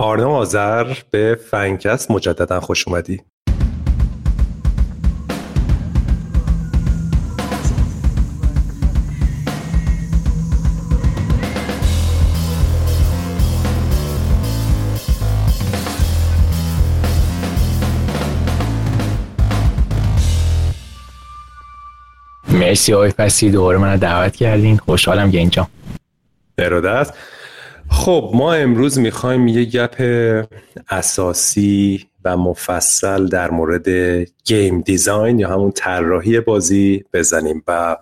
آرنا آذر به فنکست مجددا خوش اومدی. مرسی آقای پسی دوباره من دعوت کردین. خوشحالم که اینجا ارادت. خب ما امروز می‌خوایم یه گپ اساسی و مفصل در مورد game design یا همون طراحی بازی بزنیم و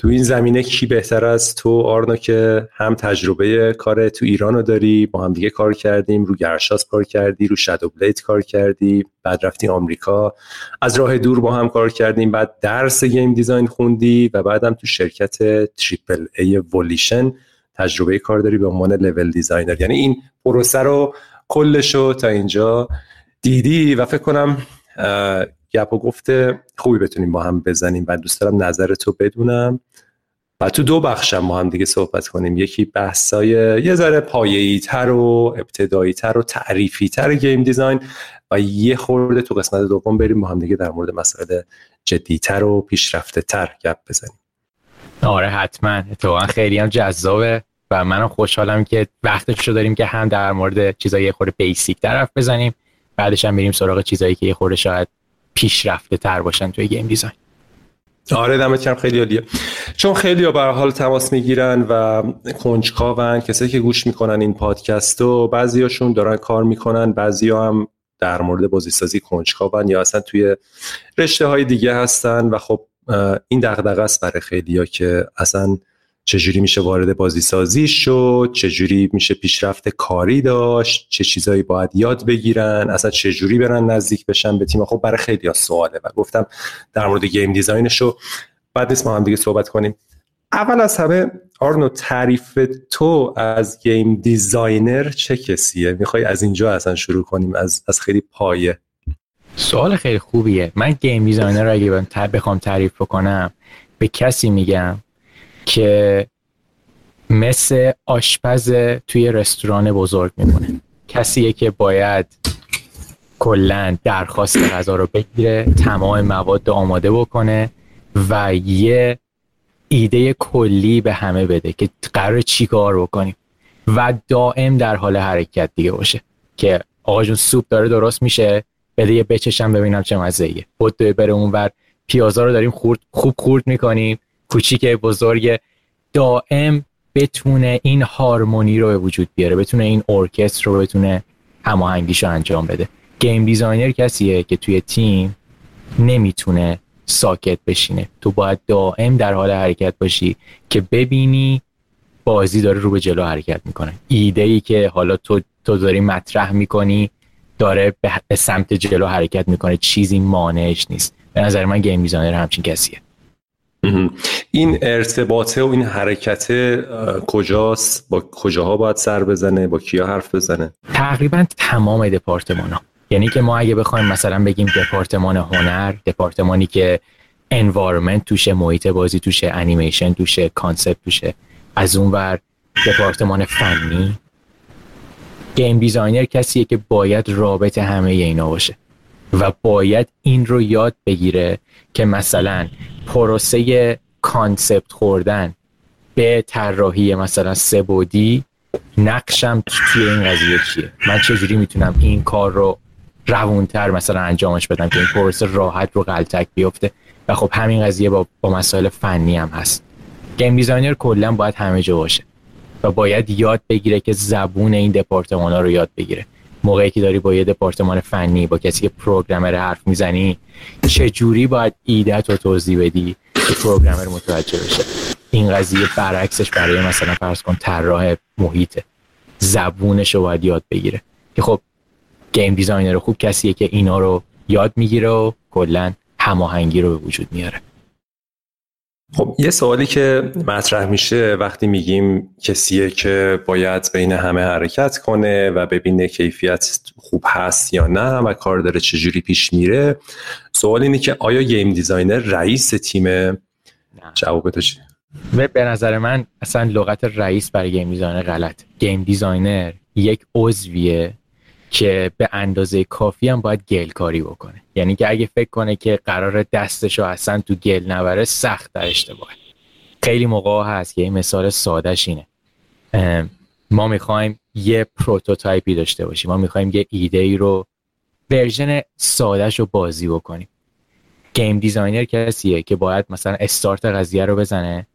تو این زمینه کی بهتر از تو آرنو که هم تجربه کار تو ایران رو داری با هم دیگه کار کردیم رو گرشاسپ کار کردی رو Shadow Blade کار کردی بعد رفتی آمریکا از راه دور با هم کار کردیم بعد درس game design خوندی و بعدم تو شرکت triple A Volition تجربه کار داری به عنوان level designer یعنی این پروسه رو کلش رو تا اینجا دیدی و فکر کنم گپ و گفت خوبی بتونیم با هم بزنیم و دوست دارم نظر تو بدونم. و تو دو بخشم با هم دیگه صحبت کنیم. یکی بحثای یه ذره پایه‌ای تر و ابتدایی تر و تعریفی تر game design و یه خورده تو قسمت دوم بریم با هم دیگه در مورد مسائل جدیتر و پیشرفته تر گپ بزنیم. آره حتما. اتفاقا خیلی هم جذابه. و منم خوشحالم که وقتش رو داریم که هم در مورد چیزای یه خورده بیسیک طرف بزنیم. بعدش هم بریم سراغ چیزایی که یه خورده شاید پیشرفته تر باشن توی گیم دیزاین آره دمت کم خیلی عالیه. چون خیلی ها به حال تماس می‌گیرن و کنجکاون کسایی که گوش می‌کنن این پادکست و بعضیاشون دارن کار می‌کنن بعضی هم در مورد بازیسازی کنجکاون یا اصلا توی رشته های دیگه هستن و خب این دغدغه است برای خیلیا که اصلا چجوری میشه وارد بازی سازی شد؟ چجوری میشه پیشرفت کاری داشت؟ چه چیزایی باید یاد بگیرن؟ اصلا چجوری برن نزدیک بشن به تیم؟ خب برای خیلی ها سواله و گفتم در مورد game design شو بد نیست با هم دیگه صحبت کنیم. اول از همه آرنو تعریف تو از game designer چه کسیه؟ می‌خوای از اینجا اصلا شروع کنیم از, از خیلی پایه. سوال خیلی خوبیه. من game designer رو اگه بخوام تعریف بکنم به کسی میگم که مثل آشپز توی رستوران بزرگ میمونه. کسیه که باید کلا درخواست غذا رو بگیره تمام مواد آماده بکنه و یه ایده کلی به همه بده که قرار چی کار بکنیم و دائم در حال حرکت دیگه باشه. که آقا جون سوپ داره درست میشه. بده یه بچشم ببینم چه مزه ایه بدو بره اون ور پیازا رو داریم خورد خوب خورد می‌کنیم. کوچیک بزرگ دائم بتونه این هارمونی رو به وجود بیاره بتونه این ارکستر رو بتونه هماهنگیش رو انجام بده. game designer کسیه که توی تیم نمی‌تونه ساکت بشینه. تو باید دائم در حال حرکت باشی که ببینی بازی داره رو به جلو حرکت می‌کنه. ایده ای که حالا تو تو داری مطرح می‌کنی داره به سمت جلو حرکت می‌کنه. چیزی مانعش نیست. به نظر من game designer همچین کسیه. این ارتباطه و این حرکت کجاست؟ با کجاها باید سر بزنه؟ با کیا حرف بزنه؟ تقریبا تمام دپارتمان ها یعنی که ما اگه بخوایم مثلا بگیم دپارتمان هنر دپارتمانی که environment توشه محیط بازی توشه انیمیشن توشه concept توشه. از اون ور دپارتمان فنی. game designer کسیه که باید رابط همه اینا باشه. و باید این رو یاد بگیره که مثلا پروسه concept خوردن به طراحی مثلا سه‌بعدی نقشم توی این قضیه چیه؟ من چجوری می‌تونم این کار رو روونتر مثلا انجامش بدم که این پروسه راحت رو غلتک بیفته؟ و خب همین قضیه با, با مسائل فنی هم هست. game designer کلا باید همه جا باشه و باید یاد بگیره که زبون این دپارتمان رو یاد بگیره. موقعی که داری با یه دپارتمان فنی با کسی که programmer حرف می‌زنی چه جوری باید ایدت رو توضیح بدی که programmer متوجه بشه؟ این قضیه برعکسش برای مثلا فرض کن طراح محیط. زبونش رو باید یاد بگیره. که خب game designer خوب کسیه که اینا رو یاد می‌گیره و کلا هماهنگی رو به وجود میاره. خب یه سوالی که مطرح میشه وقتی میگیم کسیه که باید بین همه حرکت کنه و ببینه کیفیت خوب هست یا نه و کار داره چجوری پیش میره سوال اینه که آیا game designer رئیس تیم؟ جواب به نظر من اصلا لغت رئیس برای game designer غلط. game designer یک عضویه که به اندازه کافی هم باید گل کاری بکنه. یعنی که اگه فکر کنه که قرار دستشو اصلا تو گل نبره سخت در اشتباه خیلی موقع هست که این مثال سادش اینه. ما می‌خوایم یه prototype ی داشته باشیم. ما می‌خوایم یه ایده ای رو version سادش رو بازی بکنیم. game designer کسیه که باید مثلا استارت قضیه رو بزنه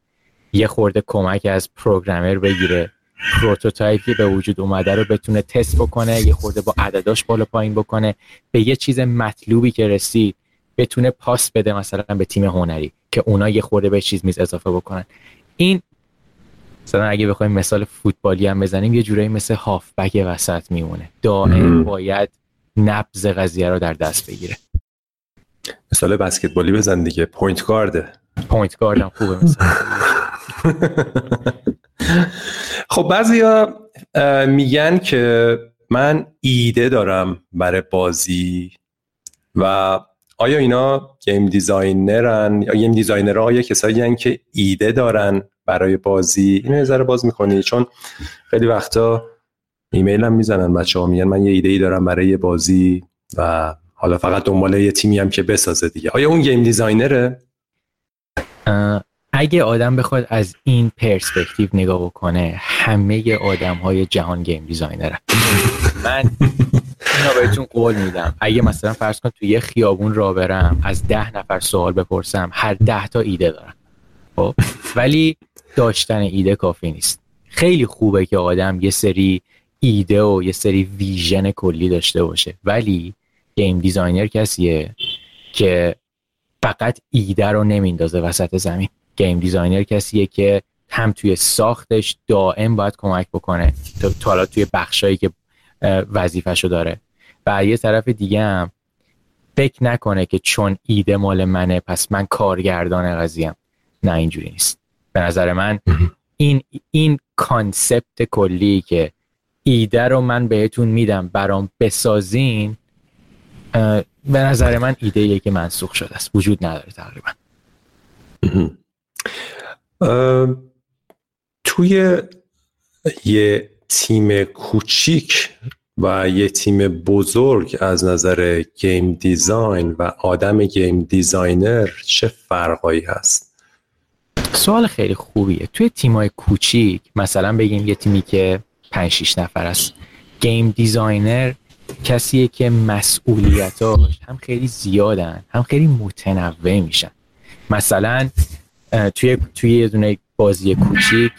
یه خورده کمک از programmer بگیره. prototype ی به وجود اومده رو بتونه تست بکنه یه خورده با عدداش بالا پایین بکنه به یه چیز مطلوبی که رسید بتونه پاس بده مثلا به تیم هنری که اونا یه خورده به چیز میز اضافه بکنن. این مثلا اگه بخوایم مثال فوتبالی هم بزنیم یه جورایی مثل هافبک وسط میمونه. دائم باید نبض قضیه رو در دست بگیره. مثال بسکتبالی بزن دیگه point guard ه. point guard م خوبه مثلا. خب بعضیا میگن که من ایده دارم برای بازی و آیا اینا game designer ن؟ یا game designer آیا کسایی که ایده دارن برای بازی؟ اینو نظر باز می‌کنی چون خیلی وقتا ایمیل هم می‌زنن بچه ها میگن من یه ایده ای دارم برای بازی و حالا فقط دنبال یه تیمی هم که بسازه دیگه. آیا اون game designer ه؟ اگه آدم بخواد از این پرسپکتیو نگاه بکنه همه آدم های جهان game designer ن. من اینا بهتون قول میدم. اگه مثلا فرض کن تو یه خیابون راه برم از ده نفر سوال بپرسم هر ده تا ایده دارم خب؟ ولی داشتن ایده کافی نیست. خیلی خوبه که آدم یه سری ایده و یه سری vision کلی داشته باشه. ولی game designer کسیه که فقط ایده رو نمیندازه وسط زمین. game designer کسیه که هم توی ساختش دائم باید کمک بکنه. تا حالا توی بخشایی که وظیفهشو داره. و یه طرف دیگه هم فکر نکنه که چون ایده مال منه پس من کارگردان قضیم نه اینجوری نیست. به نظر من این این کانسپت کلی که ایده رو من بهتون میدم برام بسازین به نظر من ایده که منسوخ شده است. وجود نداره تقریبا. توی یه تیم کوچیک و یه تیم بزرگ از نظر game design و آدم game designer چه فرقایی هست؟ سوال خیلی خوبیه. توی تیمای کوچیک مثلا بگیم یه تیمی که 5 6 نفر است game designer کسیه که مسئولیتاش هم خیلی زیادن هم خیلی متنوع میشن. مثلا توی توی یه دونه بازی کوچیک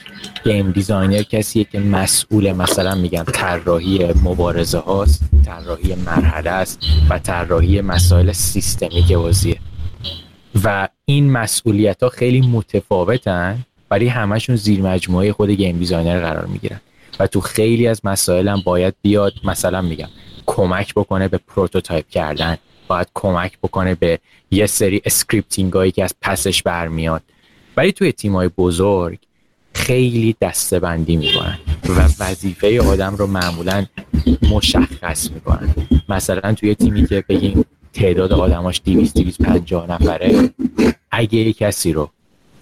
game designer کسیه که مسئول مثلا میگم طراحی مبارزه هاست طراحی مرحله است و طراحی مسائل systemic بازیه. و این مسئولیت ها خیلی متفاوتن ولی همشون زیر مجموعه خود game designer قرار می‌گیرن. و تو خیلی از مسائل هم باید بیاد مثلا میگم کمک بکنه به prototype کردن. باید کمک بکنه به یه سری scripting هایی که از پسش برمیاد. ولی توی تیمای بزرگ خیلی دسته بندی می‌کنن و وظیفه آدم رو معمولا مشخص می‌کنن. مثلا توی تیمی که بگیم تعداد آدماش 200 250 نفره اگه کسی رو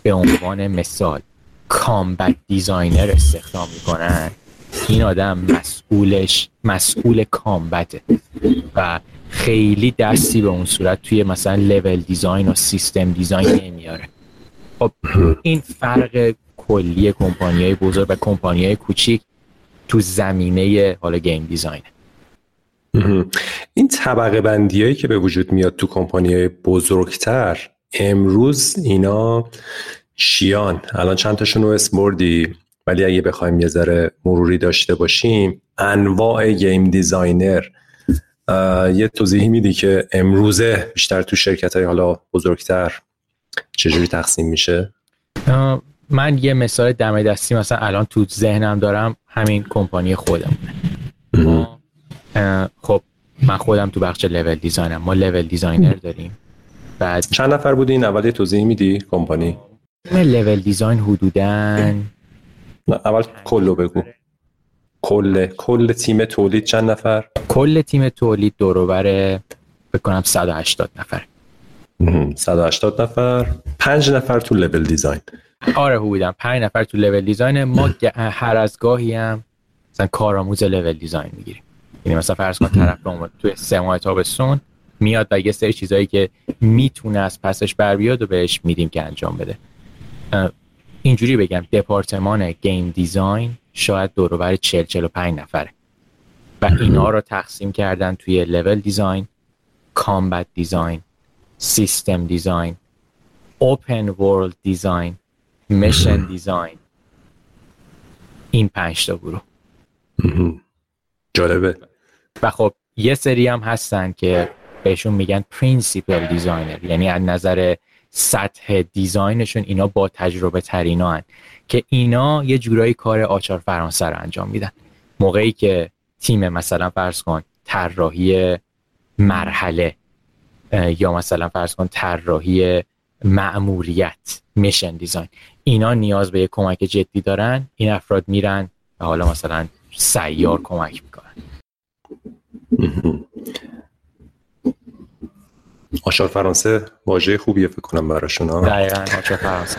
به عنوان مثال combat designer استخدام می‌کنن این آدم مسئولش مسئول combat ه و خیلی دستی به اون صورت توی مثلا level design و system design نمیاره. خب این فرق کلی کمپانی های بزرگ و کمپانی های کوچیک تو زمینه حالا گیم دیزاین این طبقه بندی که به وجود میاد تو کمپانی های بزرگتر امروز اینا چیان الان چند تاشون رو اسم بردی؟ ولی اگه بخوایم یه ذره مروری داشته باشیم انواع game designer یه توضیحی میدی که امروزه بیشتر تو شرکت های حالا بزرگتر چجوری تقسیم میشه؟ من یه مثال دم دستی مثلا الان تو ذهنم دارم همین کمپانی خودم ما خب من خودم تو بخش level design م. ما level designer داریم. بعد چند نفر بودین؟ اول توضیح میدی کمپانی؟ level design حدوداً اول کلو بگو. کل کل تیم تولید چند نفر؟ کل تیم تولید دوروبر بکنم 180 نفر. 180 نفر. 5 نفر تو level design. آره حدودا 5 نفر تو level design. ما هر از گاهی هم مثلا کارآموز level design می‌گیریم. یعنی مثلا فرض کن طرف رو توی سه ماه تابستون میاد و یه سری چیزایی که می‌تونه از پسش بر بیاد و بهش میدیم که انجام بده. اینجوری بگم دپارتمان game design شاید دور بر 40 45 نفره. و اینا رو تقسیم کردن توی level design combat design system design open world design mission design. این پنج تا گروه. جالبه. و خب یه سری هم هستن که بهشون میگن principal designer یعنی از نظر سطح design شون اینا با تجربه ترینان. که اینا یه جورایی کار آچار فرانسه رو انجام میدن موقعی که تیم مثلا فرض کن طراحی مرحله یا مثلا فرض کن طراحی معموریت میشن دیزاین اینا نیاز به یه کمک جدی دارن این افراد میرن و حالا مثلا سیار کمک می‌کنن آشار فرانسه واژه خوبیه فکر کنم براشون دقیقا آشار فرانسه.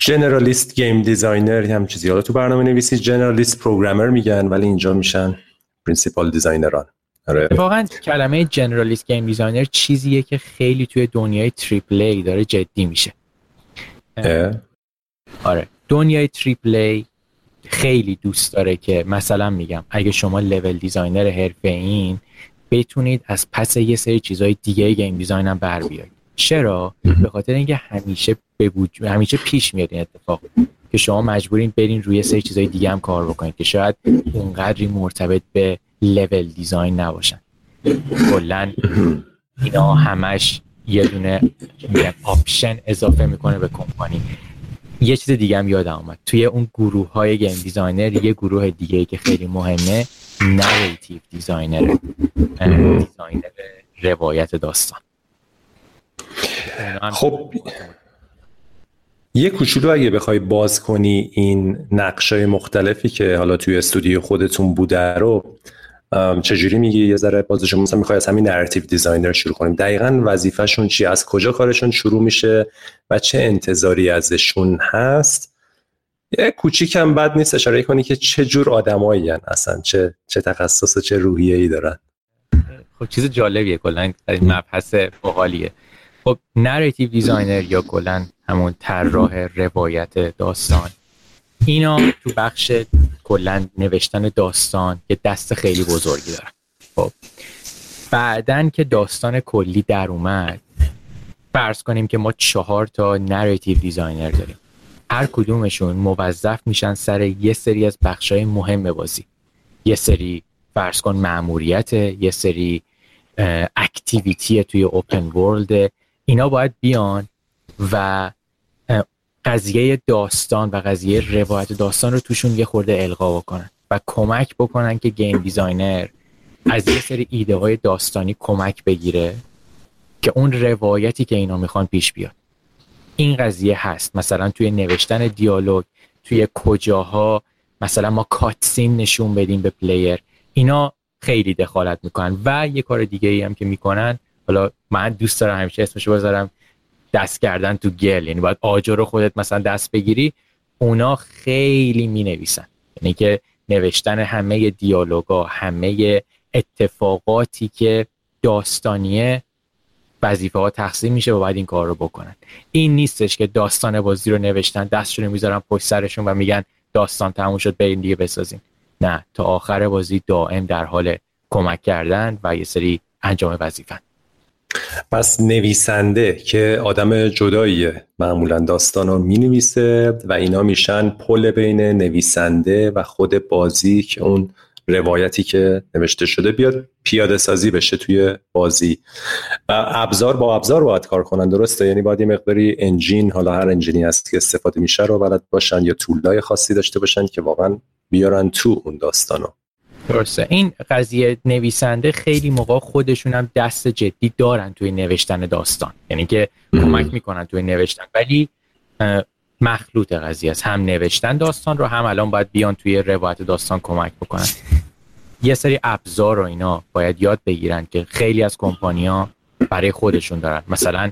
generalist game designer هم چیزی. حالا تو برنامه نویسی generalist programmer میگن ولی اینجا میشن principal designer ان. آره. واقعا کلمه generalist game designer چیزیه که خیلی توی دنیای triple A داره جدی میشه. آره. دنیای triple A خیلی دوست داره که مثلا میگم اگه شما level designer حرفه این بتونید از پس یه سری چیزهای دیگه game design هم بر بیاید چرا؟ به خاطر اینکه همیشه به همیشه پیش میاد این اتفاق که شما مجبورین برین روی سری چیزهای دیگه هم کار بکنید که شاید اونقدری مرتبط به level design نباشن. کلا اینا همش یه دونه option اضافه می‌کنه به کمپانی. یه چیز دیگه هم یادم آمد توی اون گروه های game designer یه گروه دیگه که خیلی مهمه narrative designer designer روایت داستان. خب یه کوچولو اگه بخوای باز کنی این نقش‌های مختلفی که حالا توی استودیو خودتون بوده رو چجوری میگی؟ یه ذره بازش مثلا می‌خوای از همین narrative designer شروع کنیم. دقیقا وظیفهشون چی؟ از کجا کارشون شروع میشه؟ و چه انتظاری ازشون هست؟ یه کوچیکم بد نیست اشاره کنی که چه جور آدمایی اصلا چه چه تخصص و چه روحیه ای دارن. خب چیز جالبیه کلا این مبحث باحالیه خب narrative designer یا کلا همون طراح روایت داستان. اینا تو بخش کلا نوشتن داستان یه دست خیلی بزرگی دارن. خب بعدن که داستان کلی در اومد فرض کنیم که ما چهار تا narrative designer داریم. هر کدومشون موظف میشن سر یه سری از بخشای مهم بازی. یه سری فرض کن مأموریت یه سری activity توی open world اینا باید بیان و قضیه داستان و قضیه روایت داستان رو توشون یه خورده القا بکنن و کمک بکنن که game designer از یه سری ایده های داستانی کمک بگیره که اون روایتی که اینا می‌خوان پیش بیاد. این قضیه هست. مثلا توی نوشتن دیالوگ توی کجاها مثلا ما کاتسین نشون بدیم به پلیر. اینا خیلی دخالت می‌کنن. و یه کار دیگه ای هم که می‌کنن حالا من دوست دارم همیشه اسمشو بذارم دست کردن تو گل. یعنی باید آجر رو خودت مثلا دست بگیری. اونا خیلی می نویسن یعنی که نوشتن همه دیالوگا همه اتفاقاتی که داستانیه وظیفه ها تقسیم میشه و باید این کار رو بکنن. این نیستش که داستان بازی رو نوشتن دستشون رو می‌ذارن پشت سرشون و میگن داستان تموم شد بریم دیگه بسازیم. نه تا آخر بازی دائم در حال کمک کردن و یه سری انجام وظیفه پس نویسنده که آدم جداییه. معمولا داستان رو می نویسه و اینا میشن پل بین نویسنده و خود بازی که اون روایتی که نوشته شده بیاد پیاده سازی بشه توی بازی. و ابزار با ابزار باید کار کنن درسته؟ یعنی باید یه مقداری انجین حالا هر انجینی هست که استفاده میشه رو بلد باشن یا طولای خاصی داشته باشن که واقعا بیارن تو اون داستانو درسته. این قضیه نویسنده خیلی موقع خودشون هم دست جدی دارن توی نوشتن داستان. یعنی که کمک می‌کنن توی نوشتن. ولی مخلوط قضیه است. هم نوشتن داستان رو هم الان باید بیان توی روایت داستان کمک بکنن. یه سری ابزار و اینا باید یاد بگیرن که خیلی از کمپانیا برای خودشون دارن. مثلا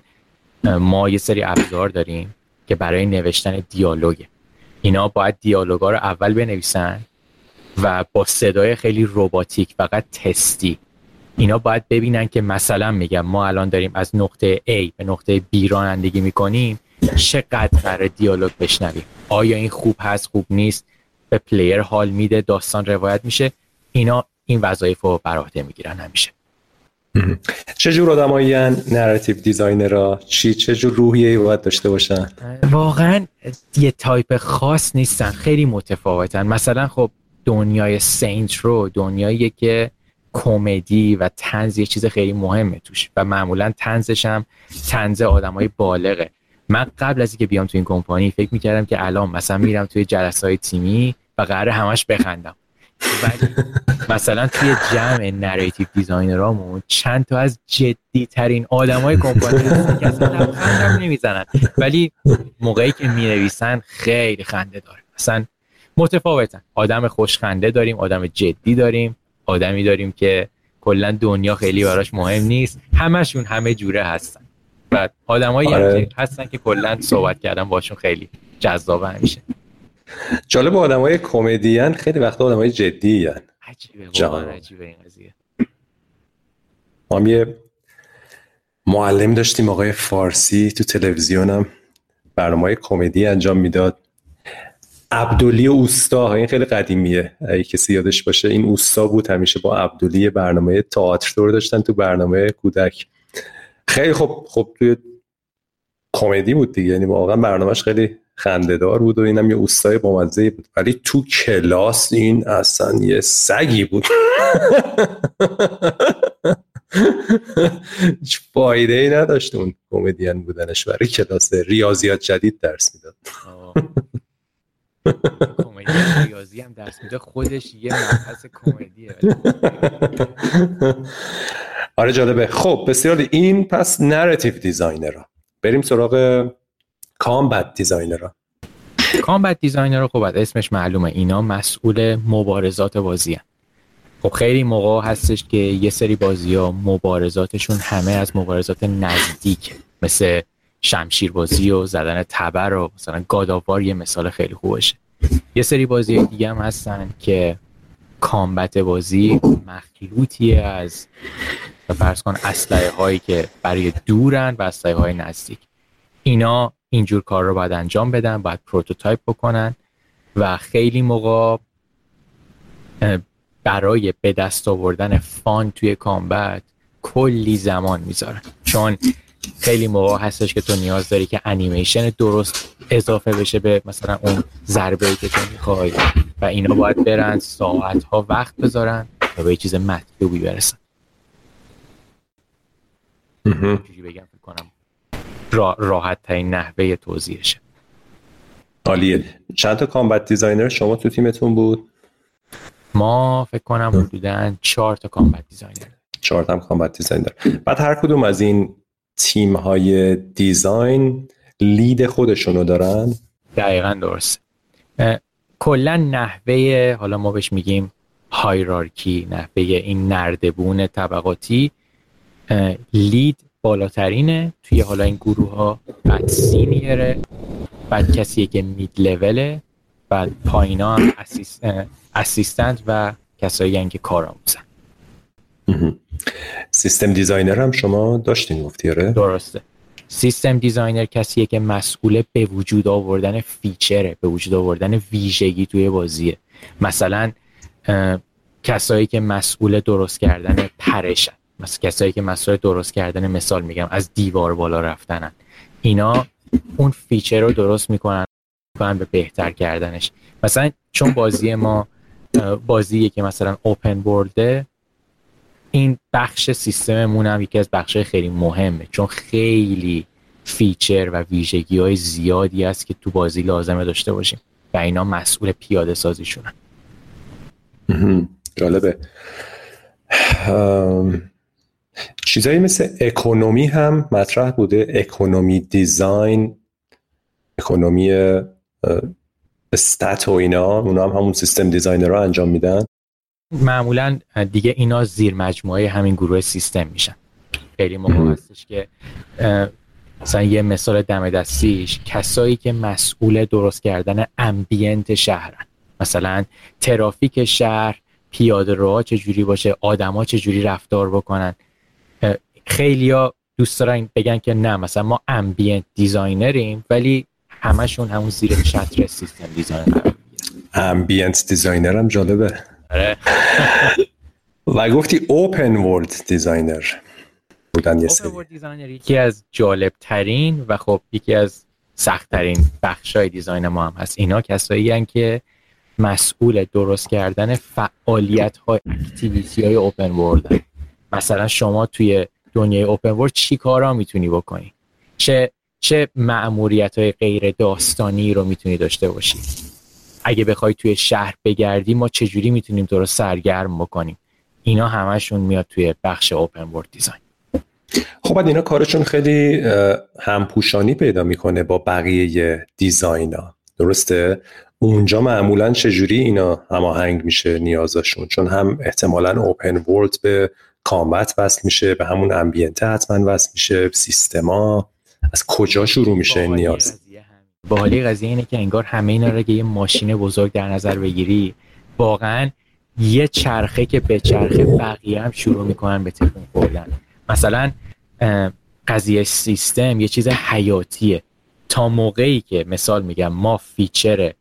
ما یه سری ابزار داریم که برای نوشتن دیالوگه. اینا باید دیالوگا رو اول بنویسن و با صدای خیلی رباتیک فقط تستی. اینا باید ببینن که مثلا میگم ما الان داریم از نقطه A به نقطه B رانندگی می‌کنیم. چقدر قرار دیالوگ بشنویم آیا این خوب هست خوب نیست؟ به player حال میده داستان روایت میشه؟ اینا این وظایف رو بر عهده می‌گیرن همیشه. چه جور آدمایی narrative designer ها؟ چی؟ چه جور روحیه باید داشته باشن؟ واقعا یه تایپ خاص نیستن خیلی متفاوتن. مثلا خب دنیای Saints Row دنیایی که کمدی و طنز یه چیز خیلی مهمه توش و معمولا طنزش هم طنز آدمای بالغه. من قبل از اینکه بیام تو این کمپانی فکر می‌کردم که الان مثلا میرم توی جلسه های تیمی و قراره همش بخندم. ولی مثلا توی جمع narrative designer امون چند تا از جدی ترین آدم های کمپانی که اصلا نمی‌زنن. ولی موقعی که می نویسن خیلی خنده داره. مثلا متفاوتن. آدم خوشخنده داریم آدم جدی داریم آدمی داریم که کلا دنیا خیلی براش مهم نیست. همشون همه جوره هستن. و آدمایی آره. هستن که کلا صحبت کردن باشون خیلی جذاب همیشه. جالب آدم های کمدین خیلی وقتا آدم های جدی هن. عجیبه عجیبه این قضیه. ما یه معلم داشتیم آقای فارسی تو تلویزیونم. برنامه کمدی انجام می‌داد. عبدولی اوستا این خیلی قدیمیه. اگه کسی یادش باشه این اوستا بود همیشه با عبدولی برنامه تئاتر دور داشتن تو برنامه کودک. خیلی خب خب توی کمدی بود دیگه. یعنی واقعا برنامهش خیلی خندهدار بود و اینم یه اوستای بامزه بود. ولی تو کلاس این اصلا یه سگی بود. هیچ فایده ای نداشت اون کمدین بودنش. برای کلاس ریاضیات جدید درس می‌داد. ریاضی هم درس میده خودش یه مبحث کمدیه. آره جالبه. خب بسیار این پس narrative designer بریم سراغ combat designer combat designer خب اسمش معلومه. اینا مسئول مبارزات بازی خب خیلی موقع هستش که یه سری بازی ها مبارزاتشون همه از مبارزات نزدیک مثل شمشیر بازی و زدن تبر و مثلا God of War یه مثال خیلی خوبشه. یه سری بازی دیگه هم هستن که combat بازی مخلوطی از فرض کن اسلحه هایی که برای دورن و اسلحه های نزدیک. اینا اینجور کار رو باید انجام بدن باید prototype بکنن و خیلی موقع برای به دست آوردن fun توی combat کلی زمان می‌ذارن. چون خیلی موقع هستش که تو نیاز داری که انیمیشن درست اضافه بشه به مثلا اون ضربه که تو می‌خوای. و اینا باید برن ساعت ها وقت بذارن تا به چیز مطلوبی برسن. بگم کنم راحت ترین نحوه توضیحشه. عالیه. چند تا combat designer شما تو تیمتون بود؟ ما فکر کنم حدودا چهار تا combat designer چهار تا combat designer بعد هر کدوم از این تیم های design لید خودشونو دارن؟ دقیقا درست کلا نحوه حالا ما بهش میگیم هایرارکی نحوه این نردبون طبقاتی لید بالاترینه توی حالا این گروه ها بعد سینیره بعد کسیه که مید لوله بعد پایین ها هم اسیستنت و کسایی که کار آموزن system designer هم شما داشتین گفتی آره؟ درسته. system designer کسیه که مسئول به وجود آوردن feature ه به وجود آوردن ویژگی توی بازیه. مثلا کسایی که مسئول درست کردن progression. مثل کسایی که مسئول درست کردن مثال میگم از دیوار بالا رفتنن. اینا اون feature رو درست می‌کنن به بهتر کردنش. مثلا چون بازی ما بازیه که مثلا open world ه این بخش سیستممون هم یکی از بخش خیلی مهمه چون خیلی feature و ویژگی های زیادی است که تو بازی لازمه داشته باشیم و اینا مسئول پیاده سازیشونن. جالبه. چیزایی مثل economy هم مطرح بوده. economy design economy stat و اینا اونا هم همون system designer رو انجام میدن. معمولا دیگه اینا زیر مجموعه همین گروه سیستم میشن. خیلی موقع هستش که مثلا یه مثال دم دستیش کسایی که مسئول درست کردن ambient شهرن. مثلا ترافیک شهر پیاده روها چجوری باشه آدما چجوری رفتار بکنن. خیلیا دوست دارن بگن که نه مثلا ما ambient designer یم ولی همشون همون زیر چتر system design قرار ambient designer هم جالبه. و گفتی open world designer بودن یه سری. designer یکی از جالب ترین و خب یکی از سخت ترین بخش های design ما هم هست. اینا کسایی هن که مسئول درست کردن فعالیت های activity های open world مثلا شما توی دنیای open world چی کارا می‌تونی بکنی؟ چه چه معمولیت های غیر داستانی رو می‌تونی داشته باشی؟ اگه بخوای توی شهر بگردی ما چجوری می‌تونیم درست سرگرم بکنیم؟ اینا همشون میاد توی بخش اوپن ورلد دیزاین خب اینا کارشون خیلی همپوشانی پیدا می‌کنه با بقیه دیزاینا. درسته؟ اونجا معمولا چجوری اینا هماهنگ میشه نیازشون؟ چون هم احتمالا اوپن ورلد به combat وصل میشه به همون ambient ه حتما وصل میشه سیستما. از کجا شروع میشه این نیاز؟ باحالی قضیه اینه که انگار همه اینا رو یه ماشین بزرگ در نظر بگیری واقعا یه چرخه که به چرخه بقیه هم شروع می‌کنن به تکون خوردن. مثلا قضیه سیستم یه چیز حیاتیه. تا موقعی که مثال میگم ما feature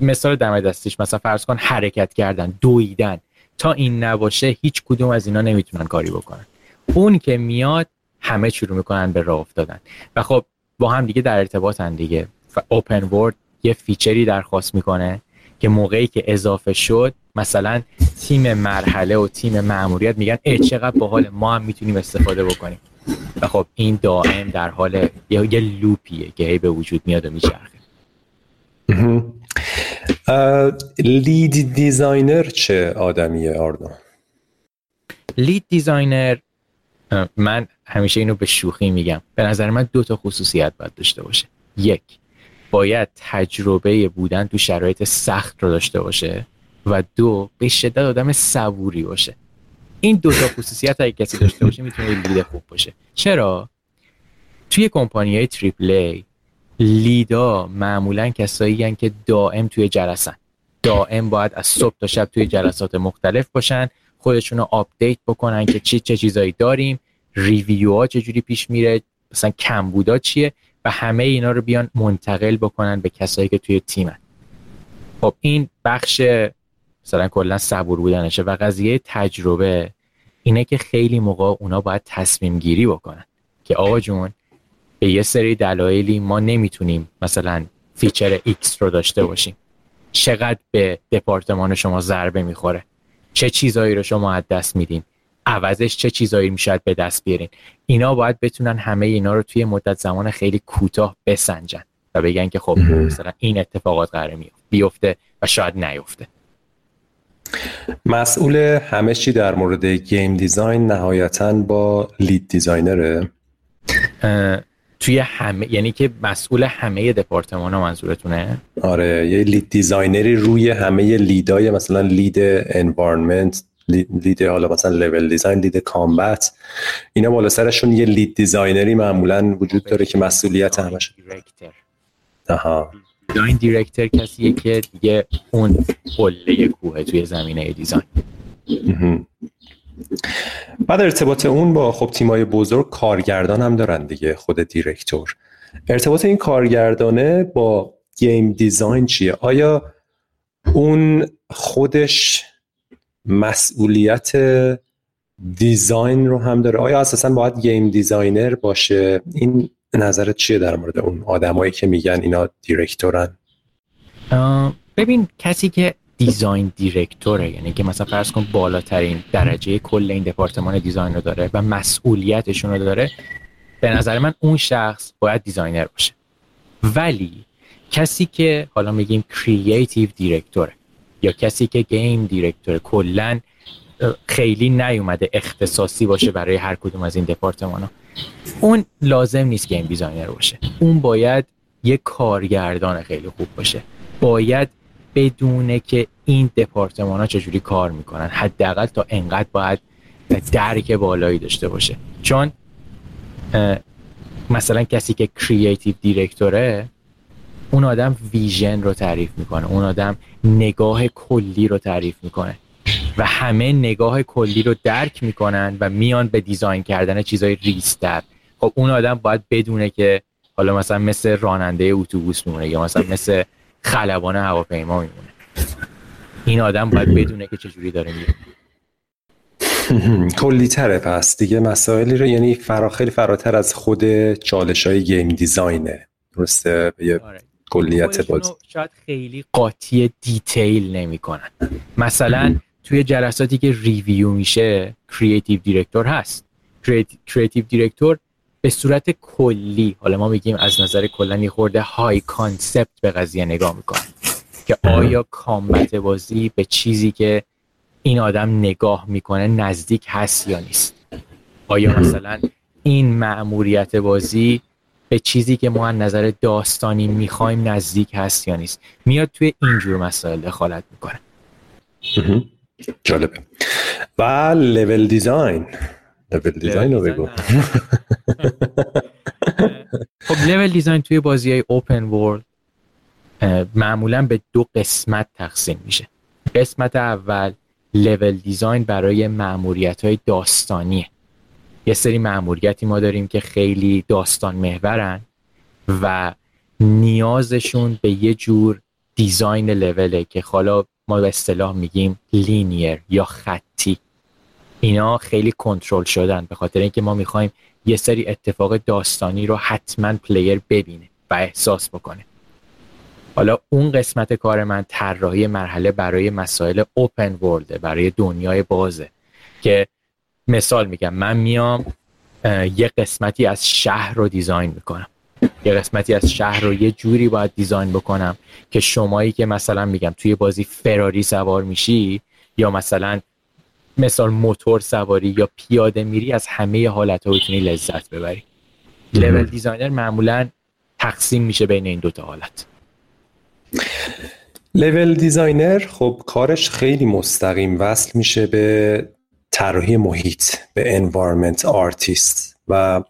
مثال دم دستش مثلا فرض کن حرکت کردن دویدن. تا این نباشه هیچ کدوم از اینا نمی‌تونن کاری بکنن. اون که میاد همه شروع می‌کنن به راه افتادن. و خب با هم دیگه در ارتباطن دیگه. اوپن ورد یه فیچری درخواست می‌کنه که موقعی که اضافه شد مثلا تیم مرحله و تیم معمولیت میگن ای چقدر باحال ما هم می‌تونیم استفاده بکنیم. و خب این دائم در حال یه, یه loop یه که به وجود میاد و میچرخه. lead designer چه آدمیه آرنا؟ lead designer من همیشه اینو به شوخی میگم. به نظر من دو تا خصوصیت باید داشته باشه. یک باید تجربه بودن تو شرایط سخت رو داشته باشه. و دو به شدت آدم صبوری باشه. این دو تا خصوصیت اگه کسی داشته باشه می‌تونه lead خوب باشه. چرا؟ توی کمپانی های triple A lead ا معمولا کسایی که دائم توی جلسن. دائم باید از صبح تا شب توی جلسات مختلف باشن. خودشون رو update بکنن که چی چه چیزایی داریم review ها چجوری پیش میره مثلا کمبودا چیه و همه اینا رو بیان منتقل بکنن به کسایی که توی تیمن. خب این بخش مثلا کلا صبور بودنشه و قضیه تجربه اینه که خیلی موقع اونا باید تصمیم گیری بکنن که آقا جون به یه سری دلایلی ما نمی‌تونیم مثلا feature X رو داشته باشیم. چقدر به دپارتمان شما ضربه می‌خوره؟ چه چیزایی رو شما از دست میدین؟ عوضش چه چیزایی می‌شد به دست بیارین؟ اینا باید بتونن همه اینا رو توی مدت زمان خیلی کوتاه بسنجن و بگن که خب مثلا این اتفاقات قرار بیفته و شاید نیفته. مسئول همه چی در مورد game design نهایتا با lead designer ه؟ توی همه یعنی که مسئول همه دپارتمان ها منظورتونه؟ آره یه lead designer ی روی همه lead ای مثلا lead environment lead حالا مثلا level design lead combat اینا بالا سرشون یه lead designer ی معمولا وجود داره که مسئولیت همش آها. design director کسیه که دیگه اون قله کوه توی زمینه design. بعد ارتباط اون با خب تیمای بزرگ کارگردان هم دارن دیگه خود director. ارتباط این کارگردانه با game design چیه؟ آیا اون خودش مسئولیت design رو هم داره؟ آیا اساسا باید game designer باشه؟ این نظرت چیه در مورد اون آدمایی که میگن اینا director ن؟ ببین کسی که design director ه. یعنی که مثلا فرض کن بالاترین درجه کل این department design رو داره و مسئولیتشون رو داره به نظر من اون شخص باید designer باشه. ولی کسی که حالا میگیم creative director ه یا کسی که game director کلا خیلی نیومده اختصاصی باشه برای هر کدوم از این دپارتمان ها اون لازم نیست game designer باشه. اون باید یه کارگردان خیلی خوب باشه. باید بدونه که این دپارتمان ها چجوری کار می‌کنن. حداقل تا انقدر باید درک بالایی داشته باشه. چون مثلا کسی که کرییتیو دیرکتوره اون آدم ویژن رو تعریف می‌کنه. اون آدم نگاه کلی رو تعریف می‌کنه. و همه نگاه کلی رو درک می‌کنن و میان به دیزاین کردن چیزای ریستر. خب اون آدم باید بدونه که حالا مثلا مثل راننده اتوبوس میمونه یا مثلا مثل خلبان هواپیما میمونه. این آدم باید بدونه که چجوری داره میره. کلی تره پس دیگه مسائلی رو یعنی فرا خیلی فراتر از خود چالش های game design ه درسته یه آره. کلیت باز شاید خیلی قاطی detail نمی‌کنن. مثلا توی جلساتی که review میشه creative director هست. creative director به صورت کلی حالا ما میگیم از نظر کلا خورده های concept به قضیه نگاه می‌کنه که آیا combat بازی به چیزی که این آدم نگاه می‌کنه نزدیک هست یا نیست؟ آیا مثلا این مأموریت بازی به چیزی که ما از نظر داستانی می‌خوایم نزدیک هست یا نیست؟ میاد توی اینجور مسائل دخالت می‌کنه. جالبه. و level design level design رو بگو. خب level design توی بازی های open world معمولا به دو قسمت تقسیم میشه. قسمت اول level design برای مأموریت های داستانیه. یه سری مأموریتی ما داریم که خیلی داستان محورن و نیازشون به یه جور design level ه که حالا ما به اصطلاح میگیم linear یا خطی. اینا خیلی کنترل شدن به خاطر اینکه ما می‌خوایم یه سری اتفاق داستانی رو حتما player ببینه و احساس بکنه. حالا اون قسمت کار من طراحی مرحله برای مسائل open world ه برای دنیای بازه. که مثال میگم من میام یه قسمتی از شهر رو design می‌کنم. یه قسمتی از شهر رو یه جوری باید design بکنم که شمایی که مثلا میگم توی بازی فراری سوار میشی یا مثلا مثال موتور سواری یا پیاده میری از همه حالت ها بتونی لذت ببری. level designer معمولا تقسیم میشه بین این دوتا حالت. level designer خب کارش خیلی مستقیم وصل میشه به طراحی محیط به environment artist و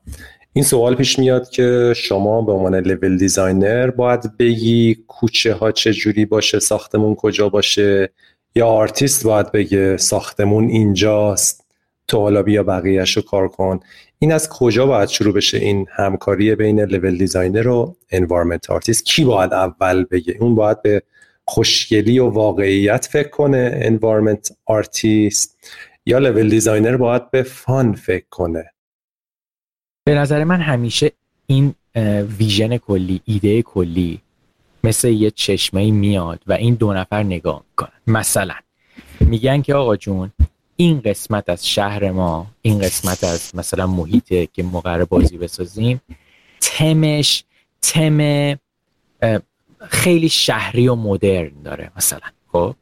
این سوال پیش میاد که شما به عنوان level designer باید بگی کوچه ها چه جوری باشه ساختمون کجا باشه یا آرتیست باید بگه ساختمون اینجاست. تو حالا بیا بقیهش رو کار کن. این از کجا باید شروع بشه این همکاری بین level designer و environment artist کی باید اول بگه؟ اون باید به خوشگلی و واقعیت فکر کنه environment artist یا level designer باید به fun فکر کنه؟ به نظر من همیشه این vision کلی ایده کلی مثل یه چشمه میاد و این دو نفر نگاه می‌کنن. مثلا میگن که آقا جون این قسمت از شهر ما این قسمت از مثلا محیطه که قراره بازی بسازیم تمش تم خیلی شهری و مدرن داره مثلا خب؟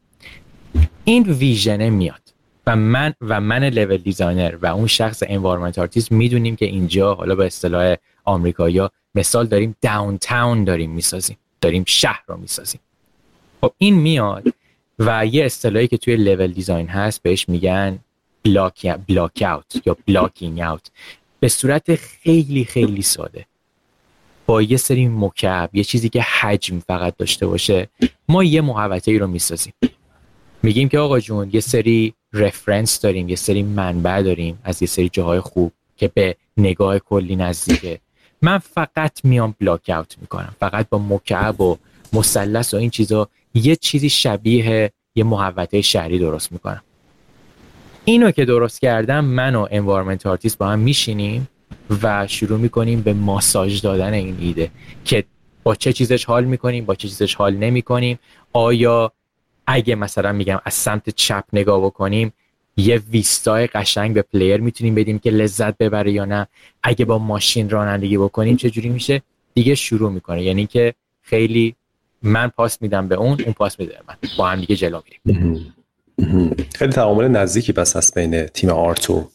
این vision ه میاد و من و من level designer و اون شخص environment artist می‌دونیم که اینجا حالا به اصطلاح آمریکایی مثال داریم downtown داریم می‌سازیم. داریم شهر رو می‌سازیم. خب این میاد و یه اصطلاحی که توی level design هست بهش میگن block block out یا blocking out به صورت خیلی خیلی ساده. با یه سری مکعب یه چیزی که حجم فقط داشته باشه ما یه محوطه ای رو می‌سازیم. میگیم که آقا جون یه سری reference داریم یه سری منبع داریم از یه سری جاهای خوب که به نگاه کلی نزدیکه. من فقط میام block out می‌کنم. فقط با مکعب و مثلث و این چیزا یه چیزی شبیه یه محوطه شهری درست می‌کنم. اینو که درست کردم من و environment artist با هم میشینیم و شروع می‌کنیم به ماساژ دادن این ایده که با چه چیزش حال می‌کنیم با چه چیزش حال نمی‌کنیم. آیا اگه مثلا میگم از سمت چپ نگاه بکنیم یه vista ی قشنگ به player می‌تونیم بدیم که لذت ببره یا نه. اگه با ماشین رانندگی بکنیم چجوری میشه؟ دیگه شروع می‌کنه. یعنی که خیلی من پاس میدم به اون اون پاس میده من. با هم دیگه جلو میریم. خیلی تعامل نزدیکی پس هست بین تیم art و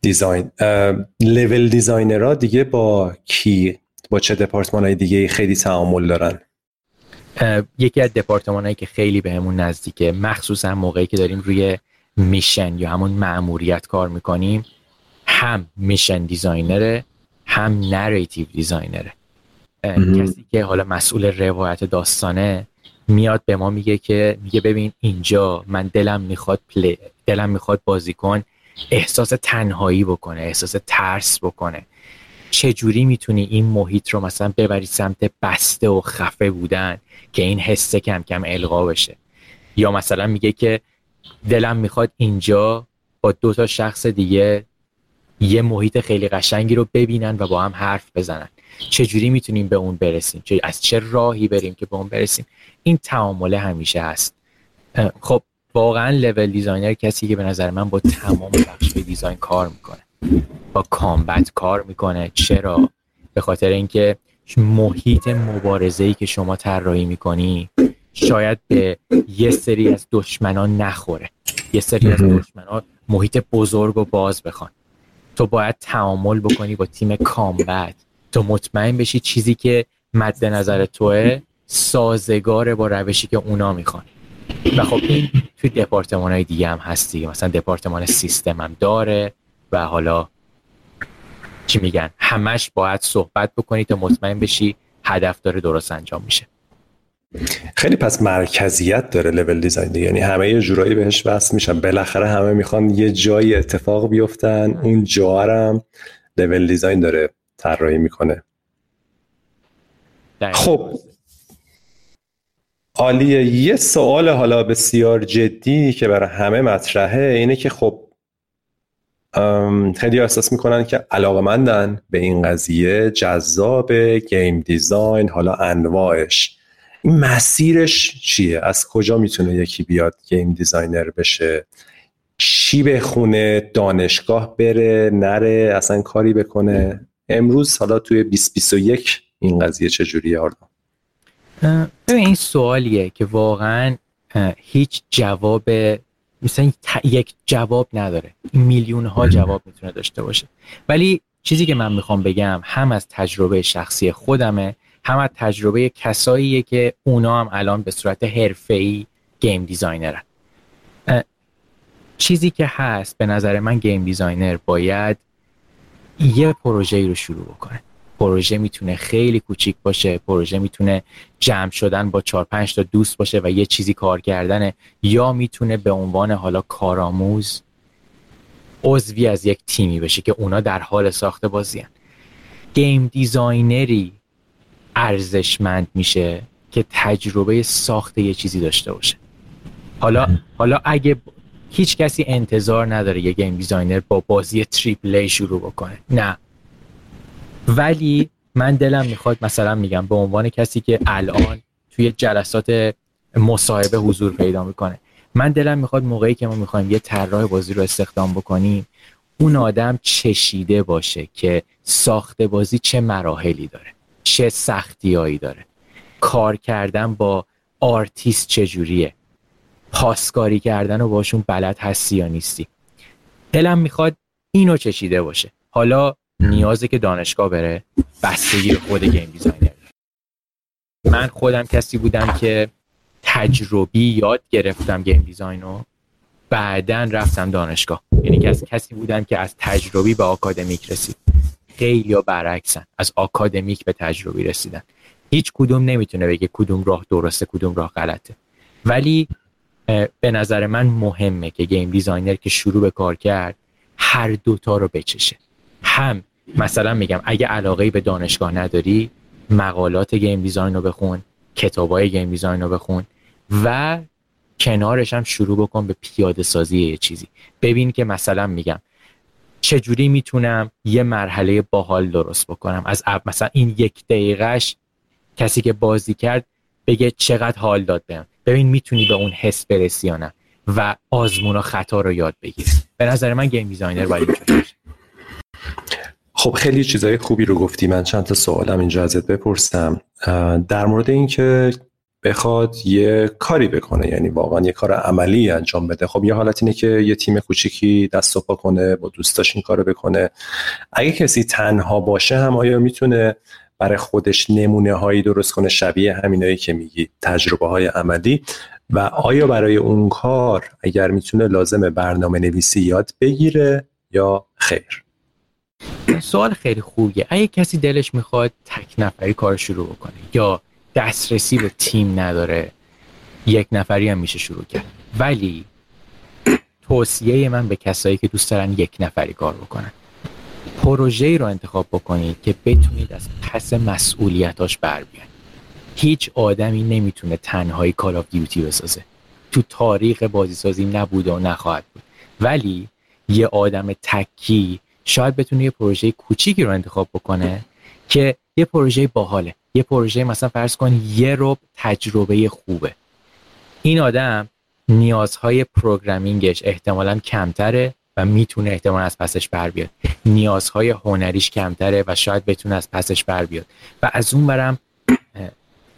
design level designer ها دیگه با کی؟ با چه دپارتمان های دیگه خیلی تعامل دارن؟ یکی از دپارتمان هایی که خیلی بهمون نزدیکه مخصوصا موقعی که داریم روی mission یا همون مأموریت کار می‌کنیم هم mission designer ه هم narrative designer ه. کسی که حالا مسئول روایت داستانه میاد به ما میگه که میگه ببین اینجا من دلم می‌خواد play دلم می‌خواد بازیکن احساس تنهایی بکنه احساس ترس بکنه. چجوری می‌تونی این محیط رو مثلا ببری سمت بسته و خفه بودن که این حسه کم کم القا بشه؟ یا مثلا میگه که دلم می‌خواد اینجا با دو تا شخص دیگه یه محیط خیلی قشنگی رو ببینن و با هم حرف بزنن. چجوری می‌تونیم به اون برسیم؟ چه از چه راهی بریم که به اون برسیم؟ این تعامله همیشه هست. خب واقعا level designer کسی که به نظر من با تمام بخش design کار می‌کنه. با combat کار می‌کنه. چرا؟ به خاطر اینکه محیط مبارزه ای که شما طراحی می‌کنی شاید به یه سری از دشمنان نخوره. یه سری از دشمنان محیط بزرگ و باز بخوان. تو باید تعامل بکنی با تیم combat تو مطمئن بشی چیزی که مد نظر توه سازگار با روشی که اونا می‌خوان. و خب این توی دپارتمان های دیگه هم هستی مثلا دپارتمان سیستم هم داره و حالا چی میگن؟ همش باید صحبت بکنی تا مطمئن بشی هدف داره درست انجام میشه. خیلی پس مرکزیت داره لول دیزاین یعنی همه یه جورایی بهش وصل میشن. بالاخره همه می‌خوان یه جایی اتفاق بیفتن. اون جا هم level design داره طراحی می‌کنه. خب. عالیه. یه سوال حالا بسیار جدی که برای همه مطرحه اینه که خب خیلی احساس می‌کنن که علاقمندن به این قضیه جذاب game design حالا انواعش. این مسیرش چیه؟ از کجا می‌تونه یکی بیاد game designer بشه؟ چی بخونه؟ دانشگاه بره؟ نره؟ اصلا کاری بکنه؟ امروز حالا توی 2021 این قضیه چجوریه آردا؟ ببین این سوالیه که واقعا هیچ جواب مثلا یک جواب نداره. میلیون ها جواب می‌تونه داشته باشه. ولی چیزی که من می‌خوام بگم هم از تجربه شخصی خودمه هم از تجربه کساییه که اونا هم الان به صورت حرفه‌ای game designer ن. چیزی که هست به نظر من game designer باید یه پروژه رو شروع بکنه. پروژه می‌تونه خیلی کوچیک باشه پروژه می‌تونه جمع شدن با چهار پنج تا دوست باشه و یه چیزی کار کردنه یا می‌تونه به عنوان حالا کارآموز عضوی از یک تیمی بشه که اونا در حال ساخت بازی game designer ی ارزشمند میشه که تجربه ساخت یه چیزی داشته باشه. حالا حالا اگه هیچ کسی انتظار نداره یه game designer با بازی triple شروع بکنه. نه. ولی من دلم می‌خواد مثلا میگم به عنوان کسی که الان توی جلسات مصاحبه حضور پیدا می‌کنه من دلم می‌خواد موقعی که ما می‌خوایم یه طراح بازی رو استخدام بکنیم اون آدم چشیده باشه که ساخت بازی چه مراحلی داره. چه سختیایی داره. کار کردن با آرتیست چجوریه؟ پاسکاری کردن و باشون بلد هستی یا نیستی؟ دلم می‌خواد اینو چشیده باشه. حالا نیازه که دانشگاه بره بستگی خود game designer. من خودم کسی بودم که تجربی یاد گرفتم game design رو بعدا رفتم دانشگاه. یعنی کسی بودم که از تجربی به آکادمیک رسید. خیلیا برعکسن. از آکادمیک به تجربی رسیدن. هیچ کدوم نمی‌تونه بگه کدوم راه درسته کدوم راه غلطه. ولی به نظر من مهمه که game designer که شروع به کار کرد هر دوتا رو بچشه. هم مثلا میگم اگه علاقه به دانشگاه نداری مقالات game design رو بخون کتابای game design رو بخون و کنارش هم شروع بکن به پیاده سازی یه چیزی. ببین که مثلا میگم چجوری می‌تونم یه مرحله باحال درست بکنم؟ از مثلا این یک دقیقهش کسی که بازی کرد بگه چقدر حال داد بهم. ببین می‌تونی به اون حس برسی یا نه و آزمون و خطا رو یاد بگیر. به نظر من game designer باید خب خیلی چیزای خوبی رو گفتی. من چند تا سوالم اینجا ازت بپرسم. در مورد اینکه بخواد یه کاری بکنه یعنی واقعا یه کار عملی انجام بده. خب یه حالت اینه که یه تیم کوچیکی دست و پا کنه با دوستاش این کارو بکنه. اگه کسی تنها باشه هم آیا می‌تونه برای خودش نمونه هایی درست کنه؟ شبیه همینایی که میگی تجربه های عملی. و آیا برای اون کار اگر می‌تونه لازم برنامه نویسی یاد بگیره یا خیر؟ سوال خیلی خوبیه. اگه کسی دلش می‌خواد تک نفری کار شروع بکنه یا دسترسی به تیم نداره. یک نفری هم میشه شروع کرد. ولی توصیه من به کسایی که دوست دارن یک نفری کار بکنن. پروژه رو انتخاب بکنید که بتونید از پس مسئولیتاش بر بیاید هیچ آدمی نمی‌تونه تنهایی کال آف دیوتی بسازه. تو تاریخ بازی سازی نبوده و نخواهد بود. ولی یه آدم تکی شاید بتونه یه پروژه کوچیکی رو انتخاب بکنه که یه پروژه باحاله. یه پروژه مثلا فرض کن یه رب تجربه خوبه. این آدم نیازهای programming ش احتمالا کمتره و می‌تونه احتمال از پسش بر بیاد. نیازهای هنریش کمتره و شاید بتونه از پسش بر بیاد. و از اونورم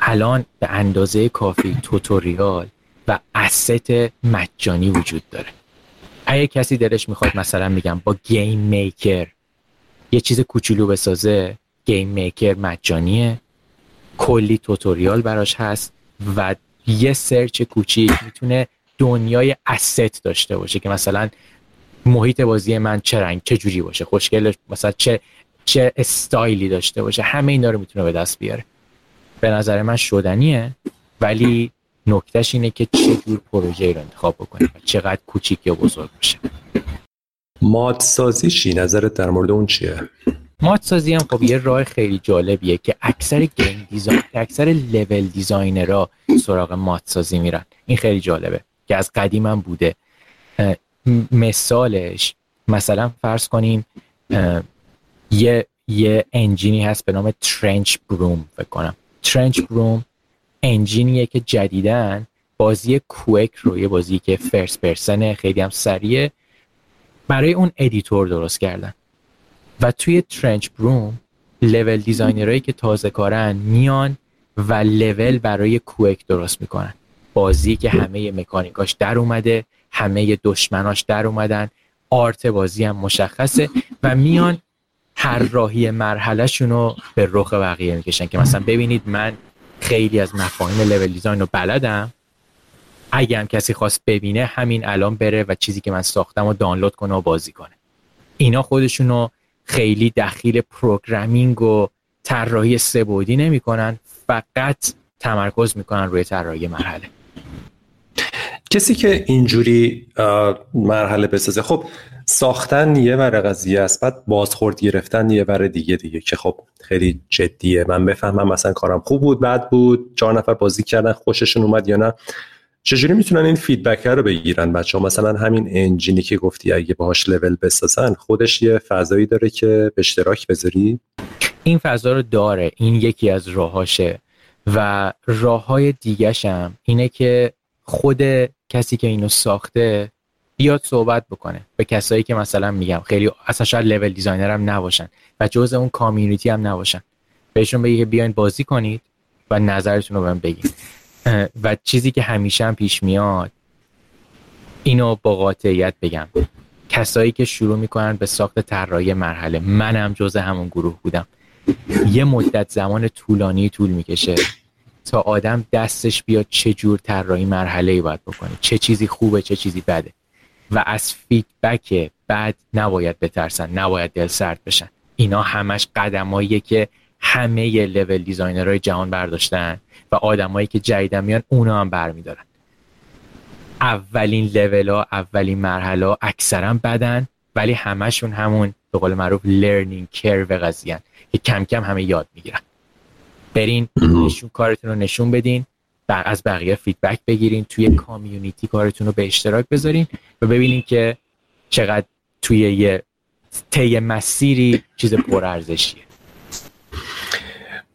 الان به اندازه کافی tutorial و asset مجانی وجود داره. اگه کسی دلش می‌خواد مثلا میگم با GameMaker یه چیز کوچولو بسازه GameMaker مجانیه. کلی توتوریال براش هست و یه سرچ کوچیک می‌تونه دنیای اسست داشته باشه که مثلا محیط بازی من چه رنگ چه جوری باشه خوشگل مثلا چه چه استایلی داشته باشه همه اینا رو می‌تونه به دست بیاره. به نظر من شدنیه ولی نکتهش اینه که چه جور پروژه رو انتخاب بکنیم و چقدر کوچیک یا بزرگ باشه. ماد سازی چی نظرت در مورد اون چیه؟ mod سازی هم خب یه راه خیلی جالبیه که اکثر game design اکثر level designer ها سراغ mod سازی میرن. این خیلی جالبه که از قدیم هم بوده. مثالش مثلا فرض کنیم یه یه engine ی هست به نام TrenchBroom فکر کنم. TrenchBroom engine یه که جدیدن بازی Quake رو یه بازی که first person خیلی هم سریعه برای اون editor درست کردن. و توی TrenchBroom level designer هایی که تازه کارن میان و level برای Quake درست می‌کنن. بازی که همه مکانیکاش در اومده همه دشمناش در اومدن. art بازی هم مشخصه و میان هر راهی مرحلهشون رو به رخ بقیه می‌کشن که مثلا ببینید من خیلی از مفاهیم level design رو بلدم. اگه هم کسی خواست ببینه همین الان بره و چیزی که من ساختم رو دانلود کنه و بازی کنه. اینا خودشونو خیلی دخیل پروگرامینگ و طراحی سبودی نمی‌کنن فقط تمرکز می‌کنن روی طراحی مرحله. کسی که اینجوری مرحله بسازه خب ساختن یه ور قضیه است بعد بازخورد گرفتن یه ور دیگه دیگه که خب خیلی جدیه. من بفهمم مثلا کارم خوب بود بد بود چهار نفر بازی کردن خوششون اومد یا نه. چجوری می‌تونن این feedback رو بگیرن بچه ها مثلا همین engine ی که گفتی اگه باهاش لول بسازن خودش یه فضایی داره که به اشتراک بذاری؟ این فضا رو داره. این یکی از راهاشه. و راه های اینه که خود کسی که اینو ساخته بیاد صحبت بکنه به کسایی که مثلا میگم خیلی اصلا شاید level designer هم نباشن و جز اون community هم نباشن. بهشون بگی که بیاین بازی کنید و نظرتون رو بهم بگید و چیزی که همیشه هم پیش میاد. اینو با قاطعیت بگم. کسایی که شروع می‌کنن به ساخت طراحی مرحله. منم جز همون گروه بودم. یه مدت زمان طولانی طول می‌کشه تا آدم دستش بیاد چه جور طراحی مرحله ای باید بکنه. چه چیزی خوبه چه چیزی بده. و از فیدبک بد نباید بترسن نباید دل سرد بشن. اینا همش قدماییه که همه level designer های جهان برداشتن و آدمایی که جدیدن میان اونا هم برمیدارن. اولین لول ها اولین مرحله ها اکثرا بدن ولی همشون همون به قول معروف learning curve قضیه که کم کم همه یاد می‌گیرن. برین نشون کارتون رو نشون بدین از بقیه feedback بگیرین توی community کارتون رو به اشتراک بذارین و ببینین که چقدر توی یه طی مسیری چیز پرارزشیه.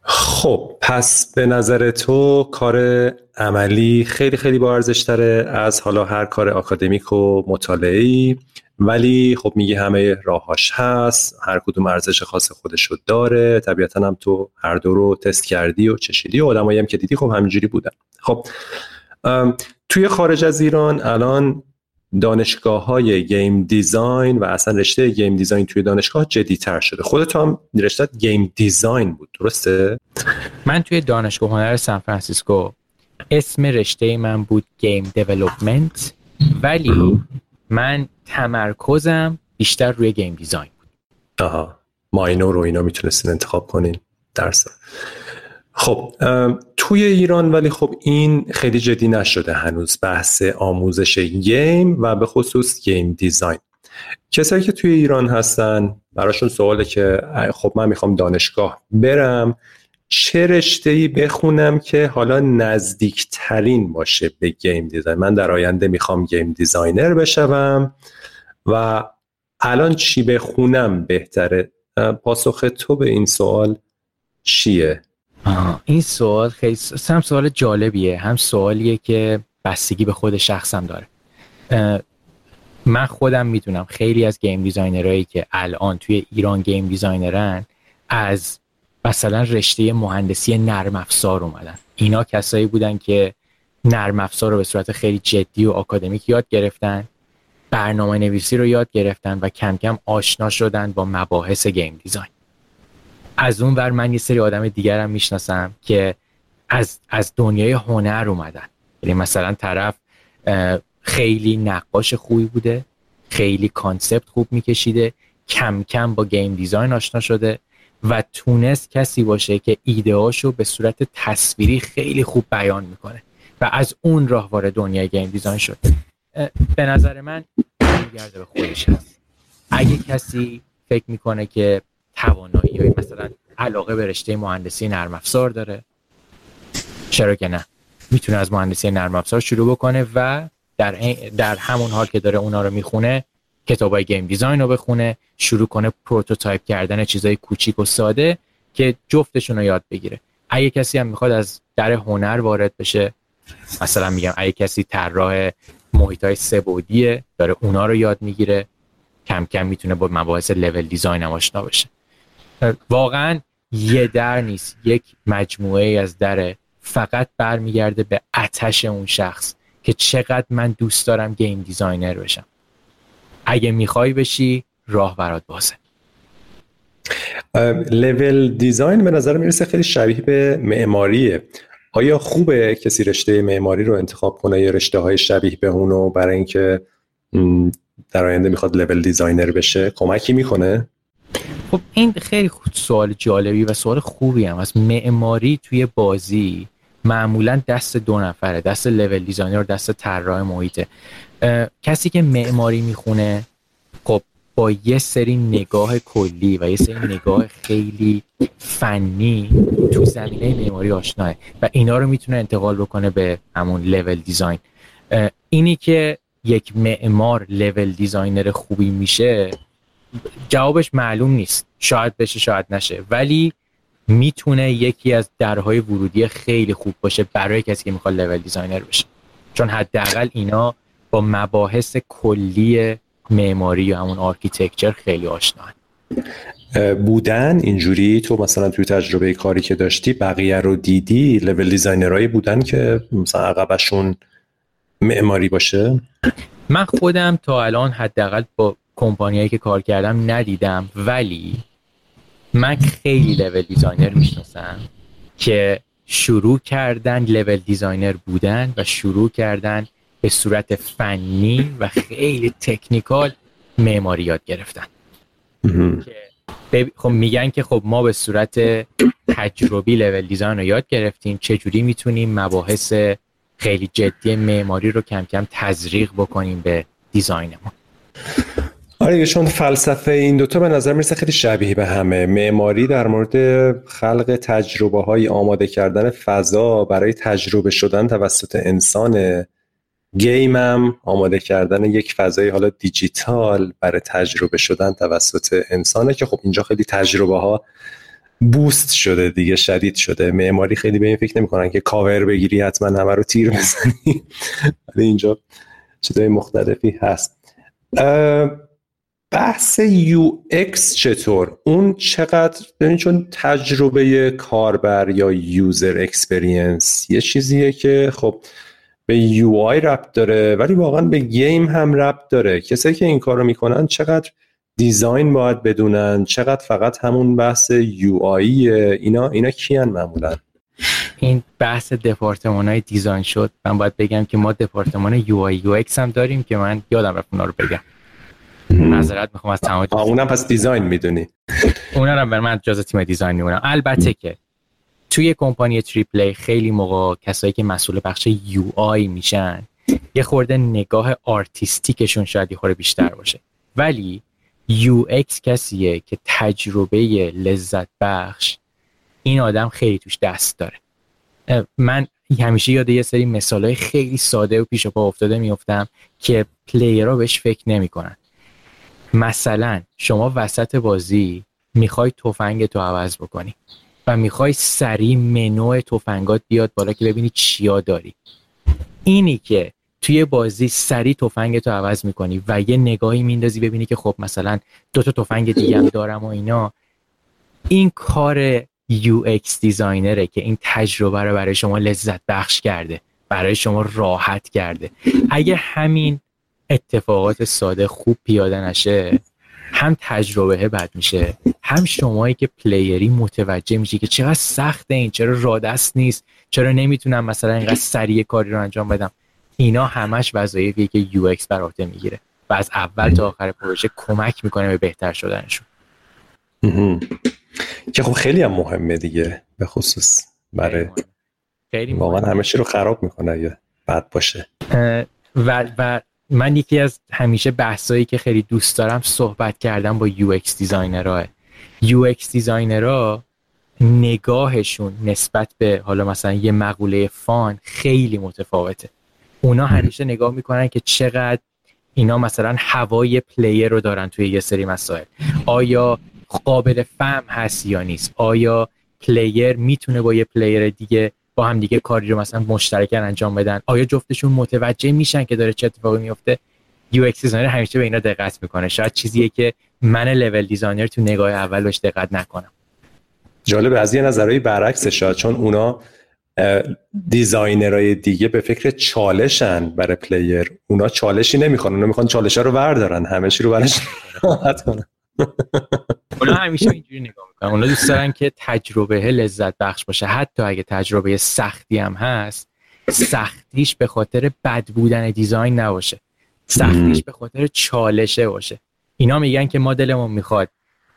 خب پس به نظر تو کار عملی خیلی خیلی با ارزش تره از حالا هر کار آکادمیک و مطالعه ولی خب میگی همه راهاش هست هر کدوم ارزش خاص خودش رو داره طبیعتا هم تو هر دو رو تست کردی و چشیدی و آدمایی هم که دیدی خب همینجوری بودن. خب توی خارج از ایران الان دانشگاه های game design و اصلا رشته game design توی دانشگاه جدی تر شده. خودت هم رشته game design بود درسته؟ من توی دانشگاه هنر سان فرانسیسکو اسم رشته من بود game development ولی من تمرکزم بیشتر روی game design بود. آها. minor رو اینا می‌تونستین انتخاب کنین. درس خب توی ایران ولی خب این خیلی جدی نشده هنوز بحث آموزش game و به خصوص game design. کسایی که توی ایران هستن براشون سواله که خب من می‌خوام دانشگاه برم چه رشته ای بخونم که حالا نزدیکترین باشه به game design؟ من در آینده می‌خوام game designer بشوم و الان چی بخونم بهتره؟ پاسخ تو به این سوال چیه؟ این سوال خیلی هم سوال جالبیه. هم سوالیه که بستگی به خود شخصم داره. من خودم می‌دونم خیلی از game designer هایی که الان توی ایران game designer ن از مثلا رشته مهندسی نرم افزار اومدن. اینا کسایی بودن که نرم افزار رو به صورت خیلی جدی و آکادمیک یاد گرفتن برنامه نویسی رو یاد گرفتن و کم کم آشنا شدن با مباحث game design. از اون ور من یه سری آدم دیگرم می‌شناسم که از, از دنیای هنر اومدن. یعنی مثلا طرف خیلی نقاش خوبی بوده خیلی concept خوب میکشیده کم کم با game design آشنا شده و تونست کسی باشه که ایدهاشو به صورت تصویری خیلی خوب بیان می‌کنه و از اون راه وارد دنیای game design شد. به نظر من برمیگرده به خودش هست. اگه کسی فکر می‌کنه که توانایی یا مثلا علاقه به رشته مهندسی نرم افزار داره. چرا که نه؟ می‌تونه از مهندسی نرم افزار شروع بکنه و در, در همون حال که داره اونا رو می‌خونه های game design رو بخونه شروع کنه prototype کردن چیزای کوچیک و ساده که جفتشون رو یاد بگیره. اگه کسی هم می‌خواد از در هنر وارد بشه مثلا میگم اگه کسی طراح محیط های سه بعدیه داره اونا رو یاد می‌گیره کم کم می‌تونه با مباحث level design هم آشنا بشه. واقعا یه در نیست یک مجموعه از دره. فقط برمیگرده به اتش اون شخص که چقدر من دوست دارم game designer بشم. اگه می‌خوای بشی راه برات بازه. level design به نظر می‌رسه خیلی شبیه به معماریه. آیا خوبه کسی رشته معماری رو انتخاب کنه؟ یا رشته های شبیه به اونو برای اینکه در آینده می‌خواد level designer بشه؟ کمکی می‌کنه؟ خب این خیلی سوال جالبی و سوال خوبی هم از معماری توی بازی معمولا دست دو نفره دست level designer دست طراح محیطه. کسی که معماری می‌خونه خب با یه سری نگاه کلی و یه سری نگاه خیلی فنی تو زمینه معماری آشناست. و اینا رو می‌تونه انتقال بکنه به همون level design اینی که یک معمار level designer خوبی میشه جوابش معلوم نیست. شاید بشه شاید نشه. ولی می‌تونه یکی از درهای ورودی خیلی خوب باشه برای کسی که می‌خواد level designer بشه. چون حداقل اینا با مباحث کلی معماری یا همون architecture خیلی آشنا بودن اینجوری تو مثلا توی تجربه کاری که داشتی بقیه رو دیدی؟ level designer هایی بودن که مثلا عقبه‌شون معماری باشه؟ من خودم تا الان حداقل با کمپانیایی که کار کردم ندیدم ولی من خیلی level designer می‌شناسم که شروع کردن level designer بودن و شروع کردن به صورت فنی و خیلی technical معماری یاد گرفتن. خب میگن که خب ما به صورت تجربی level design رو یاد گرفتیم چجوری می‌تونیم مباحث خیلی جدی معماری رو کم کم تزریق بکنیم به design مون آره چون فلسفه این دوتا به نظر می‌رسه خیلی شبیه به همه. معماری در مورد خلق تجربه های آماده کردن فضا برای تجربه شدن توسط انسان گیمم آماده کردن یک فضای حالا دیجیتال برای تجربه شدن توسط انسانه که خب اینجا خیلی تجربه ها بوست شده دیگه شدید شده. معماری خیلی به این فکر نمی‌کنن که کاور بگیری حتما همه رو تیر بزنی. ولی اینجا چیزای مختلفی هست. بحث UX چطور؟ اون چقدر ببین چون تجربه کاربر یا user experience یه چیزیه که خب به UI ربط داره ولی واقعا به game هم ربط داره. کسایی که این کارو می‌کنن چقدر design باید بدونن چقدر فقط همون بحث UI اینا اینا کی‌ان معمولا؟ این بحث دپارتمان های design شد. من باید بگم که ما دپارتمان UI UX هم داریم که من یادم رفت اونا رو بگم. نظرت می‌خوام از تمام اونم پس design می‌دونی. اونا رو من جز تیم design میمونم البته که توی کمپانی triple A خیلی موقع کسایی که مسئول بخش UI میشن یه خورده نگاه artistic شون شاید یه خورده بیشتر باشه. ولی UX کسیه که تجربه لذت بخش این آدم خیلی توش دست داره. من همیشه یاد یه سری مثال های خیلی ساده و پیش پا افتاده میفتم که پلیرها بهش فکر نمی‌کنن. مثلا شما وسط بازی می‌خوای تفنگ تو عوض بکنی و می‌خوای سریع منو تفنگات بیاد بالا که ببینی چیا داری. اینی که توی بازی سریع تفنگ تو عوض می‌کنی و یه نگاهی میندازی ببینی که خب مثلا دو تا تفنگ دیگه هم دارم و اینا این کار UX دیزاینره که این تجربه رو برای شما لذت بخش کرده برای شما راحت کرده. اگه همین اتفاقات ساده خوب پیاده نشه هم تجربه بد میشه هم شمایی که پلیری متوجه میشه که چقدر سخته این چرا رادست نیست چرا نمی‌تونم مثلا اینقدر سریع کاری رو انجام بدم. اینا همش وظایفیه که یو اکس بر عهده می‌گیره و از اول تا آخر پروژه کمک می‌کنه به بهتر شدنشون. که خب خیلی هم مهمه دیگه به خصوص برای خیلی واقعا همه رو خراب می‌کنه اگه بد باشه. و, و من یکی از همیشه بحثایی که خیلی دوست دارم صحبت کردم با UX designer ها. UX designer ها نگاهشون نسبت به حالا مثلا یه مقوله fun خیلی متفاوته. اونا همیشه نگاه می‌کنن که چقدر اینا مثلا هوای player رو دارن توی یه سری مسائل. آیا قابل فهم هست یا نیست؟ آیا player می‌تونه با یه player دیگه هم دیگه کاری رو مثلا مشترکن انجام بدن. آیا جفتشون متوجه میشن که داره چه اتفاقی میفته؟ UX designer همیشه به اینا دقت می‌کنه. شاید چیزیه که من level designer تو نگاه اول بهش دقت نکنم. جالب از یه نظرهای برعکس شاید چون اونا designer های دیگه به فکر چالشن برای player اونا چالشی نمی‌خوان اونا می‌خوان چالش رو بردارن. همه چی رو برش راحت کنن. اونا همیشه اینجوری نگاه می‌کنن اونا دوست دارن که تجربه لذت بخش باشه. حتی اگه تجربه سختی هم هست سختیش به خاطر بد بودن دیزاین نباشه. سختیش به خاطر چالشه باشه. اینا میگن که ما دلمون می‌خواد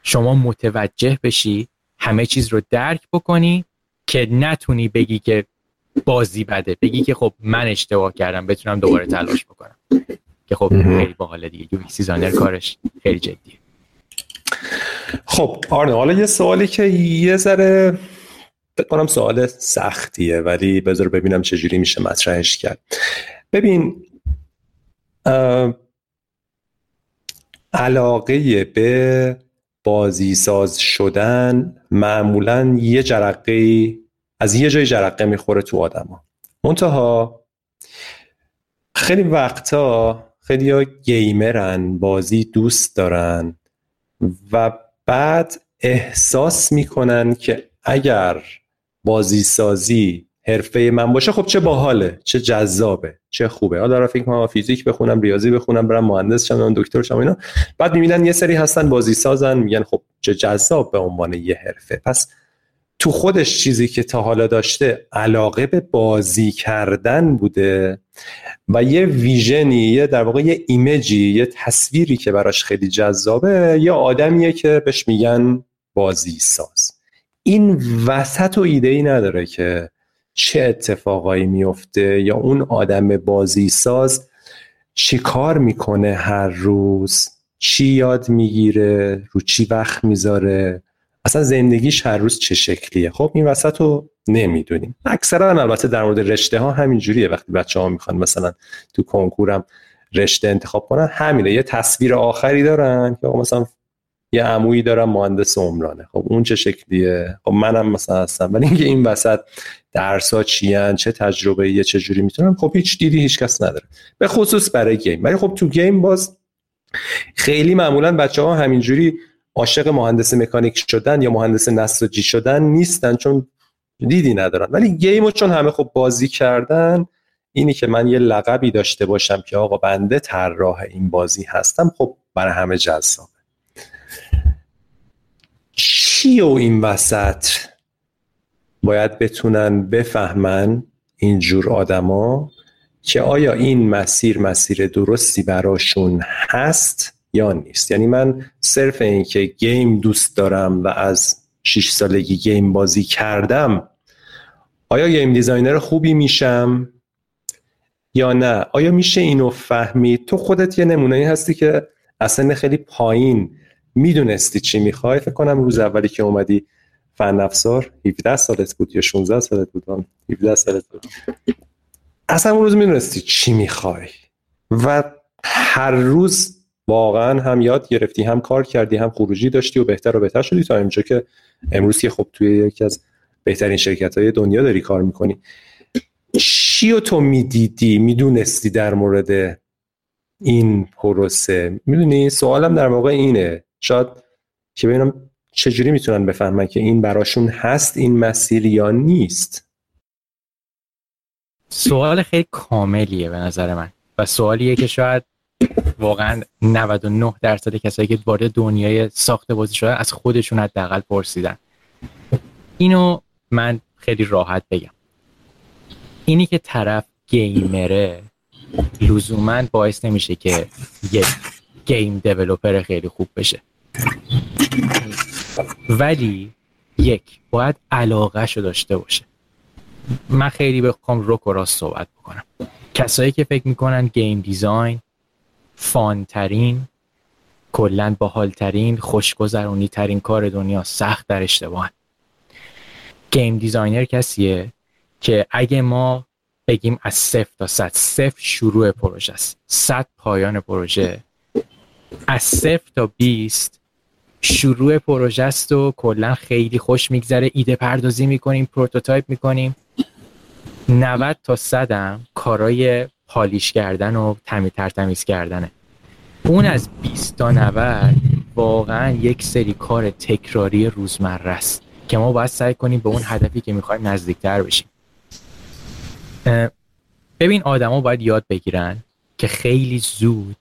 شما متوجه بشی همه چیز رو درک بکنی که نتونی بگی که بازی بده. بگی که خب من اشتباه کردم بتونم دوباره تلاش بکنم. که خب خیلی باحاله دیگه. یو دیزاینر کارش خیلی جدیه. خب آرنه حالا یه سوالی که یه ذره بکنم سوال سختیه ولی بذار ببینم چجوری میشه مطرحش کرد. ببین علاقه به بازی ساز شدن معمولا یه جرقه از یه جای جرقه می‌خوره تو آدما منتها خیلی وقتا خیلی ها گیمرن بازی دوست دارن و بعد احساس می‌کنن که اگر بازی سازی حرفه من باشه خب چه باحاله چه جذابه چه خوبه. حالا دارم فکر کنم فیزیک بخونم ریاضی بخونم برم مهندس شم دکتر شم اینا. بعد می‌بینن یه سری هستن بازی سازن میگن خب چه جذاب به عنوان یه حرفه. پس تو خودش چیزی که تا حالا داشته علاقه به بازی کردن بوده و یه ویژنی یه در واقع یه ایمیجی یه تصویری که براش خیلی جذابه یه آدمیه که بهش میگن بازی ساز. این وسط و ایده ای نداره که چه اتفاقایی میفته یا اون آدم بازی ساز چی کار می‌کنه هر روز چی یاد می‌گیره رو چی وقت می‌ذاره. اصلا زندگیش هر روز چه شکلیه؟ خب این وسط رو نمی‌دونیم. اکثرا البته در مورد رشته ها همینجوریه وقتی بچه ها می‌خوان مثلا تو کنکورم رشته انتخاب کنن همینه. یه تصویر آخری دارن که مثلا یه عمویی دارم مهندس عمرانه. خب اون چه شکلیه؟ خب منم مثلا هستم. ولی اینکه این وسط درسا چیان چه تجربه یه چه جوری می‌تونم خب هیچ دیدی هیچ کس نداره. به خصوص برای گیم. ولی خب تو گیم باز خیلی معمولا بچه ها همینجوری عاشق مهندس مکانیک شدن یا مهندس نساجی شدن نیستن چون دیدی ندارن. ولی گیمو چون همه خب بازی کردن اینی که من یه لقبی داشته باشم که آقا بنده طراح این بازی هستم خب برای همه جذابه. چی و این وسط باید بتونن بفهمن اینجور آدما که آیا این مسیر مسیر درستی براشون هست یا نیست. یعنی من صرف این که game دوست دارم و از 6 سالگی game بازی کردم آیا game designer خوبی میشم؟ یا نه؟ آیا میشه اینو فهمید؟ تو خودت یه نمونه هستی که اصلا خیلی پایین می‌دونستی چی می‌خوای. فکر کنم روز اولی که اومدی فن افزار 17 سالت بود یا 16 سالت بود؟ 17 سالت بود. اصلا اون روز می‌دونستی چی می‌خوای. و هر روز واقعا هم یاد گرفتی هم کار کردی هم خروجی داشتی و بهتر و بهتر شدی تا اینجا که امروز که خب توی یکی از بهترین شرکت های دنیا داری کار می‌کنی. چی تو می‌دیدی؟ می‌دونستی در مورد این پروسه؟ می‌دونی؟ سوالم در واقع اینه. شاید که ببینم چجوری می‌تونن بفهمن که این براشون هست این مسیر یا نیست. سوال خیلی کاملیه به نظر من و سوالیه که شاید واقعا 99 درصد کسایی که وارد دنیای ساخت بازی شده از خودشون حداقل پرسیدن. اینو من خیلی راحت بگم. اینی که طرف گیمره لزوما باعث نمیشه که یک گیم دیولوپر خیلی خوب بشه. ولی یک باید علاقه شو داشته باشه. من خیلی بخوام روک و راست صحبت بکنم. کسایی که فکر می‌کنن game design fun ترین کلا باحالترین خوشگذرونی ترین کار دنیا. سخت در اشتباهن game designer کسیه که اگه ما بگیم از صفر تا صد صفر شروع پروژه است. صد پایان پروژه. از صفر تا 20 شروع پروژه است و کلا خیلی خوش میگذره. ایده پردازی می‌کنیم prototype می‌کنیم. 90 تا 100 هم کارای polish کردن و تمیز تمیز کردنه. اون از 20 تا 90 واقعا یک سری کار تکراری روزمره است که ما باید سعی کنیم به اون هدفی که می‌خوایم نزدیکتر بشیم. ببین آدما باید یاد بگیرن که خیلی زود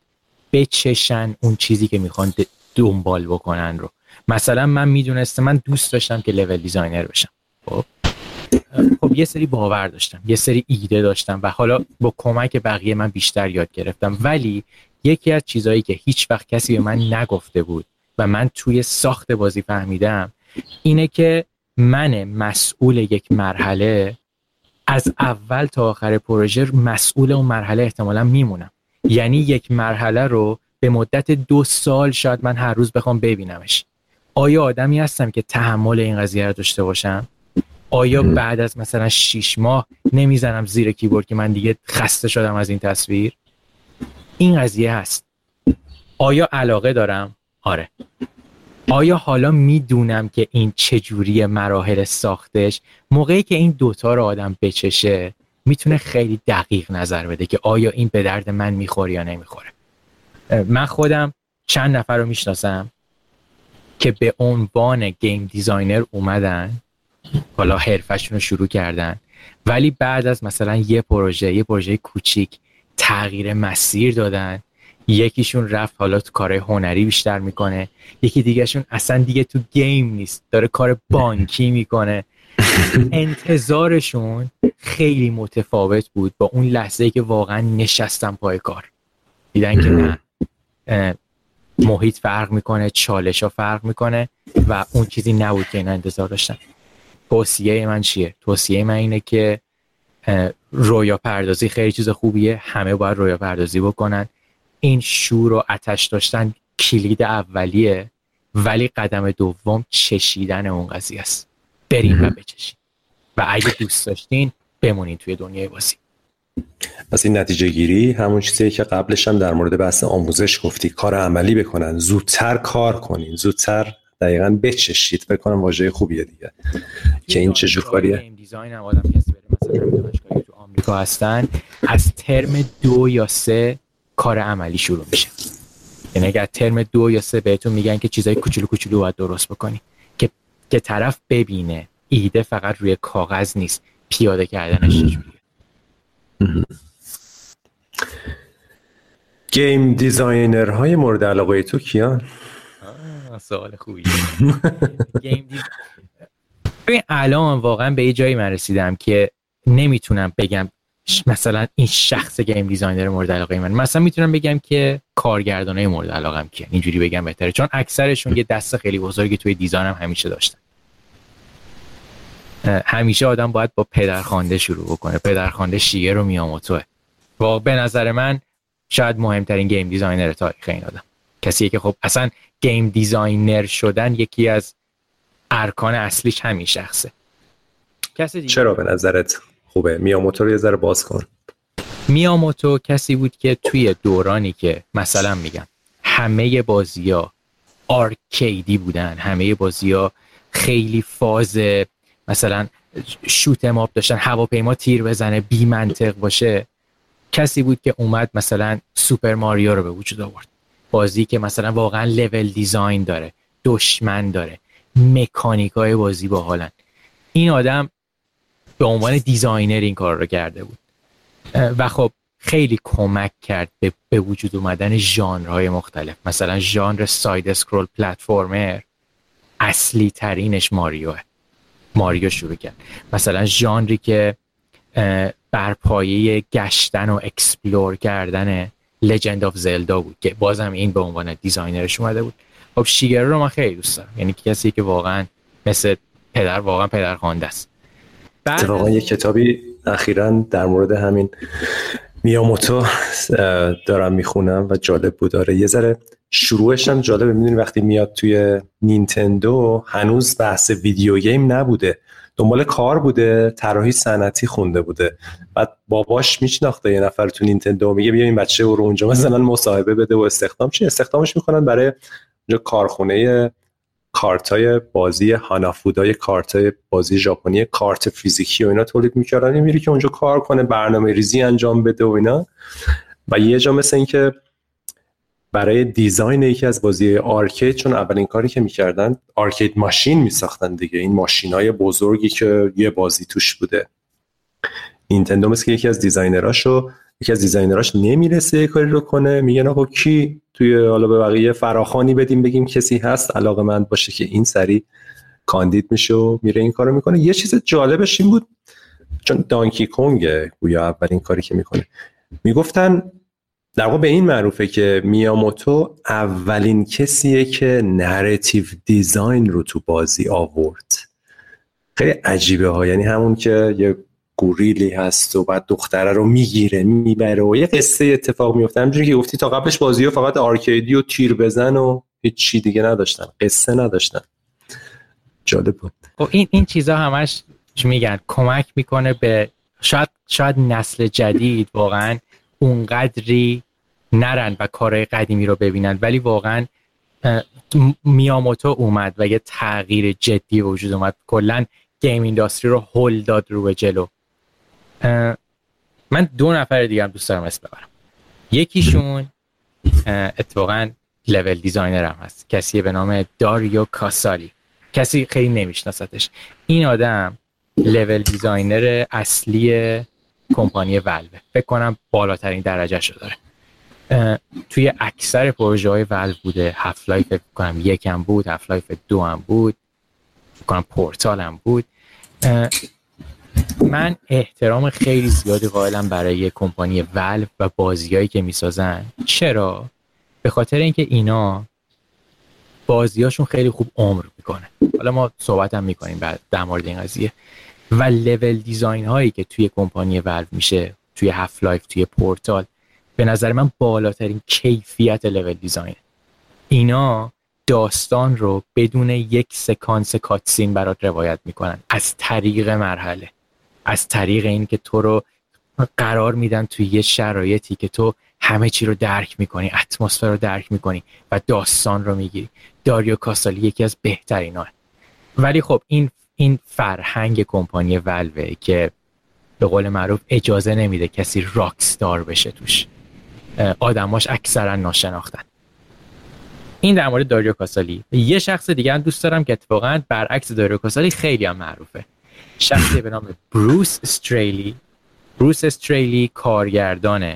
بچشن اون چیزی که می‌خوان دنبال بکنن رو. مثلا من می‌دونستم من دوست داشتم که لول دیزاینر بشم. خب؟ خب یه سری باور داشتم یه سری ایده داشتم و حالا با کمک بقیه من بیشتر یاد گرفتم. ولی یکی از چیزهایی که هیچ وقت کسی به من نگفته بود و من توی ساخت بازی فهمیدم اینه که من مسئول یک مرحله از اول تا آخر پروژه مسئول اون مرحله احتمالا میمونم. یعنی یک مرحله رو به مدت دو سال شاید من هر روز بخوام ببینمش. آیا آدمی هستم که تحمل این قضیه رو داشته باشم؟ آیا بعد از مثلا شیش ماه نمی‌زنم زیر کیبورد که من دیگه خسته شدم از این تصویر؟ این قضیه هست. آیا علاقه دارم؟ آره. آیا حالا می‌دونم که این چجوری مراحل ساختش موقعی که این دوتا رو آدم بچشه می‌تونه خیلی دقیق نظر بده که آیا این به درد من می‌خوره یا نمی‌خوره؟ من خودم چند نفر رو می‌شناسم که به عنوان game designer اومدن. حالا حرفه‌شون رو شروع کردن. ولی بعد از مثلا یه پروژه یه پروژه کوچیک تغییر مسیر دادن. یکیشون رفت حالا تو کار هنری بیشتر می‌کنه. یکی دیگهشون اصلا دیگه تو گیم نیست. داره کار بانکی می‌کنه. انتظارشون خیلی متفاوت بود با اون لحظه که واقعا نشستم پای کار. دیدن که نه. محیط فرق می‌کنه چالش ها فرق می‌کنه و اون چیزی نبود که اینا انتظار داشتن. توصیه من چیه؟ توصیه من اینه که رویا پردازی خیلی چیز خوبیه. همه باید رویا پردازی بکنن. این شور و اتش داشتن کلید اولیه ولی قدم دوم چشیدن اون قضیه است. بریم و بچشین و اگه دوست داشتین بمونین توی دنیای بازی. پس این نتیجه گیری همون چیزی که قبلش هم در مورد بحث آموزش گفتی. کار عملی بکنن. زودتر کار کنین. زودتر دقیقا بچشید بکنم واژه خوبیه دیگه. که این چه جور کاریه؟ دیزاین هم آدم کسی بره مثلا تو آمریکا هستن از ترم دو یا سه کار عملی شروع میشه. یعنی اگر ترم دو یا سه بهتون میگن که چیزای کوچولو کوچولو باید درست بکنی که که طرف ببینه ایده فقط روی کاغذ نیست پیاده کردنش چجوریه game designer های مورد علاقه تو کیان؟ سوال خوبی. game الان واقعا به یه جایی من رسیدم که نمی‌تونم بگم مثلا این شخص game designer مورد علاقه من. مثلا می‌تونم بگم که کارگردانای مورد علاقم کیه. اینجوری بگم بهتره. چون اکثرشون یه دست خیلی بزرگی توی design هم همیشه داشتن. همیشه آدم باید با پدرخوانده شروع بکنه. پدرخوانده شیگرو میاموتوه. و به نظر من شاید مهمترین game designer تاریخ این آدم. کسی که خب اصلا game designer شدن یکی از ارکان اصلیش همین شخصه. کسی چرا به نظرت خوبه؟ میاموتو رو یه ذره باز کن. میاموتو کسی بود که توی دورانی که مثلا میگم همه بازی ها arcade ی بودن همه بازی ها خیلی فاز مثلا shoot 'em up داشتن هواپیما تیر بزنه بی منطق باشه. کسی بود که اومد مثلا Super Mario رو به وجود آورد. بازی که مثلا واقعا level design داره دشمن داره مکانیک های بازی باحالن. این آدم به عنوان designer این کار رو کرده بود. و خب خیلی کمک کرد به, به وجود اومدن ژانرهای مختلف. مثلا ژانر side-scroll platformer اصلی ترینش Mario ه Mario شروع کرد. مثلا ژانری که بر پایه گشتن و explore کردن Legend of Zelda بود که بازم این به عنوان designer ش اومده بود. خب شیگرو رو من خیلی دوست دارم. یعنی کسی که واقعا مثل پدر واقعا پدر خوانده است. واقعا یه کتابی اخیرا در مورد همین میاموتو دارم می‌خونم و جالب بود. داره یه ذره شروعش هم جالبه. می‌دونی وقتی میاد توی نینتندو هنوز بحث video game نبوده. دنبال کار بوده طراحی صنعتی خونده بوده. بعد باباش میشناخته یه نفر تو نینتندو میگه بیا این بچه رو اونجا مثلا مصاحبه بده و استخدام چی استخدامش می‌کنن برای اونجا کارخونه کارتای بازی هانافودای کارتای بازی ژاپنی کارت فیزیکی و اینا تولید می‌کردن. میری که اونجا کار کنه برنامه ریزی انجام بده و اینا. و یه جا مثل اینکه برای design یکی از بازی arcade چون اولین کاری که می‌کردن arcade machine میساختن دیگه. این ماشین های بزرگی که یه بازی توش بوده. نینتندو مثل که یکی از designer اشو یکی از designer اش نمی‌رسه یه کاری رو کنه. میگن آقا کی توی حالا به بقیه فراخوانی بدیم بگیم کسی هست علاقه‌مند باشه که این سری کاندید میشه و میره این کارو می‌کنه. یه چیز جالبش این بود چون Donkey Kong ه گویا اولین کاری که می‌کنه. می‌گفتن در واقع به این معروفه که میاموتو اولین کسیه که narrative design رو تو بازی آورد. خیلی عجیبه ها. یعنی همون که یه گوریلی هست و بعد دختره رو می‌گیره می‌بره و یه قصه اتفاق میفته. همجوری که گفتی تا قبلش بازی ها فقط آرکیدی و تیر بزن و هیچ چی دیگه نداشتن. قصه نداشتن. جالب بود. و خب این این چیزا همش میگن؟ کمک می‌کنه به شاید شاید نسل جدید واقعا اونقدری نرن و کارهای قدیمی رو ببینن. ولی واقعا میاموتو اومد و یه تغییر جدی وجود اومد. کلا game industry رو هل داد رو به جلو. من دو نفر دیگه هم دوست دارم اسم ببرم. یکیشون اتفاقا level designer هم هست. کسی به نام داریو کاسالی. کسی خیلی نمیشناستش این آدم level designer اصلی کمپانی ولوه. فکر کنم بالاترین درجه شو داره. توی اکثر پروژه های Valve بوده. Half-Life فکر کنم یک هم بود Half-Life دو هم بود. فکر کنم پورتال هم بود. من احترام خیلی زیادی قائلم برای کمپانی ولو و بازیایی که می‌سازن. چرا؟ به خاطر اینکه اینا بازیاشون خیلی خوب عمر می‌کنه. حالا ما صحبت هم می‌کنیم بعد در مورد این قضیه. و level design هایی که توی کمپانی ولو میشه توی Half-Life توی پورتال به نظر من بالاترین کیفیت لول دیزاین اینا داستان رو بدون یک سکانس کاتسین برات روایت می‌کنن. از طریق مرحله. از طریق این که تو رو قرار میدن توی یه شرایطی که تو همه چی رو درک می‌کنی اتمسفر رو درک می‌کنی و داستان رو می‌گیری. داریو کاسالی یکی از بهترین ها ولی خب این این فرهنگ کمپانی ولوه که به قول معروف اجازه نمیده کسی راکستار بشه توش. آدماش اکثرا ناشناختن. این در مورد داریو کاسالی. یه شخص دیگه هم دوست دارم که اتفاقا برعکس داریو کاسالی خیلی هم معروفه. شخصی به نام بروس استریلی بروس استریلی کارگردان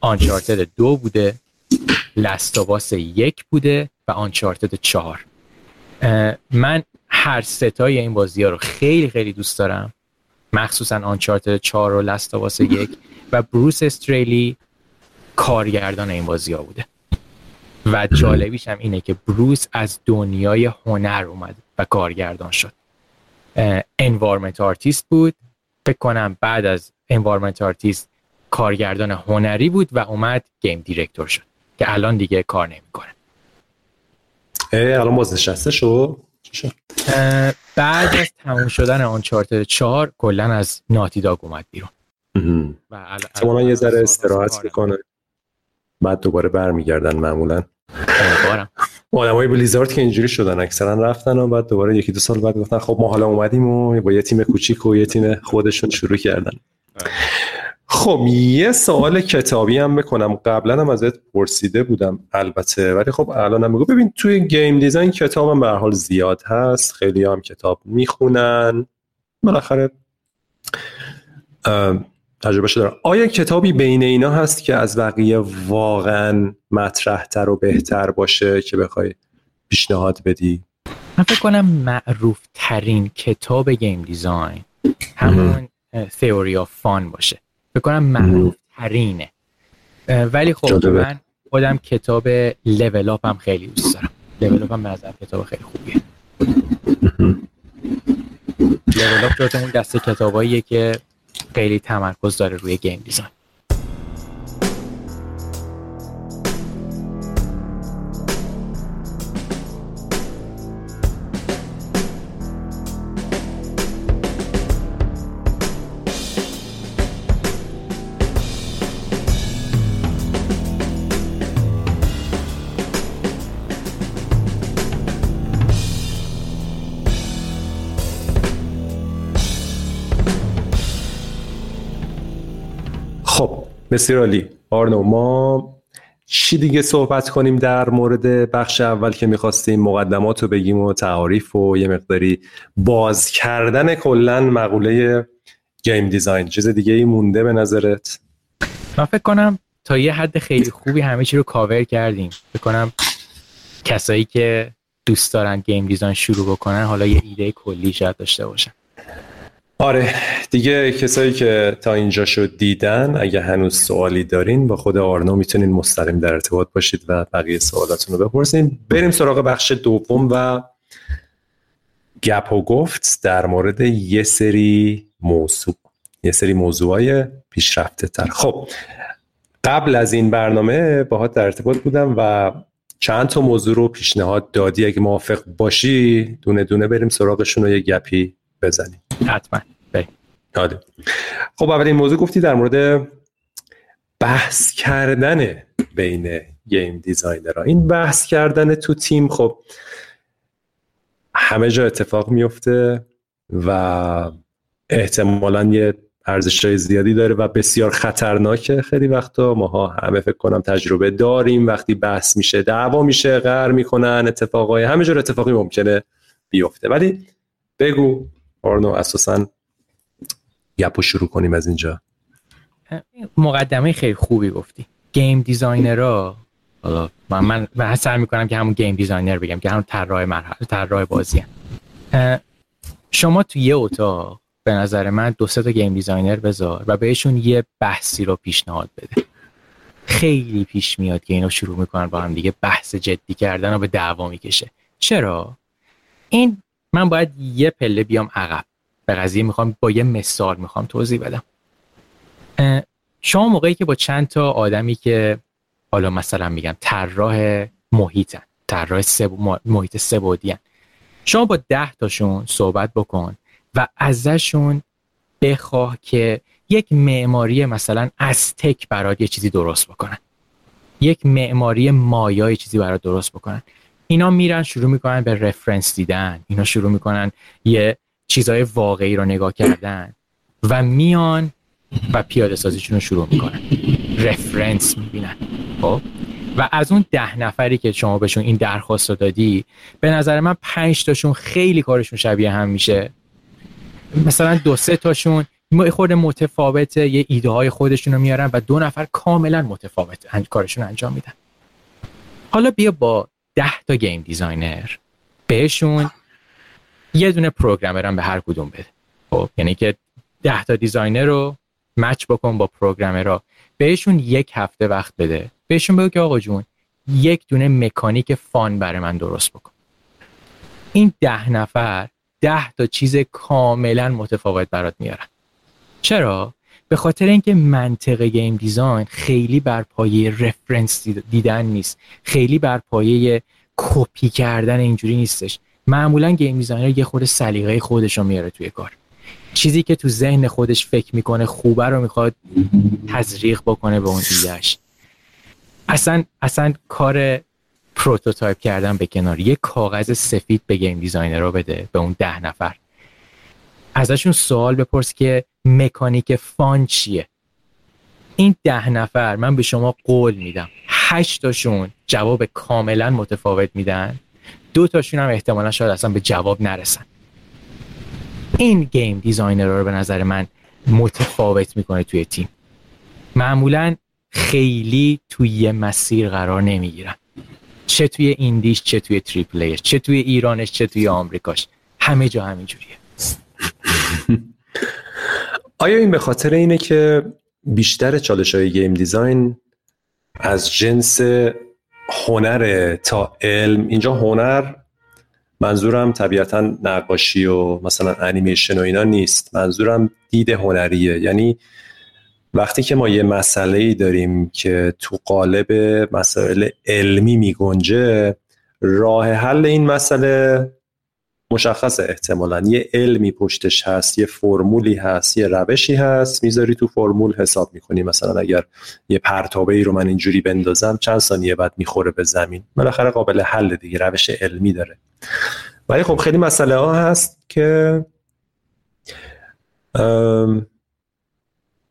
آنچارتد دو بوده لستاواس یک بوده و آنچارتد چهار. من هر سه تای این بازی ها رو خیلی خیلی دوست دارم. مخصوصا Uncharted 4 و Last یک و Bruce Straley کارگردان این بازی ها بوده. و جالبیش هم اینه که Bruce از دنیای هنر اومد و کارگردان شد. environment artist بود. فکر کنم بعد از environment artist کارگردان هنری بود و اومد game director شد. که الان دیگه کار نمی‌کنه. الان بازنشسته شد؟ بعد از تموم شدن آن چارت چهار کلا از ناتی داگ اومد بیرون. و یه ذره استراحت می‌کنه. بعد دوباره برمیگردن معمولا. آدم های بلیزارد که اینجوری شدن اکثرا رفتن و بعد دوباره یکی دو سال بعد گفتن خب ما حالا اومدیم و با یه تیم کوچیک و یه تیم خودشون شروع کردن. خب یه سوال کتابی هم بکنم. قبلا هم ازت پرسیده بودم البته. ولی خب الان هم بگو ببین توی گیم دیزاین کتاب هم حال زیاد هست. خیلی هم کتاب می‌خونن. بالاخره تجربه شده. آیا کتابی بین اینا هست که از بقیه واقعا مطرحتر و بهتر باشه که بخوای پیشنهاد بدی؟ من فکر کنم معروف ترین کتاب گیم دیزاین همون Theory of Fun باشه. فکر کنم معروف ترینه ولی خب من خودم کتاب Level Up هم خیلی دوست دارم. Level Up هم یه کتاب خیلی خوبیه. Level Up اون دسته کتاباییه که خیلی تمرکز داره روی game design بسیار عالی. آرنو ما چی دیگه صحبت کنیم در مورد بخش اول که می‌خواستیم مقدمات رو بگیم و تعاریف و یه مقداری باز کردن کلا مقوله game design. چیز دیگه ای مونده به نظرت؟ من فکر کنم تا یه حد خیلی خوبی همه چی رو کاور کردیم. فکر کنم کسایی که دوست دارن game design شروع بکنن حالا یه ایده کلی شاید داشته باشن. آره دیگه کسایی که تا اینجا شد دیدن اگه هنوز سوالی دارین با خود آرنو می‌تونین مستقیم در ارتباط باشید و بقیه سوالاتون رو بپرسین. بریم سراغ بخش دوم و گپ و گفت در مورد یه سری موضوع یه سری موضوعای پیشرفته تر خب قبل از این برنامه باهات در ارتباط بودم و چند تا موضوع رو پیشنهاد دادی. اگه موافق باشی دونه دونه بریم سراغشون و یه گپی بزنیم حتما. آره. خب اول این موضوع گفتی در مورد بحث کردن بین گیم دیزاینرها. این بحث کردن تو تیم خب همه جا اتفاق میفته و احتمالا یه ارزش های زیادی داره و بسیار خطرناکه خیلی وقتا. ماها همه فکر کنم تجربه داریم وقتی بحث میشه دعوا میشه غر می‌کنن اتفاقای همه جور اتفاقی ممکنه بیفته. ولی بگو آرنو اساسا گپو شروع کنیم از اینجا. مقدمه خیلی خوبی گفتی. game designer ها حالا من من سعی می‌کنم که همون game designer بگم که همون طراح مرحله طراح بازی هم. شما تو یه اتاق به نظر من دو سه تا game designer بذار و بهشون یه بحثی رو پیشنهاد بده. خیلی پیش میاد که اینا شروع می‌کنن با هم دیگه بحث جدی کردن و به دعوا می‌کشه. چرا؟ این من باید یه پله بیام عقب. به قضیه می‌خوام با یه مثال می‌خوام توضیح بدم. شما موقعی که با چند تا آدمی که حالا مثلا میگم طراح محیطن طراح محیط سبودی شما با ده تاشون صحبت بکن و ازشون بخواه که یک معماری مثلا تک برات یه چیزی درست بکنن. یک معماری مایا چیزی برات درست بکنن. اینا میرن شروع می‌کنن به رفرنس دیدن. اینا شروع می‌کنن یه چیزهای واقعی رو نگاه کردن و میان و پیاده سازیشون رو شروع می‌کنن. رفرنس می‌بینن. خب؟ و از اون ده نفری که شما بهشون این درخواست رو دادی به نظر من پنج تاشون خیلی کارشون شبیه هم میشه. مثلا دو سه تاشون خود متفاوته یه ایده های خودشون رو میارن و دو نفر کاملا متفاوت کارشون انجام میدن. حالا بیا با ده تا game designer بهشون یه دونه programmer هم به هر کدوم بده. خب یعنی که ده تا designer رو match بکن با programmer ها. بهشون یک هفته وقت بده. بهشون بگو که آقا جون یک دونه مکانیک fun برای من درست بکن. این ده نفر ده تا چیز کاملا متفاوت برات میارن. چرا؟ به خاطر اینکه منطق game design خیلی بر پایه reference دیدن نیست. خیلی بر پایه کپی کردن اینجوری نیستش. معمولا game designer یه خود سلیقه خودش رو میاره توی کار. چیزی که تو ذهن خودش فکر می‌کنه خوبه رو می‌خواد تزریق بکنه به اون ایدهش اصلا اصلا کار prototype کردن به کنار. یه کاغذ سفید به game designer رو بده به اون ده نفر. ازشون سوال بپرس که مکانیک fun چیه؟ این ده نفر من به شما قول میدم. هشت تاشون جواب کاملا متفاوت میدن. دو تاشون هم احتمالا شاید اصلا به جواب نرسن. این game designer رو به نظر من متفاوت می‌کنه توی تیم. معمولا خیلی توی مسیر قرار نمی‌گیرن. چه توی indie ش چه توی triple-A ش چه توی ایرانش چه توی آمریکاش. همه جا همینجوریه. آیا این به خاطر اینه که بیشتر چالش های game design از جنس هنر تا علم اینجا هنر منظورم طبیعتا نقاشی و مثلا انیمیشن و اینا نیست منظورم دید هنریه. یعنی وقتی که ما یه مسئله ای داریم که تو قالب مسائل علمی می گنجه راه حل این مسئله مشخص احتمالا یه علمی پشتش هست یه فرمولی هست یه روشی هست. می‌ذاری تو فرمول حساب می‌کنی. مثلا اگر یه پرتابه ای رو من اینجوری بندازم چند ثانیه بعد می‌خوره به زمین. بالاخره قابل حل دیگه روش علمی داره. ولی خب خیلی مسئله ها هست که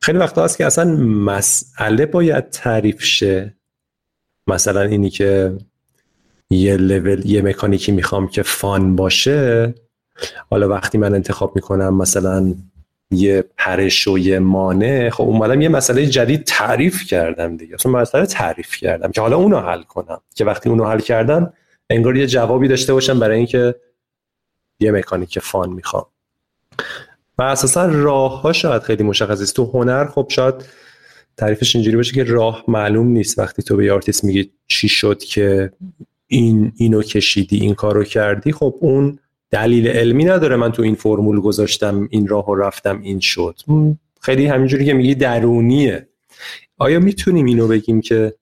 خیلی وقتا هست که اصلا مسئله باید تعریف شه. مثلا اینی که یه لول یه مکانیکی می‌خوام که فان باشه. حالا وقتی من انتخاب می‌کنم مثلا یه پرش و یه مانع خب اومدم یه مسئله جدید تعریف کردم دیگه. اصلا مسئله تعریف کردم که حالا اونو حل کنم. که وقتی اونو حل کردم انگار یه جوابی داشته باشم برای اینکه یه مکانیک fun می‌خوام. و اساسا راه ها شاید خیلی مشخص است تو هنر خب شاید تعریفش اینجوری باشه که راه معلوم نیست. وقتی تو به آرتیست میگی چی شد که این اینو کشیدی این کارو کردی خب اون دلیل علمی نداره من تو این فرمول گذاشتم این راهو رفتم این شد. خیلی همینجوری که میگی درونیه. آیا می‌تونیم اینو بگیم که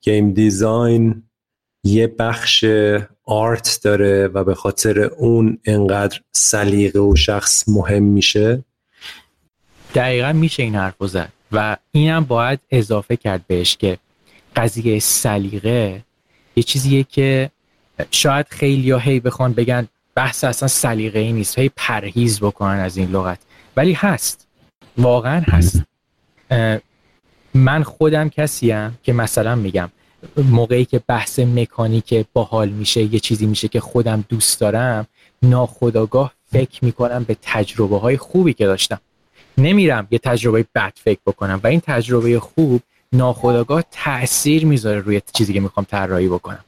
گیم دیزاین یه بخش آرت داره و به خاطر اون انقدر سلیقه و شخص مهم میشه؟ دقیقا میشه این حرف زد و اینم باید اضافه کرد بهش که قضیه سلیقه یه چیزیه که شاید خیلی یا هی بخوان بگن بحث اصلا سلیقه ای نیست هی پرهیز بکنن از این لغت. ولی هست. واقعا هست. من خودم کسیم که مثلا میگم موقعی که بحث مکانیک باحال میشه یه چیزی میشه که خودم دوست دارم ناخداگاه فکر می‌کنم به تجربه های خوبی که داشتم. نمیرم یه تجربه بد فکر بکنم و این تجربه خوب ناخودآگاه تاثیر می‌ذاره روی چیزی که می‌خوام طراحی بکنم.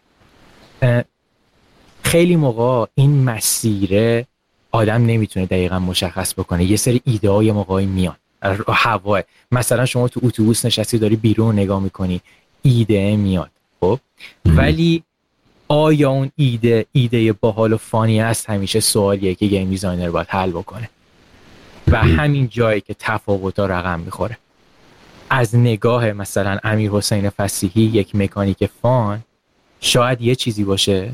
خیلی موقع این مسیره آدم نمی‌تونه دقیقا مشخص بکنه. یه سری ایده های موقعی میان. هواه. مثلا شما تو اتوبوس نشستی داری بیرون نگاه می‌کنی ایده میاد خب؟ ولی آیا اون ایده ایده باحال و fun ی است همیشه سوالیه که game designer باید حل بکنه. و همین جایی که تفاوت رقم می‌خوره. از نگاه مثلا امیر حسین فسیحی یک مکانیک fun شاید یه چیزی باشه.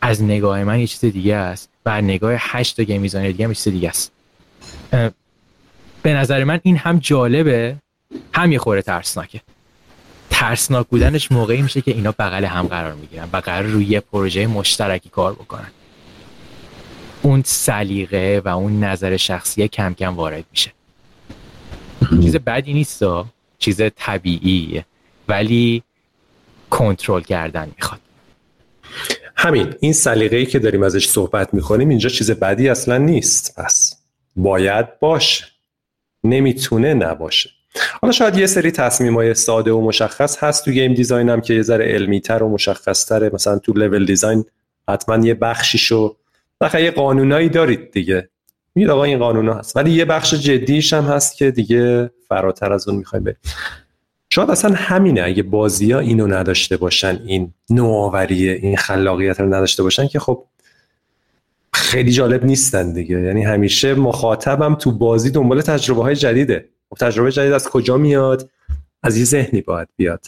از نگاه من یه چیز دیگه است و نگاه هشت تا game designer دیگه هم چیز دیگه است. به نظر من این هم جالبه هم یه خورده ترسناکه. ترسناک بودنش موقعی میشه که اینا بغل هم قرار می‌گیرن و قرار روی یه پروژه مشترکی کار بکنن. اون سلیقه و اون نظر شخصی کم کم وارد میشه. چیز بدی نیست چیز طبیعیه ولی کنترل کردن می‌خواد. همین این سلیقه ای که داریم ازش صحبت می‌کنیم اینجا چیز بدی اصلا نیست. پس باید باشه. نمی‌تونه نباشه. حالا شاید یه سری تصمیم های ساده و مشخص هست تو گیم دیزاین هم که یه ذره علمی تر و مشخص تره مثلا تو لول دیزاین حتما یه بخشیشو. بخیر یه قانونایی دارید دیگه. میگید آقا این قانون هست. ولی یه بخش جدیش هم هست که دیگه فراتر از اون می‌خوایم بریم. شاید اصلا همینه اگه بازی ها اینو نداشته باشن این نوآوری این خلاقیت رو نداشته باشن که خب خیلی جالب نیستن دیگه. یعنی همیشه مخاطبم تو بازی دنبال تجربه های جدیده. خب تجربه جدید از کجا میاد؟ از یه ذهنی باید بیاد.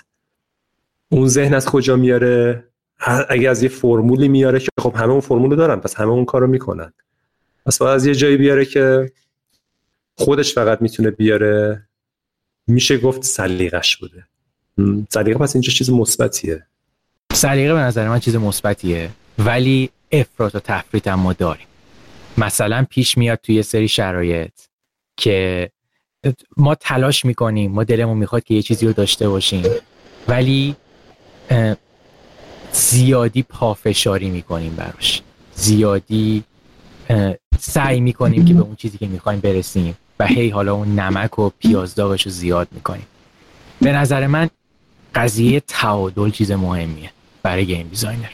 اون ذهن از کجا میاره؟ اگه از یه فرمولی میاره که خب همه اون فرمول دارن پس همه اون کارو می‌کنن. پس باید از یه جایی بیاره که خودش فقط می‌تونه بیاره. میشه گفت سلیقش بوده. سلیقه پس اینجا چیز مثبتیه. سلیقه به نظر من چیز مثبتیه. ولی افراط و تفریط هم ما داریم. مثلا پیش میاد توی سری شرایط که ما تلاش می‌کنیم ما دلمون می‌خواد که یه چیزی رو داشته باشیم. ولی زیادی پافشاری می‌کنیم براش. زیادی سعی می‌کنیم که به اون چیزی که می‌خوایم برسیم و هی حالا اون نمک و پیازداغش رو زیاد می‌کنیم. به نظر من قضیه تعادل چیز مهمیه برای game designer.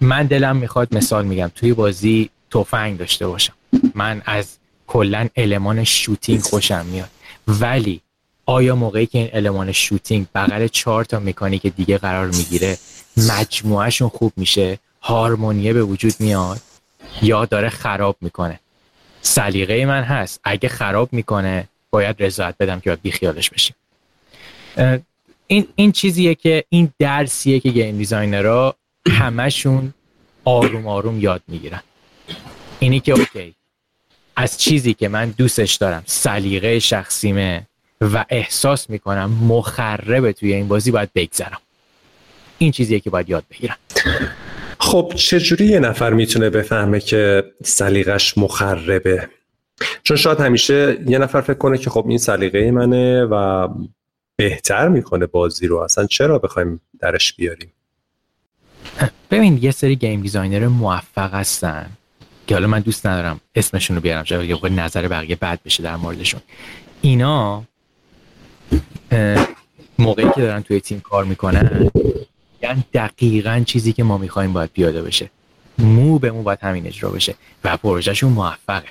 من دلم می‌خواد مثال میگم. توی بازی تفنگ داشته باشم. من از کلا المان shooting خوشم میاد. ولی آیا موقعی که این المان shooting بغل چهار تا مکانیک دیگه قرار می‌گیره مجموعهشون خوب میشه هارمونیه به وجود میاد؟ یا داره خراب می‌کنه. سلیقه من هست. اگه خراب می‌کنه باید رضایت بدم که باید بیخیالش بشیم. این این چیزیه که این درسیه که game designer ها همشون آروم آروم یاد می‌گیرن. اینی که اوکی. از چیزی که من دوستش دارم سلیقه شخصیمه و احساس می‌کنم مخربه توی این بازی باید بگذرم. این چیزیه که باید یاد بگیرم. خب چجوری یه نفر می‌تونه بفهمه که سلیقش مخربه؟ چون شاید همیشه یه نفر فکر کنه که خب این سلیقه منه و بهتر می‌کنه بازی رو. اصلا چرا بخوایم درش بیاریم؟ ببین یه سری game designer موفق هستن که حالا من دوست ندارم اسمشون رو بیارم شاید یه نظر بقیه بد بشه در موردشون. اینا موقعی که دارن توی تیم کار می‌کنن یعنی دقیقا چیزی که ما می‌خوایم باید پیاده بشه. مو به مو باید همین اجرا بشه و پروژهشون موفقه.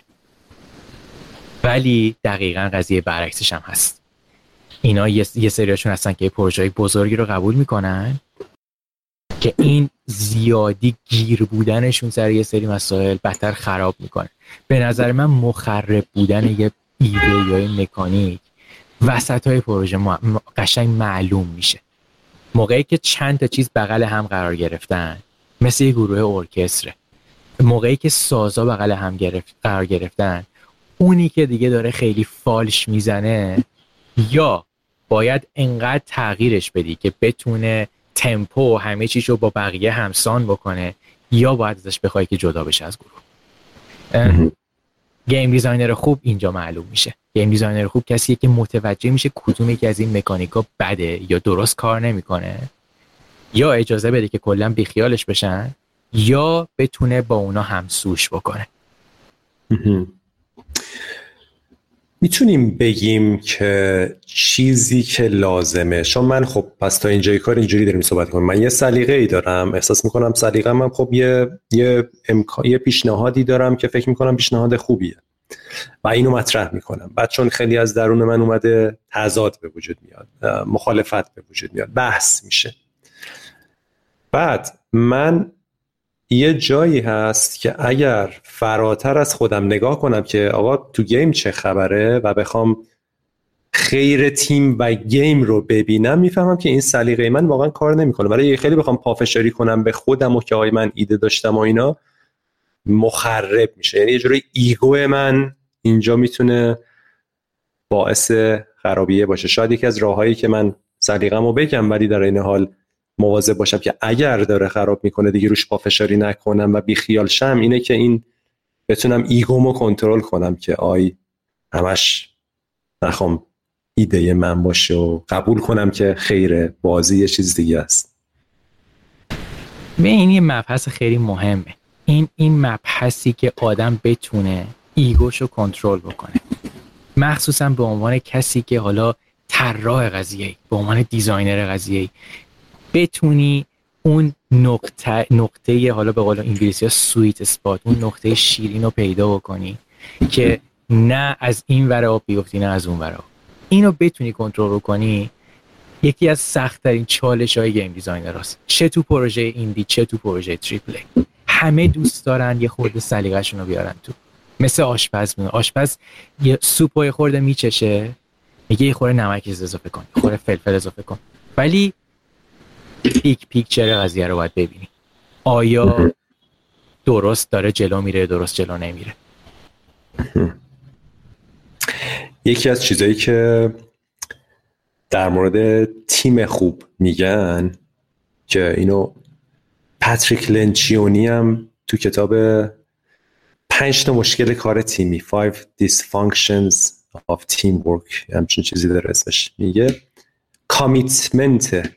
ولی دقیقا قضیه برعکسش هم هست. اینا یه, سریاشون هستن که پروژه بزرگی رو قبول می‌کنن که این زیادی گیر بودنشون سر یه سری مسائل بدتر خراب می‌کنه. به نظر من مخرب بودن یه ایده یا مکانیک وسط های پروژه قشنگ معلوم میشه. موقعی که چند تا چیز بغل هم قرار گرفتن مثل یه گروه ارکستره. موقعی که سازا بغل هم گرفت قرار گرفتن اونی که دیگه داره خیلی فالش می‌زنه یا باید انقدر تغییرش بدی که بتونه تمپو و همه چیز رو با بقیه همسان بکنه یا باید ازش بخوای که جدا بشه از گروه. game designer خوب اینجا معلوم میشه. game designer خوب کسیه که متوجه میشه کدوم یکی از این مکانیکا بده یا درست کار نمی‌کنه یا اجازه بده که کلا بیخیالش بشن یا بتونه با اونا همسوش بکنه. می‌تونیم بگیم که چیزی که لازمه؟ چون من خب پس تا اینجای کار اینجوری داریم صحبت کنیم من یه سلیقه ای دارم. احساس می‌کنم سلیقه من خب یه یه, امکان، یه پیشنهادی دارم که فکر می‌کنم پیشنهاد خوبیه. و اینو مطرح می‌کنم. بعد چون خیلی از درون من اومده تضاد به وجود میاد. مخالفت به وجود میاد. بحث میشه. بعد من یه جایی هست که اگر فراتر از خودم نگاه کنم که آقا تو game چه خبره و بخوام خیر تیم و game رو ببینم می‌فهمم که این سلیقه من واقعا کار نمی‌کنه. برای خیلی بخوام پافشاری کنم به خودم و که آقای من ایده داشتم و اینا مخرب میشه. یعنی یه جوری ego من اینجا می‌تونه باعث خرابیه باشه. شاید یکی از راههایی که من سلیقه‌مو بگم ولی در این حال مواظب باشم که اگر داره خراب می‌کنه دیگه روش پافشاری نکنم و بیخیال شم اینه که این بتونم ego مو کنترل کنم که آی همش نخوام ایده من باشه و قبول کنم که خیر بازی یه چیز دیگه است. به این یه مبحث خیلی مهمه. این این مبحثی که آدم بتونه ego شو کنترل بکنه. مخصوصا به عنوان کسی که حالا طراح قضیه به عنوان designer قضیه بتونی اون نقطه نقطه حالا به قول انگلیسی sweet spot اون نقطه شیرین رو پیدا بکنی که نه از این ورا بیفتی نه از اون ورا اینو بتونی کنترل کنی یکی از سخت ترین چالش های game designer هست چه تو پروژه indie چه تو پروژه triple همه دوست دارن یه خورده سلیقه‌شون رو بیارن تو. مثل آشپز میونه آشپز یه سوپ خورده میچشه. میگه یه خورده نمک اضافه کن یه خورده فلفل اضافه کن. ولی پیک پیک چرا قضیه رو باید ببینی؟ آیا درست داره جلو میره درست جلو نمیره؟ یکی از چیزایی که در مورد تیم خوب میگن که اینو پاتریک لنچیونی هم تو کتاب پنج تا مشکل کار تیمی Five Dysfunctions of Teamwork همچین چیزی داره اسمش میگه. کامیتمنت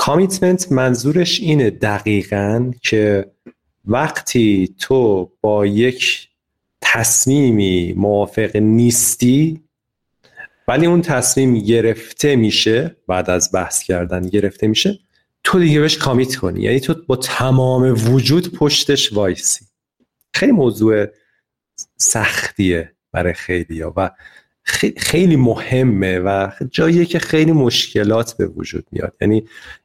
کامیتمنت منظورش اینه دقیقا که وقتی تو با یک تصمیمی موافق نیستی ولی اون تصمیم گرفته میشه بعد از بحث کردن گرفته میشه تو دیگه بهش commit کنی. یعنی تو با تمام وجود پشتش وایسی. خیلی موضوع سختیه برای خیلی و خیلی مهمه و جاییه که خیلی مشکلات به وجود میاد. یعنی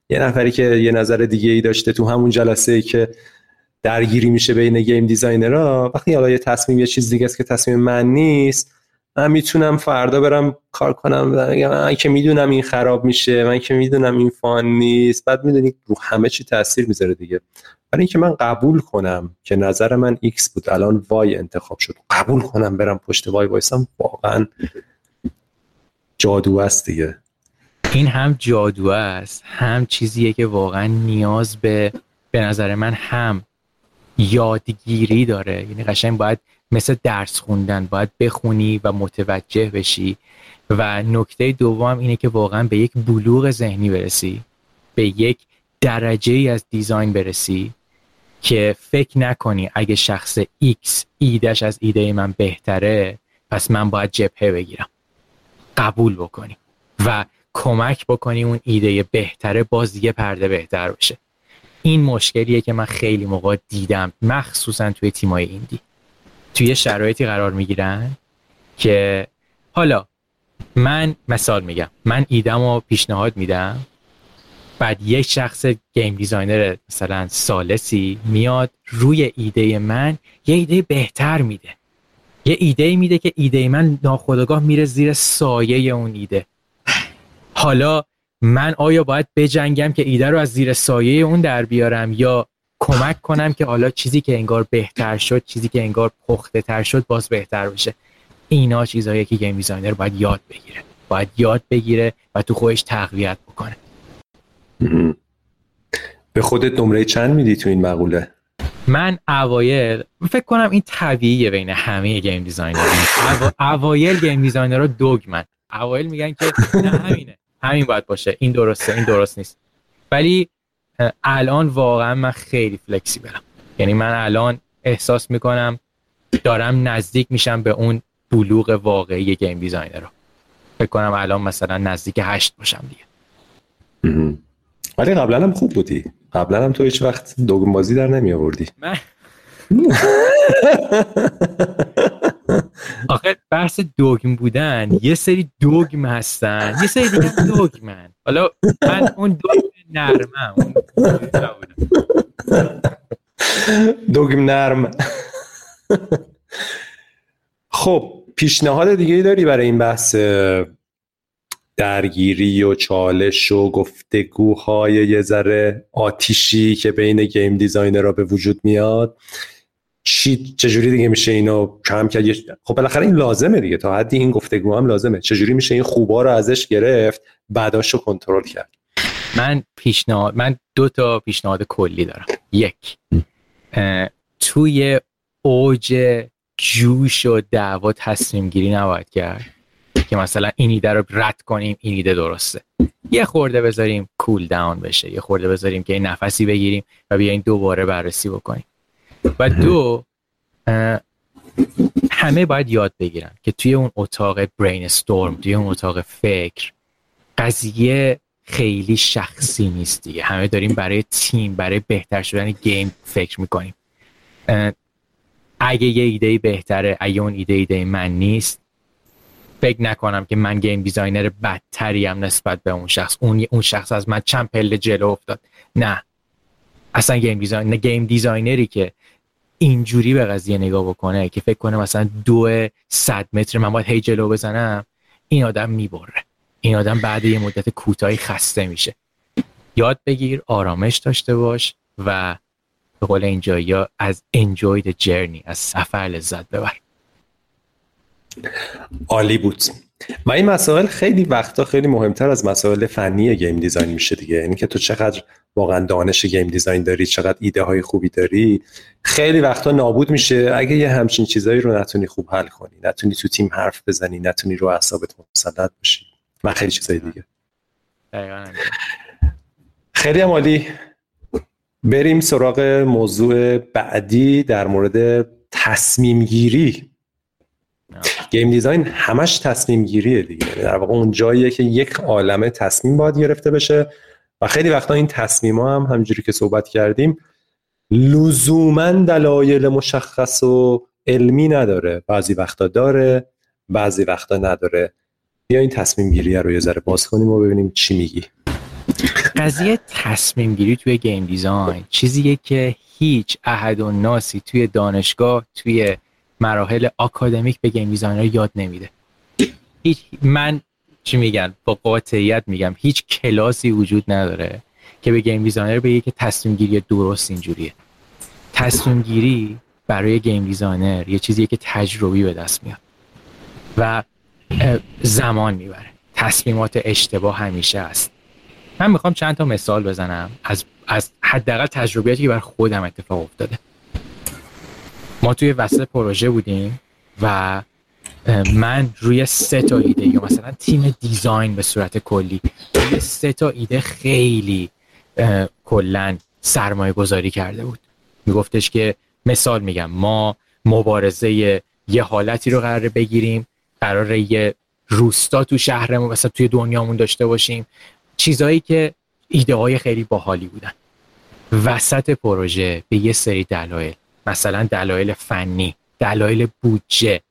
یه نفری که یه نظر دیگه ای داشته تو همون جلسه ای که درگیری میشه بین game designer ها وقتی حالا یه تصمیم یه چیز دیگه است که تصمیم من نیست من می‌تونم فردا برم کار کنم من که می‌دونم این خراب میشه من که می‌دونم این fun نیست. بعد می‌دونی رو همه چی تاثیر می‌ذاره دیگه. برای اینکه من قبول کنم که نظر من X بود الان Y انتخاب شد قبول کنم برم پشت Y وایسم واقعا جادو است دیگه. این هم جادو است هم چیزیه که واقعا نیاز به به نظر من هم یادگیری داره. یعنی قشنگ باید مثل درس خوندن باید بخونی و متوجه بشی. و نکته دوم اینه که واقعا به یک بلوغ ذهنی برسی به یک درجه ای از دیزاین برسی که فکر نکنی اگه شخص X ایدش از ایده من بهتره پس من باید جبهه بگیرم. قبول بکنی. و کمک بکنی اون ایده بهتره باز یه پرده بهتر بشه. این مشکلیه که من خیلی موقع دیدم مخصوصا توی تیمای indie. توی شرایطی قرار می‌گیرن که حالا من مثال میگم من ایدم رو پیشنهاد میدم بعد یک شخص game designer مثلا ثالثی میاد روی ایده من یه ایده بهتر میده. یه ایده میده که ایده من ناخودآگاه میره زیر سایه اون ایده. حالا من آیا باید بجنگم که ایده رو از زیر سایه اون در بیارم یا کمک کنم که حالا چیزی که انگار بهتر شد چیزی که انگار پخته تر شد باز بهتر بشه؟ اینا چیزهایی که game designer باید یاد بگیره. باید یاد بگیره و تو خودش تقویت بکنه. به خودت نمره چند میدی تو این مقوله؟ من اوایل فکر کنم این طبیعیه بین همه game designer اوایل game designer ا دگمن اوایل میگن که نه همینه. همین باید باشه. این درسته این درست نیست. ولی الان واقعا من خیلی flexible م یعنی من الان احساس می‌کنم دارم نزدیک میشم به اون بلوغ واقعی game designer رو. فکر کنم الان مثلا نزدیک هشت باشم دیگه. ولی قبلا هم خوب بودی. قبلا هم تو هیچ وقت دگم بازی در نمی آوردی من آخه بحث دگم بودن یه سری دگم هستن یه سری دیگه دگمن. حالا من اون دگم نرمم دگم نرم. خب پیشنهاد دیگه داری برای این بحث درگیری و چالش و گفتگوهای یه ذره آتیشی که بین game designer به وجود میاد؟ چی چجوری دیگه میشه اینو کم کرد؟ خب بالاخره این لازمه دیگه. تا حدی این گفتگو هم لازمه. چجوری میشه این خوبا رو ازش گرفت بعداشو کنترل کرد؟ من پیشنهاد من دو تا پیشنهاد کلی دارم. یک توی اوج جوش و دعوا تصمیم گیری نباید کرد که مثلا این ایده رو رد کنیم این ایده درسته. یه خورده بذاریم کول داون بشه. یه خورده بذاریم که این نفسی بگیریم و بیاین دوباره بررسی بکنیم. و دو همه باید یاد بگیرن که توی اون اتاق brainstorm توی اون اتاق فکر قضیه خیلی شخصی نیست دیگه. همه داریم برای تیم برای بهتر شدن game فکر می‌کنیم. اگه یه ایده بهتره اگه اون ایده ایده من نیست فکر نکنم که من game designer بدتری هم نسبت به اون شخص. اون اون شخص از من چند پله جلو افتاد. نه. اصلا game design نه game designer ی که اینجوری به قضیه نگاه بکنه که فکر کنه مثلا دو صد متر من باید هی جلو بزنم این آدم می‌بره. این آدم بعد یه مدت کوتاهی خسته میشه. یاد بگیر آرامش داشته باش و به قول اینجاییا enjoy the journey از سفر لذت ببر. عالی بود. و این مسائل خیلی وقتا خیلی مهمتر از مسائل فنی game design میشه دیگه. یعنی که تو چقدر واقعا دانش game design داری چقدر ایده های خوبی داری. خیلی وقتا نابود میشه. اگه یه همچین چیزایی رو نتونی خوب حل کنی نتونی تو تیم حرف بزنی نتونی رو اعصابت مسلط باشی. و خیلی چیزای دیگه. خیلی عالی. بریم سراغ موضوع بعدی در مورد تصمیم گیری game design همش تصمیم گیریه دیگه. در واقع اون جاییه که یک عالمه تصمیم باید گرفته بشه. خیلی وقتا این تصمیم ها هم همجوری که صحبت کردیم لزوما دلایل مشخص و علمی نداره. بعضی وقتا داره بعضی وقتا نداره. بیا این تصمیم گیری رو یه ذره باز کنیم و ببینیم چی میگی. قضیه تصمیم گیری توی game design چیزیه که هیچ احدالناسی توی دانشگاه توی مراحل آکادمیک به game designer یاد نمیده. هیچ من چی میگن؟ با قاطعیت میگم. هیچ کلاسی وجود نداره که به game designer بگه که تصمیم گیری درست اینجوریه. تصمیم گیری برای game designer یه چیزیه که تجربی به دست میاد و زمان می‌بره. تصمیمات اشتباه همیشه است من می‌خوام چند تا مثال بزنم از از حداقل تجربیاتی که بر خودم اتفاق افتاده. ما توی وسط پروژه بودیم و من روی سه تا ایده یا مثلا تیم دیزاین به صورت کلی روی سه تا ایده خیلی کلا سرمایه گذاری کرده بود. میگفتش که مثال میگم ما مبارزه یه حالتی رو قرار بگیریم قرار یه روستا تو شهرمون مثلا توی دنیامون داشته باشیم. چیزایی که ایده های خیلی باحالی بودن. وسط پروژه به یه سری دلایل مثلا دلایل فنی دلایل بودجه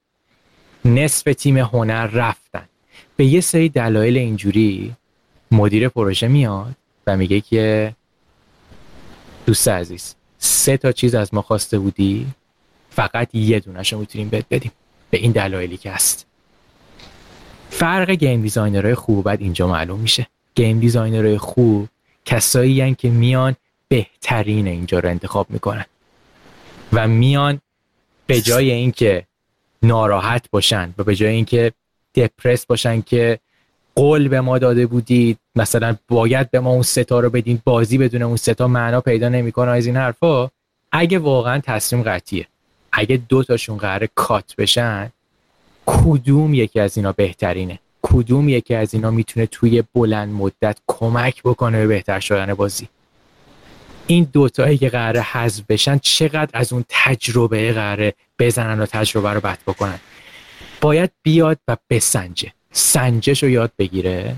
نصف تیم هنر رفتن. به یه سری دلایل اینجوری مدیر پروژه میاد و میگه که دوست عزیز سه تا چیز از ما خواسته بودی فقط یه دونش می‌تونیم بهت بدیم. به این دلایلی که هست. فرق game designer های خوب بعد اینجا معلوم میشه. گیم دیزاینرهای خوب کسایی که میان بهترین اینجا رو انتخاب می‌کنن. و میان به جای اینکه ناراحت باشن و به جای اینکه دپرس باشن که قول به ما داده بودید مثلا باید به ما اون ستا رو بدین بازی بدون اون ستا معنا پیدا نمی‌کنه. از این حرفا اگه واقعا تصمیم قطعیه. اگه دو تاشون قرار کات بشن کدوم یکی از اینا بهترینه؟ کدوم یکی از اینا می‌تونه توی بلند مدت کمک بکنه به بهتر شدن بازی؟ این دوتایی که قراره حذف بشن چقدر از اون تجربه قراره بزنن و تجربه رو بد بکنن؟ باید بیاد و بسنجه. سنجش رو یاد بگیره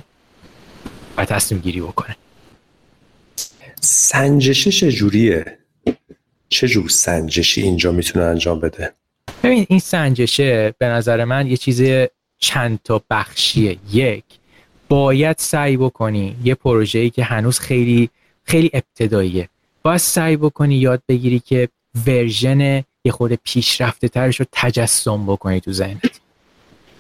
و تصمیم گیری بکنه. سنجشه چجوریه؟ چه جور سنجشی اینجا می‌تونه انجام بده؟ ببین این سنجشه به نظر من یه چیز چند تا بخشیه. یک باید سعی بکنی یه پروژه‌ای که هنوز خیلی خیلی ابتداییه. باید سعی بکنی یاد بگیری که ورژن یه خود پیشرفته ترش رو تجسم بکنی تو ذهنت.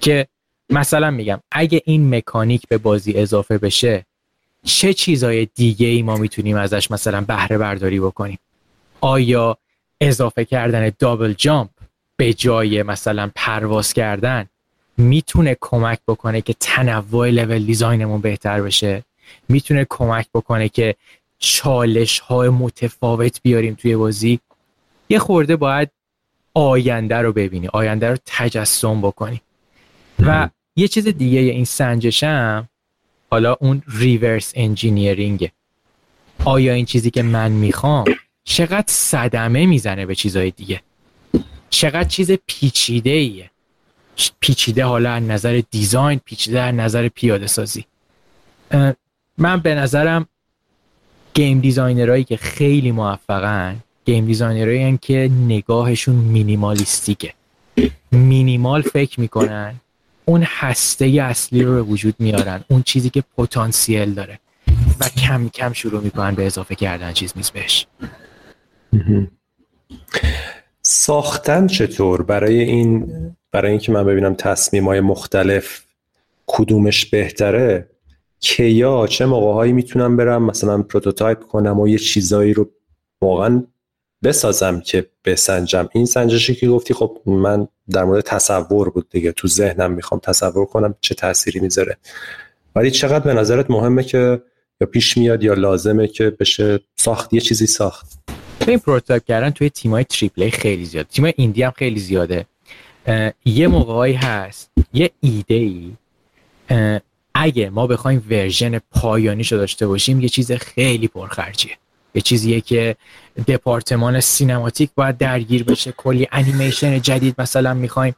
که مثلا میگم اگه این مکانیک به بازی اضافه بشه چه چیزای دیگه ای ما می‌تونیم ازش مثلا بهره برداری بکنیم؟ آیا اضافه کردن دابل جامپ به جای مثلا پرواز کردن می‌تونه کمک بکنه که تنوع لول دیزاینمون بهتر بشه؟ می‌تونه کمک بکنه که چالش های متفاوت بیاریم توی بازی. یه خورده باید آینده رو ببینی آینده رو تجسم بکنی. و یه چیز دیگه این سنجشم حالا اون reverse engineering ه آیا این چیزی که من می‌خوام چقدر صدمه می‌زنه به چیزهای دیگه؟ چقدر چیز پیچیده ایه پیچیده حالا از نظر design پیچیده از نظر پیاده سازی من به نظرم game designer هایی که خیلی موفقن game designer هایی که نگاهشون minimalistic ه. مینیمال فکر می‌کنن اون هسته اصلی رو به وجود میارن اون چیزی که پتانسیل داره و کم کم شروع می‌کنن به اضافه کردن چیز میز بهش. ساختن چطور؟ برای این برای اینکه من ببینم تصمیم های مختلف کدومش بهتره؟ کیا چه موقع هایی می‌تونم برم مثلا prototype کنم و یه چیزایی رو واقعا بسازم که بسنجم. این سنجشی که گفتی خب من در مورد تصور بود دیگه. تو ذهنم می‌خوام تصور کنم چه تأثیری می‌ذاره. ولی چقدر به نظرت مهمه که یا پیش میاد یا لازمه که بشه ساخت یه چیزی ساخت؟ این prototype کردن توی تیمای triple خیلی زیاد. تیم indie هم خیلی زیاده. یه موقعی هست یه ایده ای اگه ما بخوایم version پایانیشو داشته باشیم یه چیز خیلی پرخرجیه. یه چیزیه که دپارتمان cinematic باید درگیر بشه کلی انیمیشن جدید مثلا می‌خوایم.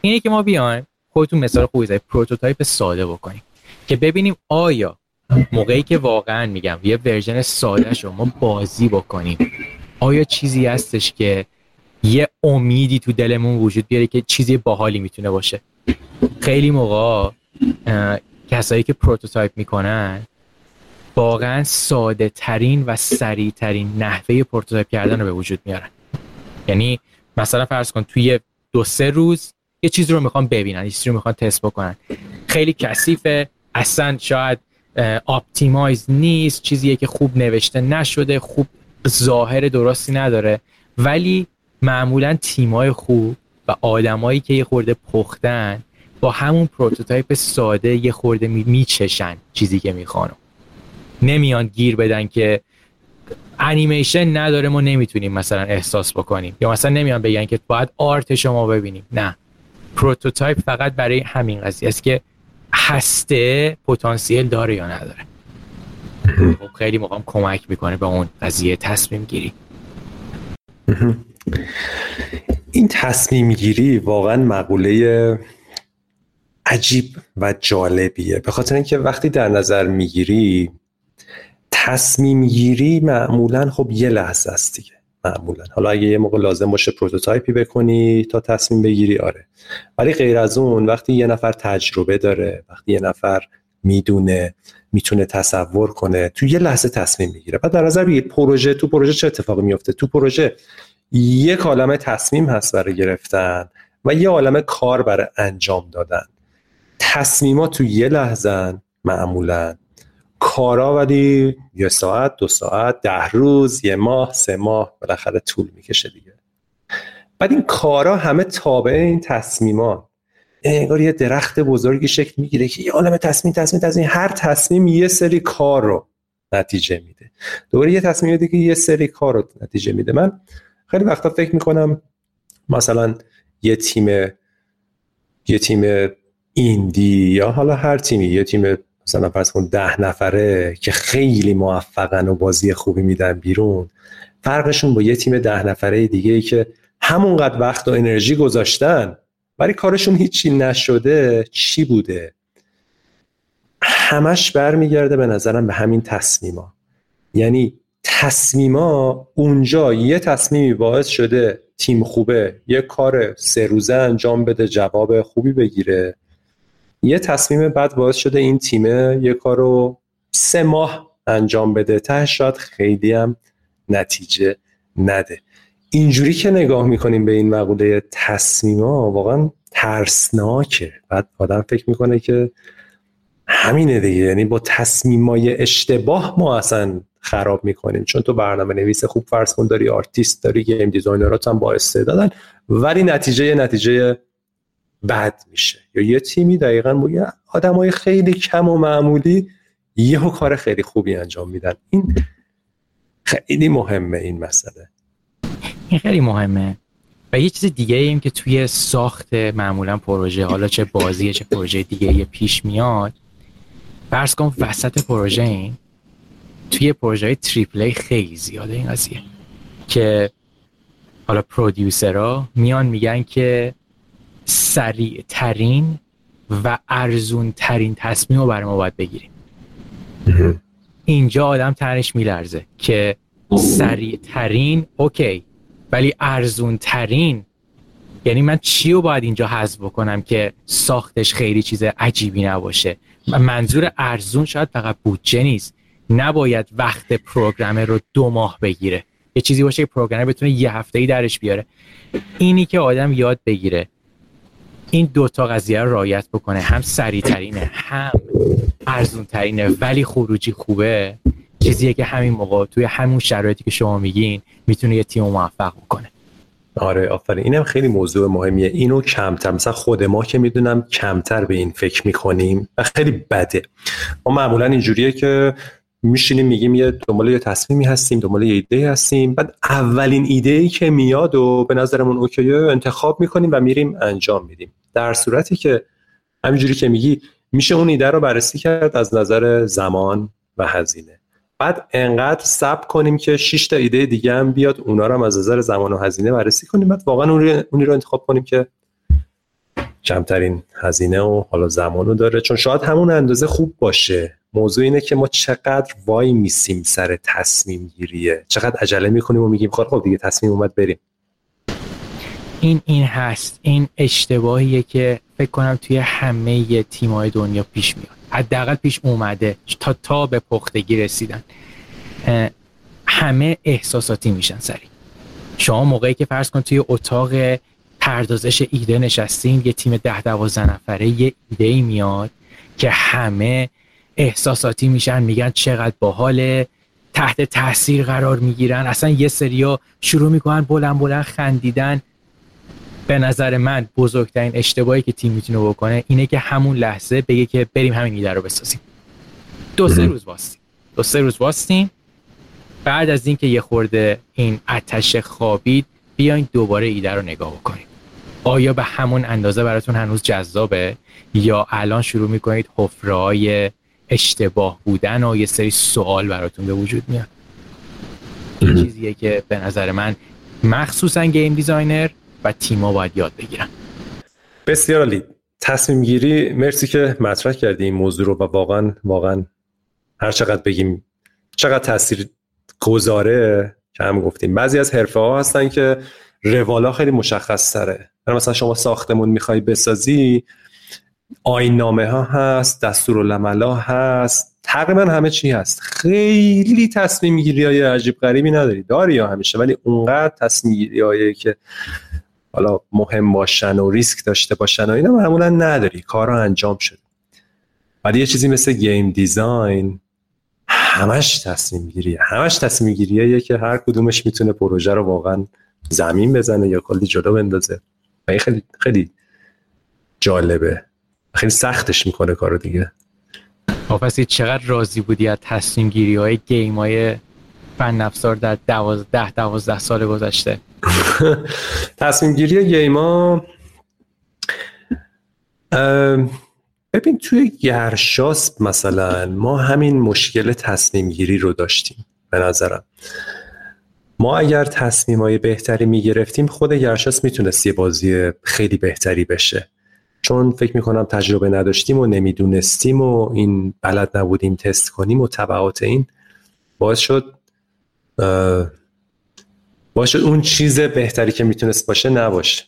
اینه که ما بیایم خودتون مثال خوبی زدید prototype ساده بکنیم که ببینیم آیا موقعی که واقعا میگم یه version ساده شو ما بازی بکنیم آیا چیزی هستش که یه امیدی تو دلمون وجود بیاره که چیزی باحالی می‌تونه باشه؟ خیلی موقع کسایی که prototype می‌کنن واقعا ساده ترین و سریع ترین نحوه prototype کردن رو به وجود میارن. یعنی مثلا فرض کن توی دو سه روز یه چیزی رو می‌خوان ببینن یه چیزی رو می‌خوان تست بکنن. خیلی کثیفه اصلا شاید optimize نیست چیزیه که خوب نوشته نشده خوب ظاهر درستی نداره. ولی معمولا تیمای خوب و آدمایی که یه خورده پختن با همون prototype ساده یه خورده میچشن چیزی که می‌خوان نمیان گیر بدن که انیمیشن نداره ما نمی‌تونیم مثلا احساس بکنیم. یا مثلا نمیان بگن که باید art شو ما ببینیم. نه. prototype فقط برای همین قضیه است که هسته پتانسیل داره یا نداره. خب خیلی موقع کمک می‌کنه به اون قضیه تصمیم گیری. این تصمیم گیری واقعا مقوله عجیب و جالبیه. به خاطر اینکه وقتی در نظر می‌گیری تصمیم گیری معمولا خب یه لحظه است دیگه معمولا. حالا اگه یه موقع لازم باشه prototype ی بکنی تا تصمیم بگیری آره. ولی غیر از اون وقتی یه نفر تجربه داره وقتی یه نفر می‌دونه می‌تونه تصور کنه تو یه لحظه تصمیم می‌گیره. بعد در نظر بگیر پروژه تو پروژه چه اتفاقی میفته تو پروژه یک عالمه تصمیم هست برای گرفتن و یه عالمه کار برای انجام دادن. تصمیمات تو یه لحظه معمولا. کارا ولی یه ساعت دو ساعت ده روز یه ماه سه ماه بالاخره طول می‌کشه دیگه. بعد این کارا همه تابع این تصمیمان انگار یه درخت بزرگی شکل می‌گیره که یه عالم تصمیم تصمیم تصمیم. هر تصمیم یه سری کار رو نتیجه میده. دوباره یه تصمیم دیگه یه سری کار رو نتیجه میده. من خیلی وقتا فکر می‌کنم مثلا یه تیم یه تیم ایندی یا حالا هر تیمی یه تیم مثلا فرض کن ده نفره که خیلی موفقن و بازی خوبی میدن بیرون فرقشون با یه تیم ده نفره دیگه ای که همونقدر وقت و انرژی گذاشتن ولی کارشون هیچی نشده چی بوده؟ همش برمیگرده به نظرم به همین تصمیما. یعنی تصمیما اونجا یه تصمیمی باعث شده تیم خوبه یه کار سه روزه انجام بده جواب خوبی بگیره. یه تصمیم بعد باعث شده این تیمه یه کار رو سه ماه انجام بده. ته شاید خیلی هم نتیجه نده. اینجوری که نگاه می‌کنیم به این مقوله تصمیم ها واقعا ترسناکه. بعد آدم فکر می‌کنه که همینه دیگه. یعنی با تصمیمای اشتباه ما اصلا خراب می‌کنیم. چون تو برنامه نویس خوب فرض کن داری آرتیست داری game designer ات هم با استعدادن. ولی نتیجه نتیجه بد میشه. یا یه تیمی دقیقا با یه آدم خیلی کم و معمولی یه کار خیلی خوبی انجام میدن. این خیلی مهمه این مسئله. این خیلی مهمه. و یه چیز دیگه ایم که توی ساخت معمولا پروژه حالا چه بازی چه پروژه دیگه پیش میاد. فرض کن وسط پروژه این توی پروژه triple-A خیلی زیاده این قضیه. که حالا producer ها میان میگن که سریع ترین و ارزون ترین تصمیم رو برای ما باید بگیریم. اینجا آدم تنش میلرزه که سریع ترین okay ولی ارزون ترین یعنی من چی رو باید اینجا حذف بکنم که ساختش خیلی چیز عجیبی نباشه؟ منظور ارزون شاید فقط بودجه نیست. نباید وقت پروگرامر رو دو ماه بگیره. یه چیزی باشه که پروگرامر بتونه یه هفته ای درش بیاره. اینی که آدم یاد بگیره. این دوتا قضیه رو رایت بکنه. هم ترینه هم ارزون ترینه ولی خروجی خوبه. چیزیه که همین موقع توی همون شرایطی که شما میگین می‌تونه یه تیم موفق بکنه. آره آفرین. اینم خیلی موضوع مهمیه. اینو کمتر مثلا خود ما که می‌دونم کمتر به این فکر می‌کنیم و خیلی بده. ما معمولا اینجوریه که میشینیم میگیم یه دنبال یه تصمیمی هستیم دنبال یه ایده هستیم. بعد اولین ایده ای که میاد و به نظرمون اوکیه انتخاب می‌کنیم و میریم انجام میدیم. در صورتی که همینجوری که میگی میشه اون ایده رو بررسی کرد از نظر زمان و هزینه. بعد انقدر سب کنیم که 6 تا ایده دیگه هم بیاد اونا رو هم از نظر زمان و هزینه بررسی کنیم. بعد واقعا اونی رو انتخاب کنیم که کمترین هزینه و حالا زمان رو داره. چون شاید همون اندازه خوب باشه. موضوع اینه که ما چقدر وای میسیم سر تصمیم گیریه. چقدر عجله می‌کنیم و میگیم خب, خب دیگه تصمیم اومد بریم. این این هست. این اشتباهیه که فکر کنم توی همه تیمای دنیا پیش میاد. حداقل پیش اومده. تا تا به پختگی رسیدن. همه احساساتی میشن سری شما موقعی که فرض کن توی اتاق پردازش ایده نشستین یه تیم ده دوازده نفره یه ایده ای میاد که همه احساساتی میشن میگن چقدر باحاله تحت تاثیر قرار می‌گیرن. اصلا یه سریا شروع می‌کنن بلند بلند خندیدن. به نظر من بزرگترین اشتباهی که تیم می‌تونه بکنه اینه که همون لحظه بگه که بریم همین ایده رو بسازیم. دو سه روز باستیم. دو سه روز وایستیم. بعد از اینکه یه خورده این آتش خوابید بیاین دوباره ایده رو نگاه بکنیم. آیا به همون اندازه براتون هنوز جذابه؟ یا الان شروع می‌کنید حفره اشتباه بودن و یه سری سوال براتون به وجود میاد. این چیزیه که به نظر من مخصوصا game designer و تیما باید یاد بگیرن. بسیار عالی. تصمیم گیری مرسی که مطرح کردی این موضوع رو و واقعا واقعا هر چقدر بگیم چقدر تاثیر گذاره که هم گفتیم. بعضی از حرفه ها هستن که روالا خیلی مشخص تره مثلا شما ساختمون می‌خوای بسازی آینامه ها هست دستورالعملا هست. تقریبا همه چی هست. خیلی تصمیم گیری های عجیب غریبی نداری. داری یا همیشه ولی اونقدر تصمیم گیری که حالا مهم باشن و ریسک داشته باشن و اینا معمولا نداری. کارا انجام شد ولی یه چیزی مثل گیم دیزاین. همش تصمیم گیریه همش تصمیم گیریه که هر کدومش می‌تونه پروژه رو واقعا زمین بزنه یا کلی جلو بندازه. و خیلی خیلی جالبه. خیلی سختش می‌کنه کارو دیگه. پس چقدر راضی بودی از تصمیم گیری های گیم های فن افزار در دوازده دوازده سال گذشته؟ تصمیم گیری گیما ببین توی گرشاست مثلا ما همین مشکل تصمیم گیری رو داشتیم به نظرم. ما اگر تصمیم های بهتری می گرفتیم خود گرشاست می‌تونست یه بازی خیلی بهتری بشه. چون فکر می‌کنم تجربه نداشتیم و نمی‌دونستیم و این بلد نبودیم تست کنیم و طبعات این باعث شد باشه اون چیز بهتری که می‌تونست باشه نباشه.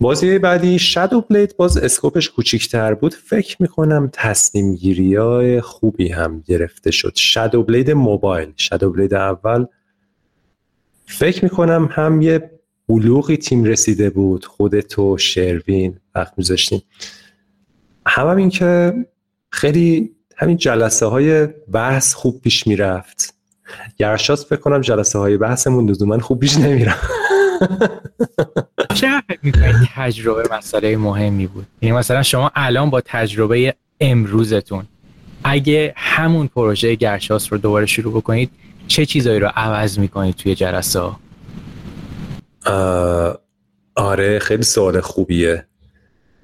بازی بعدی شادو بلید باز اسکوپش کوچیکتر بود. فکر می‌کنم تصمیم گیری های خوبی هم گرفته شد. شادو بلید موبایل. شادو بلید اول. فکر می‌کنم هم یه بلوغی تیم رسیده بود خودتو شروین وقت میذاشتیم. هم, هم این که خیلی همین جلسه های بحث خوب پیش می‌رفت. گرشاس فکر کنم جلسه های بحثمون لزوما خوب پیش نمیرم چه فکر تجربه مسئله مهمی بود؟ یعنی مثلا شما الان با تجربه امروزتون اگه همون پروژه گرشاس رو دوباره شروع بکنید چه چیزایی رو عوض می‌کنید توی جلسه آره خیلی سوال خوبیه.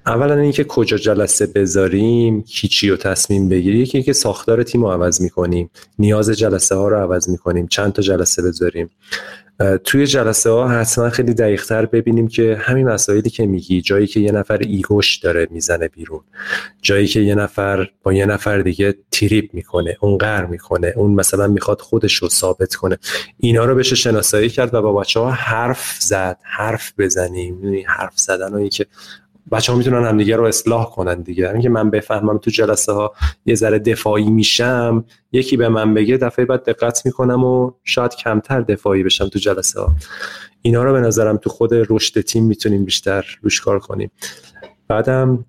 اولا اینکه کجا جلسه بذاریم کی چی رو تصمیم بگیری. یکی که ساختار تیم رو عوض می‌کنیم. نیاز جلسه ها رو عوض می‌کنیم. چند تا جلسه بذاریم. توی جلسه ها حتما خیلی دقیقتر ببینیم که همین مسائلی که میگی جایی که یه نفر ایگوش داره می‌زنه بیرون جایی که یه نفر با یه نفر دیگه تریپ می‌کنه اون قر می‌کنه اون مثلا می‌خواد خودش رو ثابت کنه اینا رو بشه شناسایی کرد و با بچه ها حرف زد حرف بزنیم حرف زدن و که بچه ها می‌تونن همدیگه رو اصلاح کنن دیگه. اینکه من بفهمم تو جلسه ها یه ذره دفاعی میشم یکی به من بگه دفعه بعد دقت می‌کنم و شاید کمتر دفاعی بشم تو جلسه ها اینا رو به نظرم تو خود رشد تیم می‌تونیم بیشتر روش کار کنیم. بعدم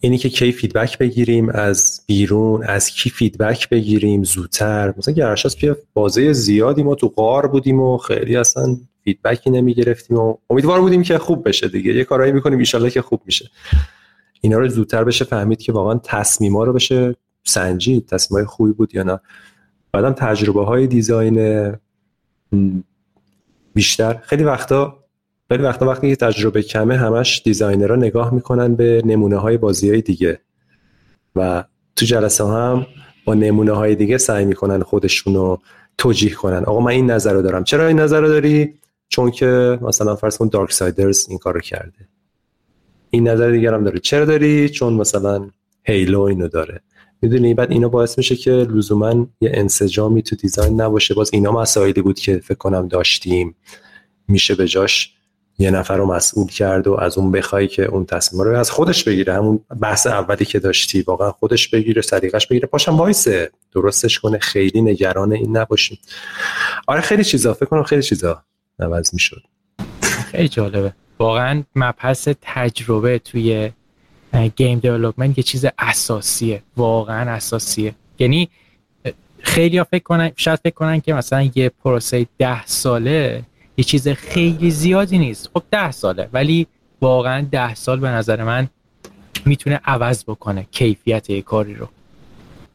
اینی که کی feedback بگیریم از بیرون از کی feedback بگیریم زودتر. مثلا گرشاسپ توی بازه زیادی ما تو غار بودیم و خیلی اصلا feedback ی نمی‌گرفتیم و امیدوار بودیم که خوب بشه دیگه. یه کارایی می‌کنیم ایشالله که خوب میشه. اینا رو زودتر بشه فهمید که واقعا تصمیما رو بشه سنجید تصمیمای خوبی بود یا نه. بعدم تجربه های design بیشتر. خیلی وقتا خیلی وقتا وقتی که تجربه کمه همش designer ها نگاه می‌کنن به نمونه های بازی های دیگه. و تو جلسه هم با نمونه های دیگه سعی می‌کنن خودشون رو توجیه کنن. آقا من این نظر رو دارم. چرا این نظر رو داری؟ چون که مثلا فرض کن Darksiders این کارو کرده. این نظر دیگر هم داره. چرا داری؟ چون مثلا هیلو اینو داره. می‌دونی؟ بعد اینا باعث میشه که لزوما یه انسجامی تو دیزاین نباشه. باز اینا مسائلی بود که فکر کنم داشتیم. میشه به جاش یه نفر رو مسئول کرد و از اون بخوای که اون تصمیم رو از خودش بگیره. همون بحث اولی که داشتی. واقعا خودش بگیره سریقش بگیره. پاشم وایسه. درستش کنه. خیلی نگران این نباشیم. آره خیلی چیزا. فکر کنم خیلی چیزا. عوض می‌شد. خیلی جالبه. واقعا مبحث تجربه توی گیم دیولپمنت یه چیز اساسیه. واقعا اساسیه. یعنی خیلی ها فکر کنن شاید فکر کنن که مثلا یه پروسه ده ساله یه چیز خیلی زیادی نیست. خب ده ساله ولی واقعا ده سال به نظر من می‌تونه عوض بکنه کیفیت یه کاری رو.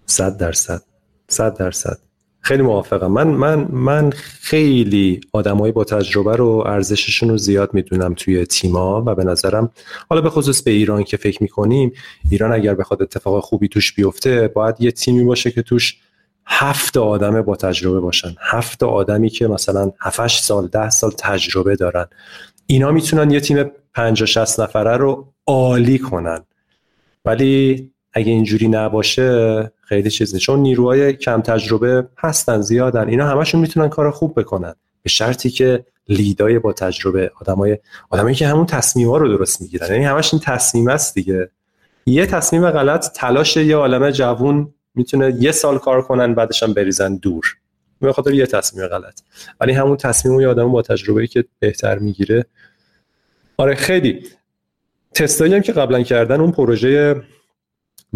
صد درصد. صد درصد. خیلی موافقم. من من من خیلی آدمایی با تجربه رو ارزششون رو زیاد می‌دونم توی تیما و به نظرم حالا به خصوص به ایران که فکر می‌کنیم ایران اگر بخواد اتفاق خوبی توش بیفته باید یه تیمی باشه که توش هفت آدم با تجربه باشن. هفت آدمی که مثلا 7 سال ده سال تجربه دارن. اینا می‌تونن یه تیم 50 60 نفره رو عالی کنن. ولی اگه اینجوری نباشه خیلی چیز نیست چون نیروهای کم تجربه هستن زیادن. اینا همشون می‌تونن کار خوب بکنن. به شرطی که لیدای با تجربه آدمای آدمایی که همون تصمیما رو درست می‌گیرن. یعنی همش این تصمیم است دیگه. یه تصمیم غلط تلاش یه عالمه جوون می‌تونه یه سال کار کنن بعدش هم بریزن دور. به خاطر یه تصمیم غلط. ولی همون تصمیم یه آدم با تجربه که بهتر می‌گیره. آره خیلی. تستایی هم که قبلا کردن اون پروژه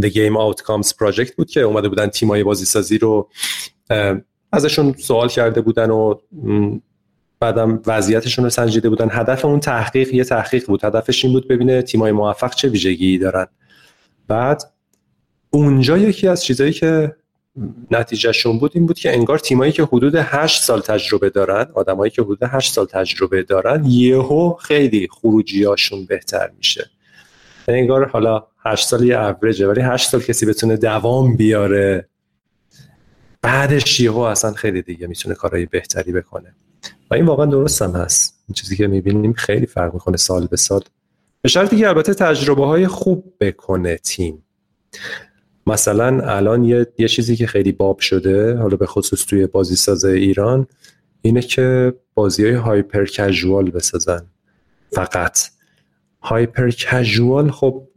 The Game Outcomes Project بود که اومده بودن تیمای بازی سازی رو ازشون سوال کرده بودن و بعدم وضعیتشون رو سنجیده بودن. هدف اون تحقیق یه تحقیق بود. هدفش این بود ببینه تیمای موفق چه ویژگی دارن. بعد اونجا یکی از چیزایی که نتیجهشون بود این بود که انگار تیمایی که حدود 8 سال تجربه دارن آدمایی که حدود 8 سال تجربه دارن یهو خیلی خروجیاشون بهتر میشه. انگار حالا 8 سال یه اوریجه ولی 8 سال کسی بتونه دوام بیاره. بعدش یهو اصلا خیلی دیگه می‌تونه کارهای بهتری بکنه. و این واقعا درست هم هست. این چیزی که می‌بینیم خیلی فرق می‌کنه سال به سال. به شرطی که البته تجربه های خوب بکنه تیم. مثلا الان یه, یه چیزی که خیلی باب شده حالا به خصوص توی بازی سازه ایران اینه که بازی های هایپر کژوال بسازن. فقط. هایپر کژوال خب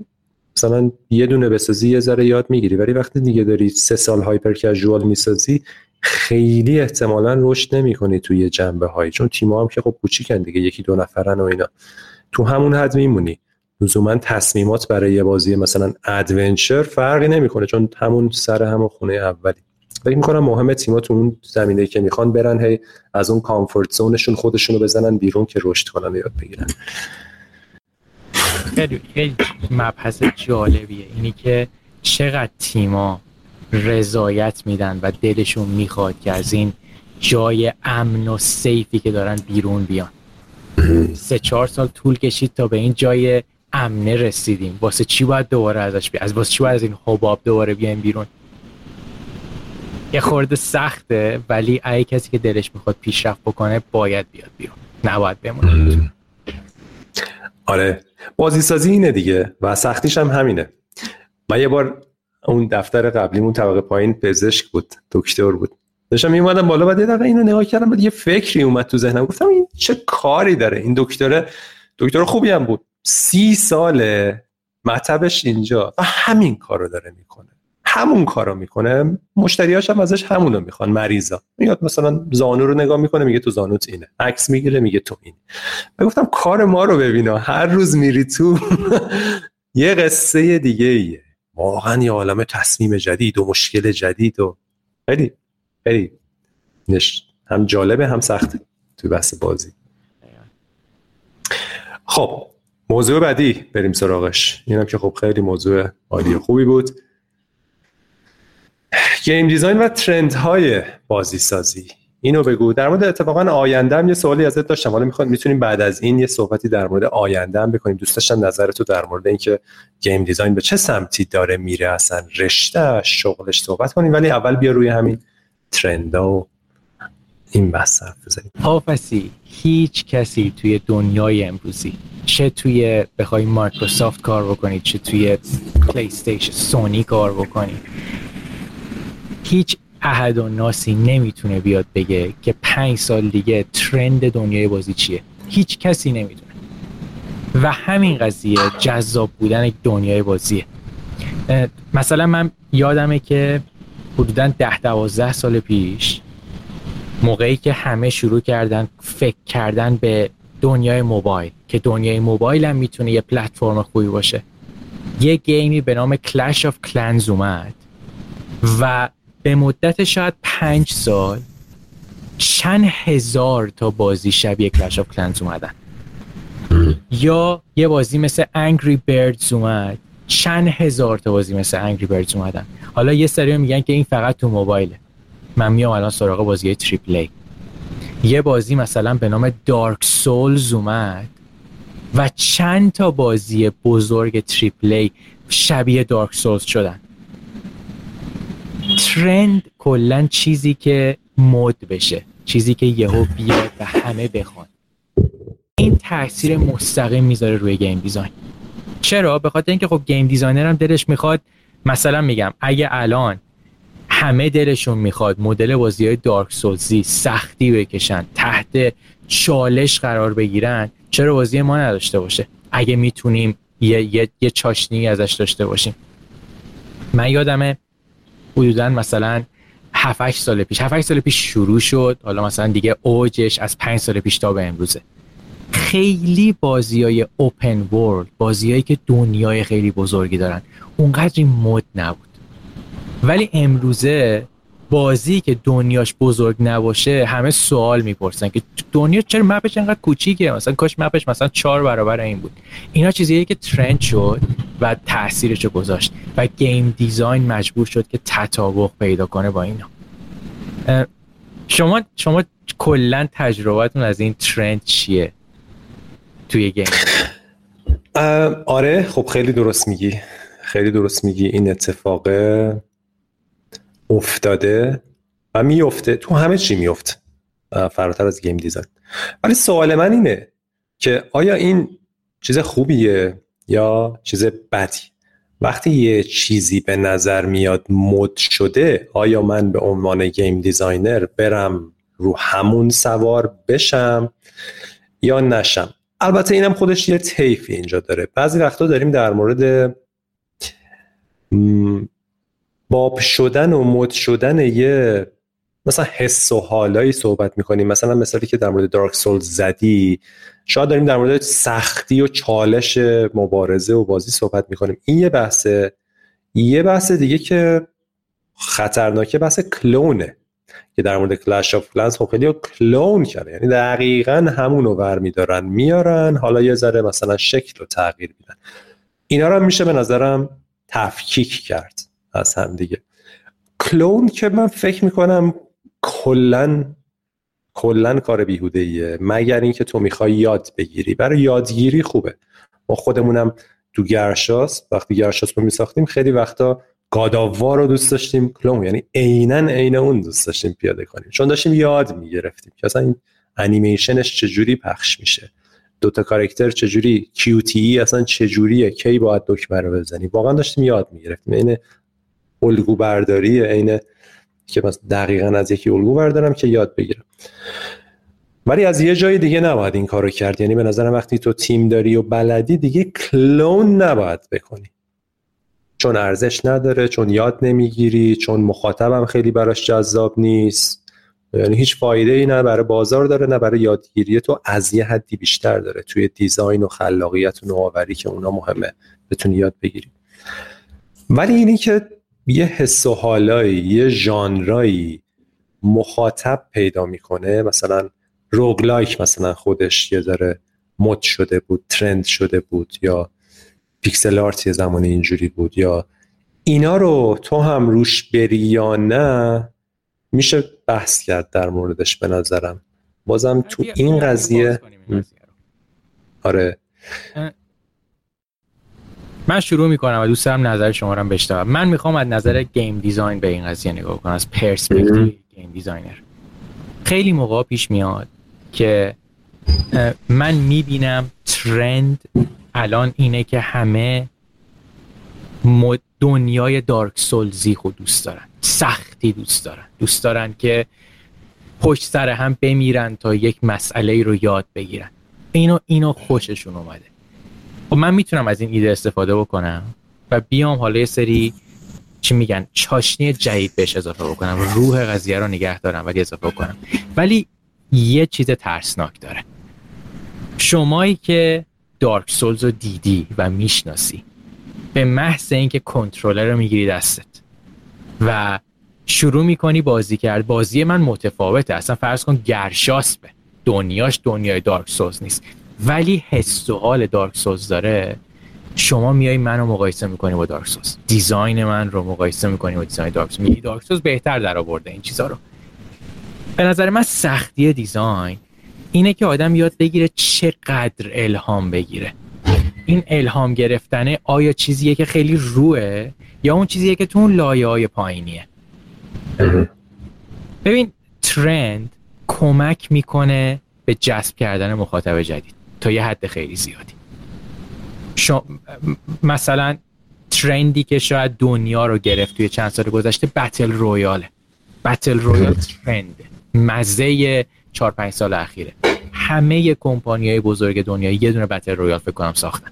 مثلا یه دونه بسازی یه ذره یاد می‌گیری. ولی وقتی دیگه داری سه سال هایپر کژوال می‌سازی خیلی احتمالا رشد نمی‌کنی توی جنبه هایی چون تیم هم که خب کوچیکن دیگه یکی دو نفرن و اینا. تو همون حد میمونی. لزوما تصمیمات برای یه بازی مثلا ادونچر فرقی نمی‌کنه چون همون سر همون خونه اولی. فکر می‌کنم مهم تیما تو اون زمینه که می‌خوان برن هی از اون کامفورت زونشون خودشونو بزنن بیرون که رشد کنن یاد بگیرن. خیلی خیلی مبحث جالبیه. اینی که چقدر تیما رضایت میدن و دلشون می‌خواد که از این جای امن و سیفی که دارن بیرون بیان. سه چهار سال طول کشید تا به این جای امنه رسیدیم. واسه چی باید دوباره ازش بی از واسه چی باید از این حباب دوباره بیایم بیرون؟ یه خورده سخته ولی ای کسی که دلش می‌خواد پیشرفت بکنه باید بیاد بیرون. نباید بمونه. آره. بازی سازی اینه دیگه و سختیش هم همینه. من یه بار اون دفتر قبلیمون طبقه پایین پزشک بود دکتر بود. داشتم میومدم بالا بعد یه اینو نگاه کردم بعد یه فکری اومد تو ذهنم. گفتم این چه کاری داره؟ این دکتر دکتر خوبی هم بود. سی ساله مطبش اینجا و همین کارو داره می‌کنه. همون کارو می‌کنه مشتریاش هم ازش همونو می‌خوان مریضا. میاد مثلا زانو رو نگاه می‌کنه میگه تو زانوت اینه. عکس می‌گیره میگه تو این گفتم کار ما رو ببینا. هر روز میری تو یه قصه دیگه ایه. واقعا یه عالم تصمیم جدید و مشکل جدید و خیلی خیلی هم جالبه هم سخته توی بحث بازی. خب موضوع بعدی بریم سراغش. اینم که خب خیلی موضوع عالی خوبی بود. game design و trend های بازی سازی اینو بگو. در مورد اتفاقا آینده هم یه سوالی ازت داشتم. حالا می‌خواد می‌تونیم بعد از این یه صحبتی در مورد آینده هم بکنیم. دوست داشتم نظر تو در مورد اینکه game design به چه سمتی داره میره اصلا. رشته شغلش صحبت کنیم. ولی اول بیا روی همین trend ا و این بحث حرف بزنیم. هیچ کسی توی دنیای امروزی چه توی بخوای مایکروسافت کار بکنید چه توی پلی سونی کار بکنید هیچ احد و ناسی نمی‌تونه بیاد بگه که پنج سال دیگه ترند دنیای بازی چیه. هیچ کسی نمی‌تونه. و همین قضیه جذاب بودن دنیای بازیه. مثلا من یادمه که حدودا ده دوازده سال پیش موقعی که همه شروع کردن فکر کردن به دنیای موبایل که دنیای موبایل هم می‌تونه یه پلتفرم خوبی باشه. یه game ی به نام Clash of Clans اومد و به مدت شاید پنج سال چند هزار تا بازی شبیه Clash of Clans اومدن. یا یه بازی مثل Angry Birds اومد. چند هزار تا بازی مثل Angry Birds اومدن. حالا یه سری میگن که این فقط تو موبایله. من میام الان سراغ بازی triple-A یه بازی مثلا به نام Dark Souls اومد و چند تا بازی بزرگ triple-A شبیه Dark Souls شدن. trend کلا چیزی که مد بشه چیزی که یهو بیاد و همه بخوان. این تاثیر مستقیم می‌ذاره روی game design چرا؟ به خاطر اینکه خب game designer هم دلش می‌خواد مثلا میگم اگه الان همه دلشون می‌خواد مدل بازی های Dark Souls ی سختی بکشن تحت چالش قرار بگیرن چرا بازی ما نداشته باشه؟ اگه می‌تونیم یه, یه،, یه چاشنی ازش داشته باشیم. من یادمه حدودا مثلا 7 سال پیش. 7 سال پیش شروع شد. حالا مثلا دیگه اوجش از 5 سال پیش تا به امروزه. خیلی بازی های اوپن ورلد بازیهایی که دنیای خیلی بزرگی دارن اونقدر مد نبود. ولی امروزه بازی که دنیاش بزرگ نباشه همه سوال می‌پرسن که دنیا چرا مپش انقدر کوچیکه؟ مثلا کاش مپش مثلا چهار برابر این بود. اینا چیزیه که ترند شد و تاثیرش گذاشت و گیم دیزاین مجبور شد که تطابق پیدا کنه با اینا. شما شما کلا تجربتون از این ترند چیه توی گیم آره خب خیلی درست میگی. خیلی درست میگی. این اتفاقه. افتاده و میفته. تو همه چی میفته فراتر از game design. ولی سوال من اینه که آیا این چیز خوبیه یا چیز بدی؟ وقتی یه چیزی به نظر میاد مد شده آیا من به عنوان game designer برم رو همون سوار بشم یا نشم؟ البته اینم خودش یه تیفی اینجا داره. بعضی وقتا داریم در مورد باب شدن و مد شدن یه مثلا حس و حالایی صحبت می‌کنیم. مثلا مثالی که در مورد دارک سول زدی شاید داریم در مورد سختی و چالش مبارزه و بازی صحبت می‌کنیم. این یه بحثه. یه بحث دیگه که خطرناکه بحث کلونه. که در مورد کلش آف کلنز خب خیلی کلون کرده یعنی دقیقا همونو ور میدارن میارن حالا یه ذره مثلا شکل رو تغییر میدن. اینا رو میشه به نظرم تفکیک کرد. از هم دیگه. کلون که من فکر می‌کنم کلا کلا کار بیهوده ایه مگر اینکه تو می‌خوای یاد بگیری. برای یادگیری خوبه. ما خودمونم تو گرشاس وقتی گرشاس رو میساختیم خیلی وقتا گاداوا رو دوست داشتیم. کلون یعنی عینا عین اون دوست داشتیم پیاده کنیم. چون داشتیم یاد می‌گرفتیم که اصلا این انیمیشنش چجوری پخش میشه. دوتا کارکتر چجوری کیوتی اصلا چجوریه؟ کی باید دکمه رو بزنی؟ واقعا داشتیم یاد می‌گرفتیم. عین الگو برداری عین که مثلا دقیقا از یکی الگو بردارم که یاد بگیرم. ولی از یه جای دیگه نباید این کارو کرد. یعنی به نظرم وقتی تو تیم داری و بلدی دیگه کلون نباید بکنی. چون ارزش نداره چون یاد نمی‌گیری چون مخاطبم خیلی براش جذاب نیست. یعنی هیچ فایده ای نه برای بازار داره نه برای یادگیری تو. از یه حدی بیشتر داره. توی design و خلاقیت و نوآوری که اونا مهمه. بتونی یاد بگیری. ولی اینی که یه حس و حالایی یه ژانرایی مخاطب پیدا می‌کنه. مثلا roguelike مثلا خودش یه ذره مد شده بود trend شده بود یا pixel art یه زمان اینجوری بود یا اینا رو تو هم روش بری یا نه میشه بحث کرد در موردش به نظرم. بازم تو این قضیه آره. من شروع می‌کنم و دوست دارم نظر شما رو بشنوم. من می‌خوام از نظر game design به این قضیه نگاه کنم از perspective game designer خیلی موقع پیش میاد که من می‌بینم trend الان اینه که همه دنیای دارک سولزی خود دوست دارن سختی دوست دارن. دوست دارن که پشت سر هم بمیرن تا یک مسئله رو یاد بگیرن. اینو اینو خوششون اومده. خب من می‌تونم از این ایده استفاده بکنم و بیام حالا یه سری چی میگن چاشنی جدید بهش اضافه بکنم. روح قضیه رو نگه دارم ولی اضافه بکنم. ولی یه چیز ترسناک داره. شمایی که دارک سولز رو دیدی و می‌شناسی به محض اینکه کنترلر رو می‌گیری دستت و شروع می‌کنی بازی کرد بازی من متفاوته. اصلا فرض کن گرشاسبه دنیاش دنیای دارک سولز نیست. ولی حس و حال دارک سولز داره. شما میای منو مقایسه می‌کنی با دارک سولز دیزاین من رو مقایسه می‌کنی با دیزاین دارک سولز میگی دارک سولز بهتر در آورده این چیزا رو. به نظر من سختی دیزاین اینه که آدم یاد بگیره چقدر الهام بگیره. این الهام گرفتنه آیا چیزیه که خیلی روه یا اون چیزیه که تو اون لایه های پایینیه؟ ببین ترند کمک می‌کنه به جذب کردن مخاطب جدید. تا یه حد خیلی زیادی. مثلا ترندی که شاید دنیا رو گرفت توی چند سال گذشته بتل رویاله بتل رویال ترند مزه 4 5 سال اخیره. همه کمپانی های بزرگ دنیا یه دونه بتل رویال فکر کنم ساختن.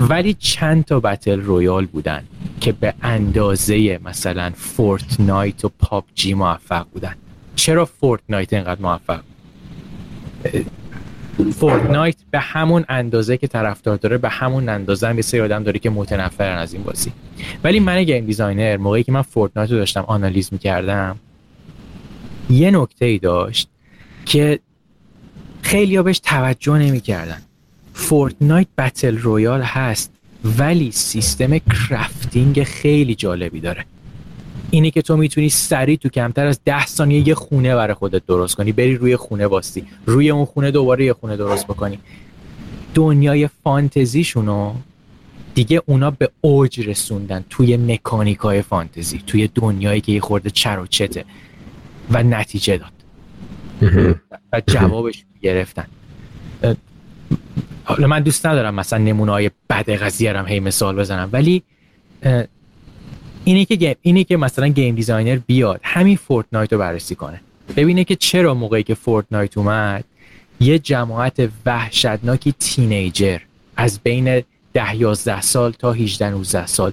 ولی چند تا بتل رویال بودن که به اندازه مثلا فورتنایت و پاپ جی موفق بودن. چرا فورتنایت اینقدر موفق؟ فورتنایت به همون اندازه که طرفدار داره به همون اندازه هم یه سری آدم داره که متنفرن از این بازی. ولی من گیم دیزاینر موقعی که من فورتنایت رو داشتم آنالیز می‌کردم یه نکته ای داشت که خیلی ها بهش توجه نمی‌کردن. فورتنایت بتل رویال هست ولی سیستم کرافتینگ خیلی جالبی داره. اینی که تو می‌تونی سریع تو کمتر از ده ثانیه یه خونه برای خودت درست کنی. بری روی خونه باستی. روی اون خونه دوباره یه خونه درست بکنی. دنیای فانتزیشونو دیگه اونا به اوج رسوندن توی مکانیکای فانتزی توی دنیایی که یه خورده چر و چته و نتیجه داد. و جوابش گرفتن. حالا من دوست ندارم مثلا نمونه های بد قضیه هم هی مثال بزنم. ولی اینه که اینه که مثلا گیم دیزاینر بیاد همین فورتنایت رو بررسی کنه. ببینه که چرا موقعی که فورتنایت اومد یه جماعت وحشتناکی تینیجر از بین ده 11 سال تا 18 19 سال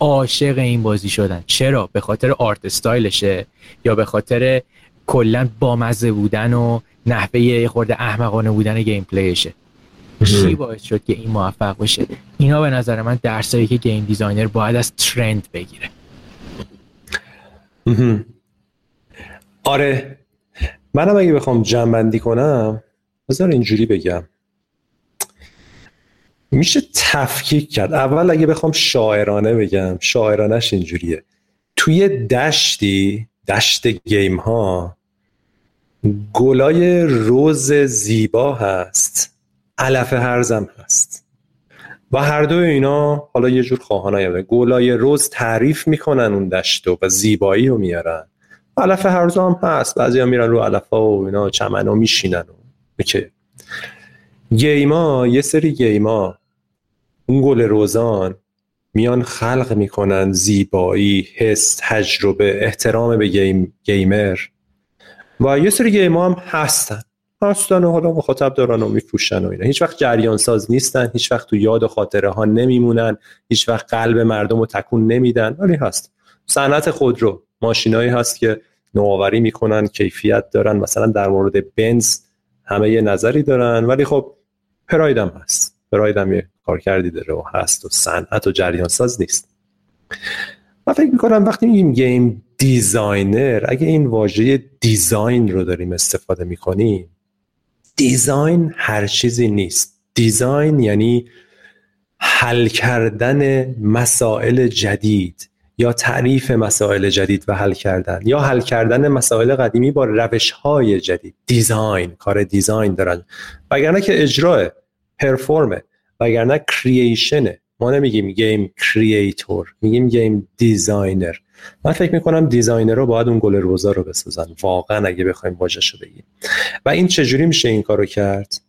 عاشق این بازی شدن. چرا؟ به خاطر آرت استایلشه یا به خاطر کلا بامزه بودن و نحوه خورده احمقانه بودن گیم پلیشه. چی باعث شد که این موفق بشه؟ اینا به نظر من درسایی که گیم دیزاینر باید از ترند بگیره. آره. منم اگه بخوام جنبندی کنم بذار اینجوری بگم. میشه تفکیک کرد. اول اگه بخوام شاعرانه بگم شاعرانش اینجوریه. توی دشتی دشت گیم ها گلای روز زیبا هست. علف هرزم هست. و هر دو اینا حالا یه جور خواهانه گلای روز تعریف می‌کنن اون دشتو و زیبایی رو میارن. علف هرزم هم هست. بعضی هم میرن رو علف ها و اینا چمن ها میشینن که گیما یه سری گیما اون گل روزان میان خلق می‌کنن زیبایی حس تجربه احترام به گیم، گیمر. و یه سری گیما هم هستن. هستن و حالا مخاطب دارن و میفروشن و اینا. هیچ وقت جریان ساز نیستن هیچ وقت تو یاد و خاطره ها نمیمونن هیچ وقت قلب مردم رو تکون نمیدن. ولی هست. صنعت خودرو ماشینایی هست که نوآوری می‌کنن کیفیت دارن مثلا در مورد بنز همه یه نظری دارن. ولی خب پرایدم هست. پرایدم یه کار کردی داره و هست و صنعت و جریان ساز نیست. من فکر می‌کنم وقتی میگیم گیم دیزاینر اگه این واژه دیزاین رو داریم استفاده می‌کنیم دیزاین هر چیزی نیست. دیزاین یعنی حل کردن مسائل جدید یا تعریف مسائل جدید و حل کردن یا حل کردن مسائل قدیمی با روش های جدید. دیزاین کار دیزاین دارن. وگرنه که اجراه پرفورمه وگرنه کرییشنه ما نمیگیم گیم کرییتور میگیم گیم دیزاینر من فکر می‌کنم دیزاینر رو باید اون گل روزا رو بسازن. واقعا اگه بخوایم واژه‌ش رو بگیم. و این چجوری میشه این کارو کرد؟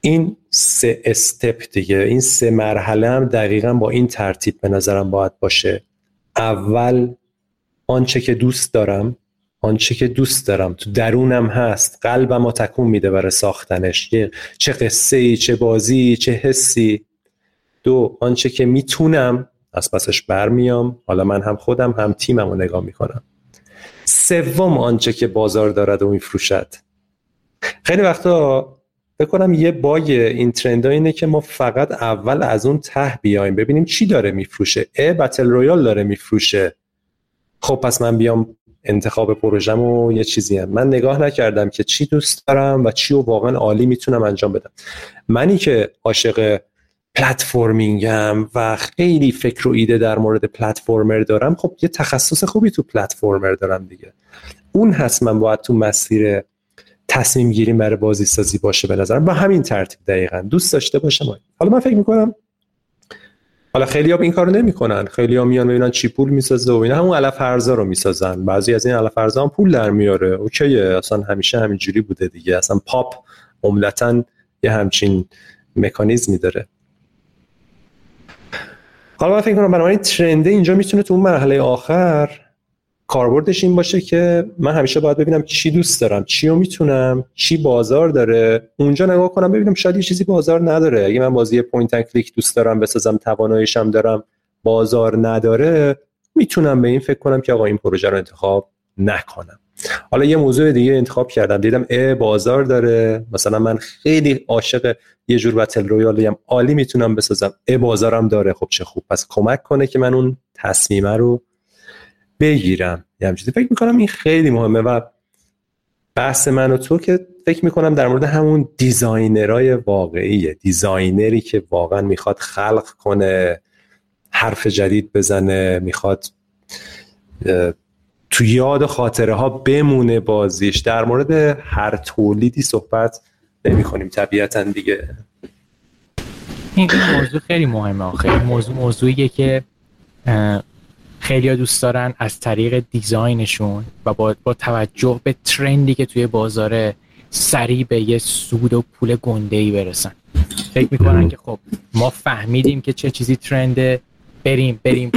این سه استپ دیگه این سه مرحله هم دقیقا با این ترتیب به نظرم باید باشه. اول آنچه که دوست دارم آنچه که دوست دارم. تو درونم هست. قلبم تکون میده برای ساختنش. چه قصه ای چه بازی چه حسی. دو آنچه که می‌تونم از پسش برمیام. حالا من هم خودم هم تیمم رو نگاه می‌کنم. سوم آنچه که بازار دارد و میفروشد. خیلی وقتا بکنم یه باگ این ترند اینه که ما فقط اول از اون ته بیایم. ببینیم چی داره میفروشه. ا بتل رویال داره میفروشه. خب پس من بیام انتخاب پروژم و یه چیزی هم. من نگاه نکردم که چی دوست دارم و چی رو واقعا عالی می‌تونم انجام بدم. منی که عاشق پلتفرمینگم و خیلی فکر و ایده در مورد پلتفرمر دارم. خب یه تخصص خوبی تو پلتفرمر دارم دیگه. اون هست من باید تو مسیر تصمیم گیری برای بازی سازی باشه به نظرم. با همین ترتیب دقیقا. دوست داشته باشم حالا من فکر می‌کنم حالا خیلی ها این کارو نمی‌کنن. خیلی ها میان ببینن چی پول می‌سازه و اینا. همون علف ارزا رو می‌سازن. بعضی از این علف ارزا هم پول در میاره. اوکیه. اصلا همیشه همینجوری بوده دیگه. اصلا پاپ عمدتا یه همچین مکانیزمی داره. حالا من فکر کنم بنابراین ترنده اینجا می‌تونه تو اون مرحله آخر کاربردش این باشه که من همیشه باید ببینم چی دوست دارم چی رو می‌تونم چی بازار داره. اونجا نگاه کنم ببینم شاید یه چیزی بازار نداره. اگه من بازی پوینت ان کلیک دوست دارم بسازم تواناییشم دارم بازار نداره می‌تونم به این فکر کنم که آقا این پروژه رو انتخاب نکنم. حالا یه موضوع دیگه انتخاب کردم. دیدم ا بازار داره. مثلا من خیلی عاشق یه جور بتل رویالی هم عالی می‌تونم بسازم. ا بازارم داره. خب چه خوب. پس کمک کنه که من اون تصمیمه رو بگیرم. یه همچیزی فکر می‌کنم این خیلی مهمه و بحث من و تو که فکر می‌کنم در مورد همون دیزاینرای واقعیه. دیزاینری که واقعا می‌خواد خلق کنه حرف جدید بزنه می‌خواد تو یاد خاطره ها بمونه بازیش. در مورد هر تولیدی صحبت نمی کنیم طبیعتا دیگه. این موضوع خیلی مهمه آخه. موضوع موضوعیه که خیلی دوست دارن از طریق دیزاینشون و با, با توجه به ترندی که توی بازار سریع به یه سود و پول گنده ای برسن. فکر می‌کنن که خب ما فهمیدیم که چه چیزی ترنده بریم بریم.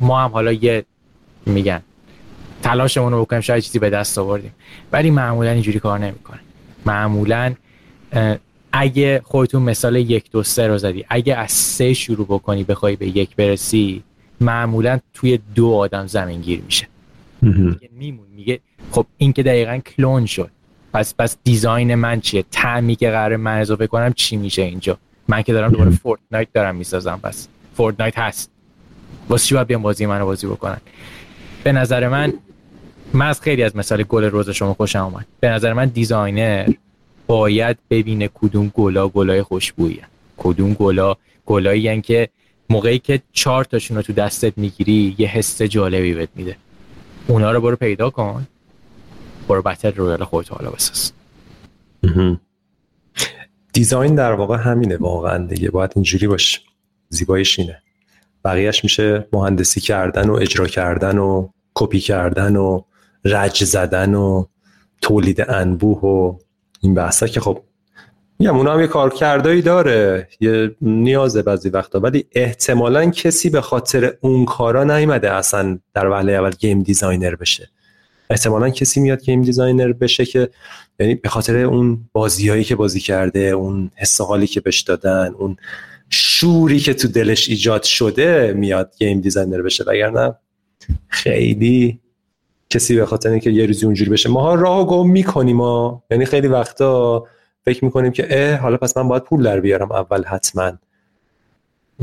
ما هم حالا یه میگن. تلاشمون رو بکنیم شاید چیزی به دست آوردیم. ولی معمولا اینجوری کار نمی‌کنه. معمولا اگه خودتون مثال یک دو سه رو زدی اگه از سه شروع بکنی بخوای به یک برسی معمولا توی دو آدم زمین گیر میشه میگه میمون میگه خب این که دقیقا کلون شد. پس پس دیزاین من چیه؟ تعمی که قرار من اضافه کنم چی میشه اینجا؟ من که دارم دوباره فورتنایت دارم می‌سازم پس فورتنایت هست. واسه چی باید بیام بازی منو بازی بکنن؟ به نظر من من از خیلی از مثال گل روز شما خوشم اومد. به نظر من دیزاینر باید ببینه کدوم گلا گلای خوشبویی کدوم گلا گلایی که موقعی که چهار تاشون رو تو دستت می‌گیری یه حس جالبی بهت میده. اونا رو برو پیدا کن. برو بتل رویال خودت حالا بساز. دیزاین در واقع همینه واقعا دیگه. باید اینجوری باشه. زیبایش اینه. بقیهش میشه مهندسی کردن و اجرا کردن و کپی کردن و رج زدن و تولید انبوه و این بحثا که خب میگم اونا هم یه کارکردایی داره یه نیازه بعضی وقتا ولی احتمالا کسی به خاطر اون کارا نیومده اصلا در وهله اول game designer بشه. احتمالا کسی میاد game designer بشه که یعنی به خاطر اون بازیهایی که بازی کرده اون حس حالی که بهش دادن اون شوری که تو دلش ایجاد شده میاد game designer بشه. وگرنه خیلی کسی به خاطر اینکه یه روزی اونجوری بشه. ما راه گم می‌کنیم ما یعنی خیلی وقتا فکر می‌کنیم که اه حالا پس من باید پول در بیارم. اول حتما.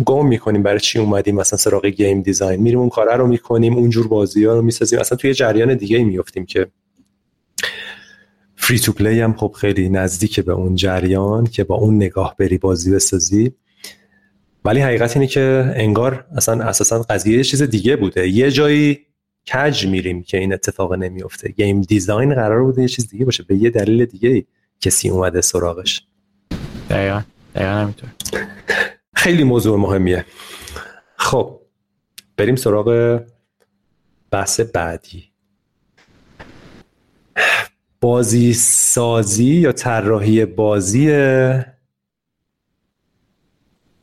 گم می‌کنیم برای چی اومدیم مثلا سراغ game design. میریم اون کاره رو می‌کنیم اونجور بازی ها رو می‌سازیم. اصلا توی جریان دیگه ای میفتیم که free to play هم خب خیلی نزدیک به اون جریان که با اون نگاه بری بازی بسازی. ولی حقیقت اینه که انگار اصلا اساسا قضیه یه چیز دیگه بوده. یه جایی کج میریم که این اتفاق نمیفته گیم دیزاین قرار بوده یه چیز دیگه باشه. به یه دلیل دیگه کسی اومده سراغش. دقیقا. دقیقا همینطور. خیلی موضوع مهمیه. خب بریم سراغ بحث بعدی. بازی سازی یا طراحی بازی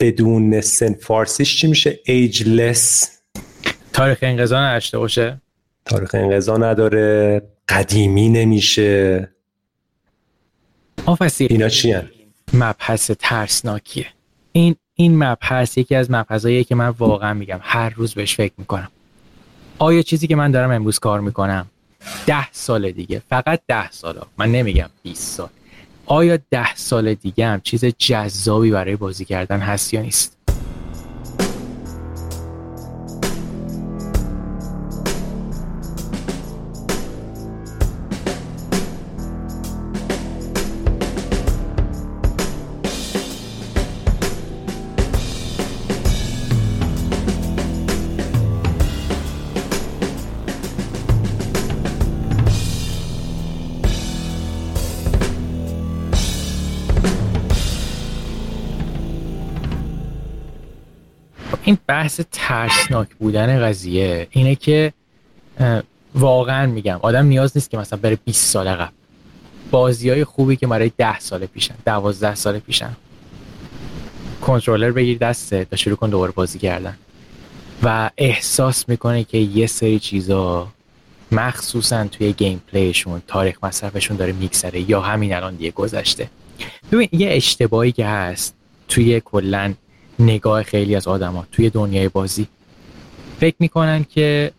بدون سن فارسیش چی میشه؟ ایجلس تاریخ انقضا نداشته باشه؟ تاریخ انقضا نداره قدیمی نمیشه. آفسی اینا چی هن؟ مبحث ترسناکیه. این این مبحث یکی از مبحثاییه که من واقعا میگم. هر روز بهش فکر می‌کنم. آیا چیزی که من دارم امروز کار می‌کنم؟ ده سال دیگه. فقط ده سال من نمیگم 20 سال. آیا ده سال دیگه هم چیز جذابی برای بازی کردن هست یا نیست؟ بحث ترسناک بودن قضیه اینه که واقعا میگم آدم نیاز نیست که مثلا بره 20 سال قبل بازی های خوبی که برای 10 سال پیشن 12 سال پیشن. کنترلر بگیر دسته تا شروع کن دوباره بازی کردن. و احساس می‌کنه که یه سری چیزا مخصوصا توی گیم پلیشون تاریخ مصرفشون داره میگذره یا همین الان دیگه گذشته. ببین یه اشتباهی که هست توی کلا نگاه خیلی از آدما توی دنیای بازی. فکر می‌کنن که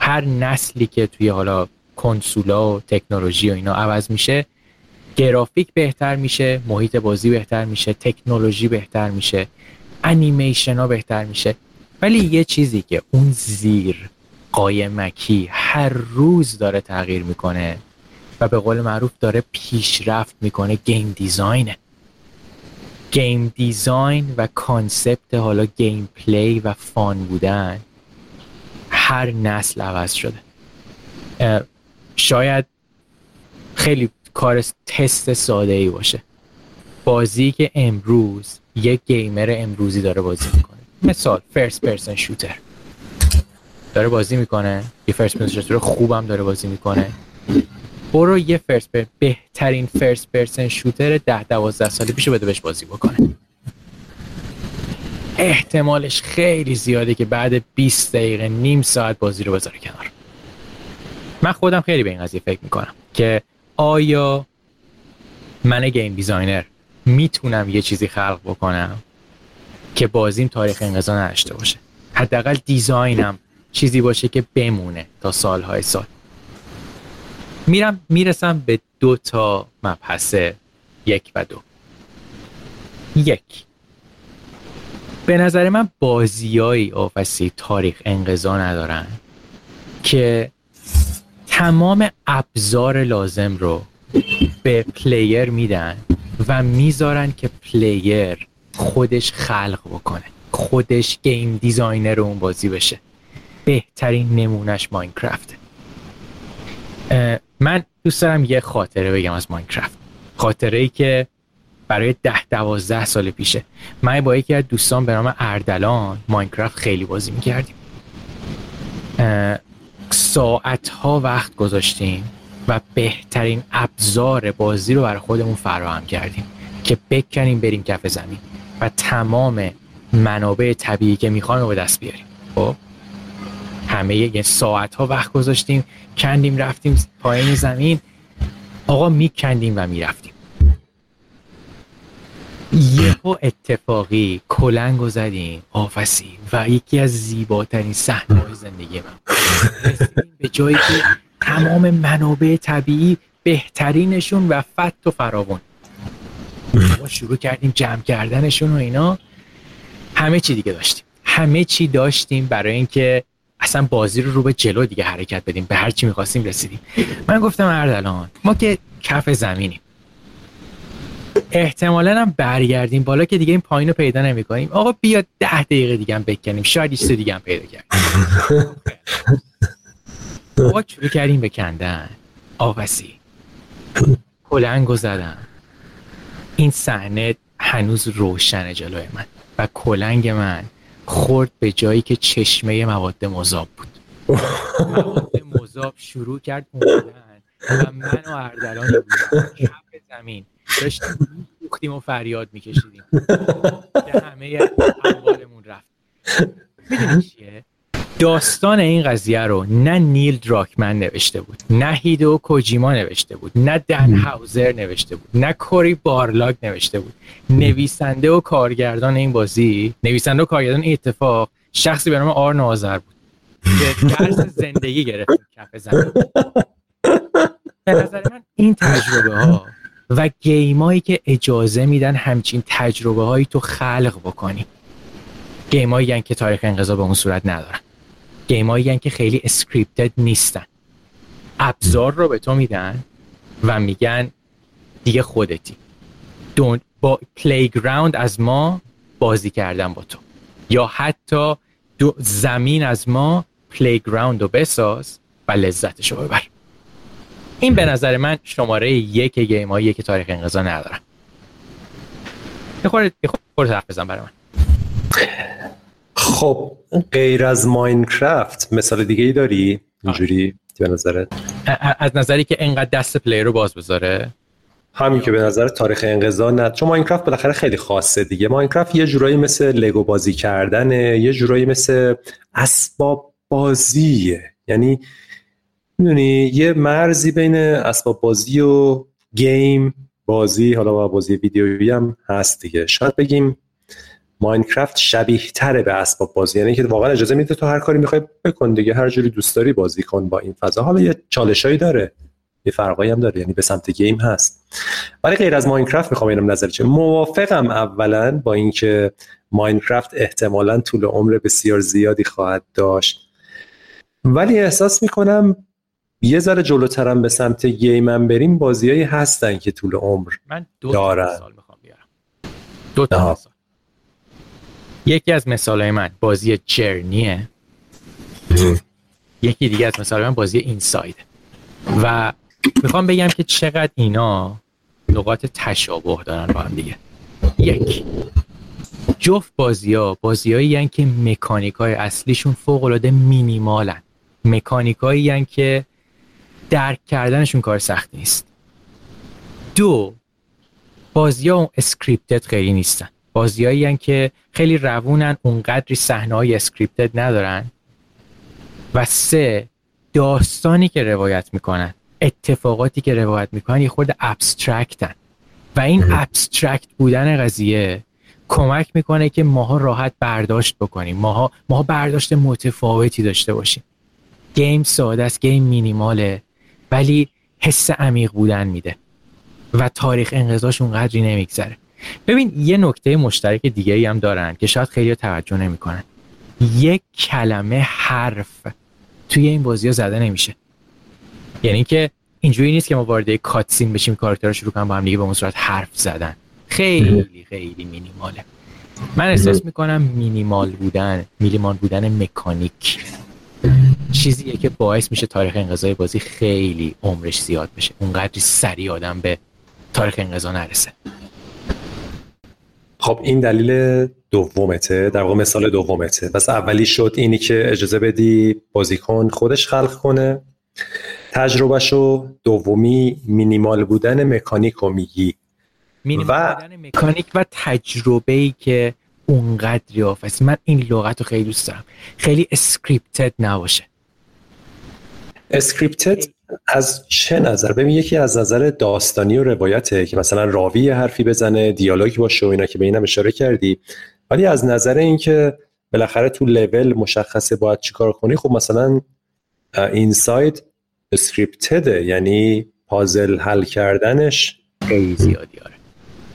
هر نسلی که توی حالا کنسولا و تکنولوژی و اینا عوض میشه گرافیک بهتر میشه محیط بازی بهتر میشه تکنولوژی بهتر میشه انیمیشن ها بهتر میشه. ولی یه چیزی که اون زیر قایمکی هر روز داره تغییر می‌کنه و به قول معروف داره پیشرفت می‌کنه گیم دیزاینه game design و concept حالا gameplay و fun بودن هر نسل عوض شده. شاید خیلی کار تست ساده ای باشه. بازی که امروز یک gamer امروزی داره بازی می‌کنه. مثال first person shooter داره بازی می‌کنه. یه first person shooter خوبم داره بازی می‌کنه. برو یه first per... بهترین first person shooter ده دوازده ساله پیشو بده بهش بازی بکنه. احتمالش خیلی زیاده که بعد 20 دقیقه نیم ساعت بازی رو بذاره کنار. من خودم خیلی به این قضیه فکر می‌کنم که آیا من game designer می‌تونم یه چیزی خلق بکنم که بازیم تاریخ انقضا نداشته باشه؟ حداقل design م چیزی باشه که بمونه تا سالهای سال. میرم می‌رسم به دو تا مبحث یک و دو. یک. به نظر من بازیایی obviously تاریخ انقضا ندارن که تمام ابزار لازم رو به player میدن و می‌ذارن که player خودش خلق بکنه خودش game designer اون بازی بشه. بهترین نمونهش ماینکرافته من دوست دارم یه خاطره بگم از ماینکرافت. خاطره ای که برای ده دوازده سال پیشه. من با یکی از دوستان به نام اردلان ماینکرافت خیلی بازی می‌کردیم. ساعت ها وقت گذاشتیم و بهترین ابزار بازی رو برای خودمون فراهم کردیم که بکنیم بریم کف زمین و تمام منابع طبیعی که می‌خوایم رو به دست بیاریم. خب؟ همه یه ساعت ها وقت گذاشتیم کندیم رفتیم پایین زمین. آقا میکندیم و می‌رفتیم. یهو اتفاقی کلنگ زدیم آفسی و یکی از زیباترین صحنه زندگی من. به جایی که تمام منابع طبیعی بهترینشون و فت و فراون ما شروع کردیم جمع کردنشون و اینا. همه چی دیگه داشتیم. همه چی داشتیم برای اینکه اصلا بازی رو رو به جلو دیگه حرکت بدیم به هر چی می‌خواستیم رسیدیم. من گفتم اردلان ما که کف زمینیم. احتمالا هم برگردیم بالا که دیگه این پایین رو پیدا نمی کنیم آقا بیا ده دقیقه دیگه هم بکنیم شاید ایست دیگه هم پیدا کردیم. آقا شروع کردیم به کندن. آفسی کلنگ زدن. این صحنه هنوز روشن جلوی من و کلنگ من. خورد به جایی که چشمه مواد مذاب بود. مواد مذاب شروع کرد اومدن و من و اردلان بودم زمین. داشتیم و فریاد میکشیدیم. که همه اموالمون رفت. می‌دونی چیه؟ داستان این قضیه رو نه نیل دراکمن نوشته بود نه هیدو کوجیما نوشته بود نه دن هاوزر نوشته بود نه کوری بارلاگ نوشته بود. نویسنده و کارگردان این بازی نویسنده و کارگردان این اتفاق شخصی به نام آر نازر بود. که درس زندگی گرفت کف زمین. به نظر من این تجربه ها و game ایی که اجازه میدن همچین تجربه هایی تو خلق بکنی. game ایی که تاریخ انقضا به اون صورت ندارن. game ایی که خیلی scripted نیستن. ابزار رو به تو میدن و میگن دیگه خودتی. دون با پلیگراند از ما بازی کردن با تو. یا حتی دو زمین از ما پلیگراند رو بساز و لذتش رو ببر. این به نظر من شماره یک گیم که تاریخ انقضا ندارن. یه خورده حرف برای من. خب غیر از ماینکرافت مثال دیگه ای داری؟ اینجوری به نظرت؟ از نظری که انقدر دست player رو باز بذاره. همین که به نظر تاریخ انقضا نه. چون ماینکرافت بالاخره خیلی خاصه دیگه. ماینکرافت یه جورایی مثل لگو بازی کردنه یه جورایی مثل اسباب بازیه. یعنی می‌دونی یه مرزی بین اسباب بازی و game بازی حالا با بازی ویدیویی هم هست دیگه. شاید بگیم ماینکرافت شبیه تره به اسباب بازی. یعنی که واقعا اجازه میده تو هر کاری می‌خوای بکن دیگه هر جوری دوست داری بازی کن با این فضا. حالا یه چالشایی داره یه فرقایی هم داره یعنی به سمت گیم هست. ولی غیر از ماینکرافت می‌خوام اینم نظر چه موافقم اولا با اینکه ماینکرافت احتمالا طول عمر بسیار زیادی خواهد داشت. ولی احساس می‌کنم یه ذره جلوترم به سمت گیمم بریم بازیایی هستن که طول عمر من دو دارن. مثال می‌خوام بیارم. دو تا یکی از مثال من بازی جرنیه. یکی دیگه از مثال من بازی اینساید. و می‌خوام بگم که چقدر اینا نقاط تشابه دارن با هم دیگه. یک جفت بازی ها بازی هایی که mechanic های اصلیشون فوق العاده مینیمالن. mechanic هایی که درک کردنشون کار سخت نیست. دو بازی ها scripted خیلی نیستن. بازیایی که خیلی روونن اونقدری صحنه های scripted ندارن. و سه داستانی که روایت می‌کنن اتفاقاتی که روایت می‌کنن یه خورده abstract ن. و این abstract بودن قضیه کمک می‌کنه که ماها راحت برداشت بکنیم. ماها ماها برداشت متفاوتی داشته باشیم. game ساده است game minimal ه ولی حس عمیق بودن میده. و تاریخ انقضاش اونقدری نمیگذره. ببین یه نکته مشترک دیگه ای هم دارن که شاید خیلی توجه نمی‌کنن. یک کلمه حرف توی این بازی ها زده نمیشه. یعنی که اینجوری نیست که ما وارد کاتسین بشیم کاراکترها شروع کنن با هم دیگه به اون صورت حرف زدن. خیلی خیلی مینیماله. من احساس می‌کنم مینیمال بودن مینیمال بودن مکانیک. چیزیه که باعث میشه تاریخ انقضای بازی خیلی عمرش زیاد بشه. اونقدری سریع آدم به تاریخ انقضا نرسه. خب این دلیل دومته در واقع مثال دومته. پس اولی شد اینی که اجازه بدی بازیکن خودش خلق کنه. تجربهشو دومی مینیمال بودن mechanic رو میگی. و mechanic و تجربه ای که اونقدری obviously من این لغت رو خیلی دوست دارم. خیلی scripted نباشه. scripted از چه نظر؟ ببین یکی از نظر داستانی و روایته که مثلا راوی حرفی بزنه دیالوگ باشه و اینا که به اینم اشاره کردی. ولی از نظر اینکه بالاخره تو لول مشخصه باید چیکار کنی خب مثلا Inside scripted ه یعنی puzzle حل کردنش خیلی زیادی آره.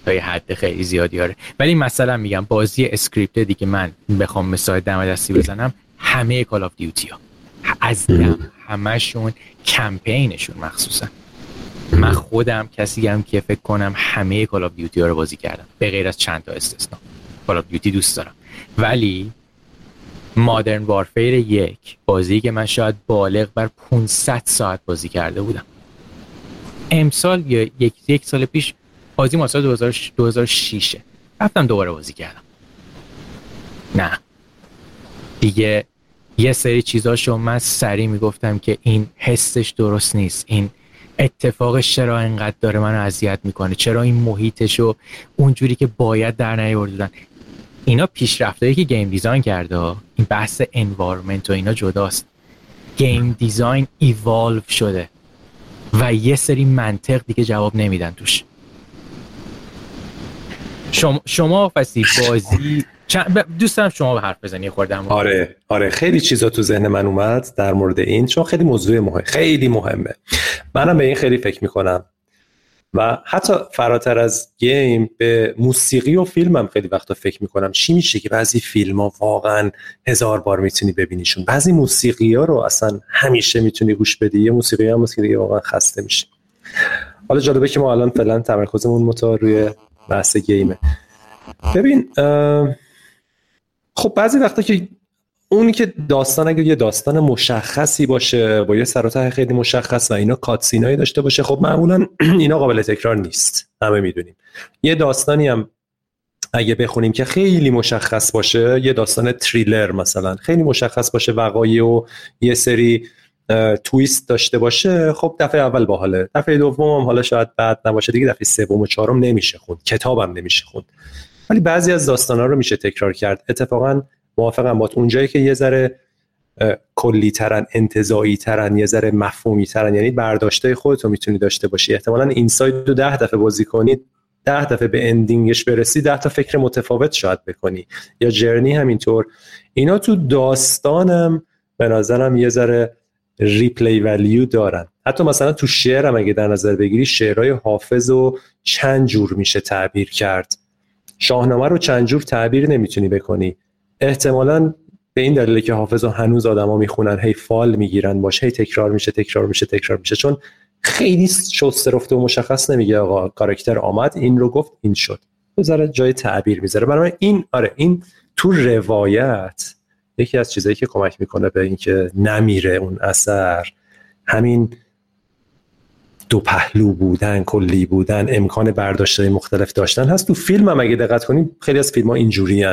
تا یه حد خیلی زیادی آره. ولی مثلا میگم بازی scripted دیگه من بخوام مثال دم دستی بزنم همه Call of Duty ها. از دم. همشون کمپینشون مخصوصا. من خودم کسی هم که فکر کنم همه Call of Duty ها رو بازی کردم. به غیر از چند تا استثنا. کال آف دیوتی دوست دارم. ولی مادرن وارفیر یک بازی که من شاید بالغ بر 500 ساعت بازی کرده بودم. امسال یا یک, یک سال پیش بازی ما سال 2006 رفتم دوباره بازی کردم. نه. دیگه یه سری چیزاشو من سریع می‌گفتم که این حسش درست نیست. این اتفاقش چرا اینقدر داره منو اذیت می‌کنه؟ چرا این محیطشو اونجوری که باید در نیاوردن؟ اینا پیشرفتایی که game design کرده این بحث environment و اینا جداست. game design evolve شده و یه سری منطق دیگه جواب نمیدن توش. شما شما بازی دوست دارم شما به حرف بزنی خوردم آره آره خیلی چیزا تو ذهن من اومد در مورد این چون خیلی موضوع مهم خیلی مهمه. منم به این خیلی فکر می‌کنم. و حتی فراتر از گیم به موسیقی و فیلمم خیلی وقتا فکر می‌کنم. چی میشه که بعضی فیلم ها واقعا هزار بار می‌تونی ببینیشون؟ بعضی موسیقی ها رو اصلا همیشه می‌تونی گوش بدی. یه موسیقی هم موسیقی واقعا خسته میشه حالا جالبه که ما الان فعلا تمرکزمون متا روی بحث گیمه. ببین خب بعضی وقتا که اونی که داستان اگر یه داستان مشخصی باشه با یه سر خیلی مشخص و اینا کاتسینایی داشته باشه خب معمولا اینا قابل تکرار نیست. همه می‌دونیم. یه داستانی هم اگه بخونیم که خیلی مشخص باشه یه داستان تریلر مثلا خیلی مشخص باشه وقایع و یه سری تویست داشته باشه خب دفعه اول باحاله دفعه دوم هم حالا شاید بعد نباشه. دیگه دفعه سوم و چهارم نمیشه خوند. کتابم نمیشه خوند. ولی بعضی از داستانا رو میشه تکرار کرد. اتفاقا موافقم با اونجایی که یه ذره کلی ترن انتظایی ترن یه ذره مفهومی ترن یعنی برداشته خودت رو می‌تونی داشته باشی. احتمالا اینساید دو ده دفعه بازی کنید ده دفعه به ending ش برسی ده تا فکر متفاوت شاید بکنی. یا journey همینطور. اینا تو داستانم به نظرم یه ذره replay value دارن. حتی مثلا تو شعرم اگه در نظر بگیری شعرهای حافظ رو چند جور میشه تعبیر کرد. شاهنامه رو چند جور تعبیر نمی‌تونی بکنی. احتمالا به این دلیله که حافظ و هنوز آدما می‌خونن هی فال می‌گیرن باشه هی تکرار میشه تکرار میشه تکرار میشه چون خیلی شسته رفته و مشخص نمیگه آقا کاراکتر آمد این رو گفت این شد. بذاره جای تعبیر می‌ذاره. برای این آره این تو روایت یکی از چیزایی که کمک می‌کنه به اینکه نمیره اون اثر همین دو پهلو بودن کلی بودن امکان برداشته مختلف داشتن هست. تو فیلم هم اگه دقت کنیم خیلی از فیلم ها اینجوری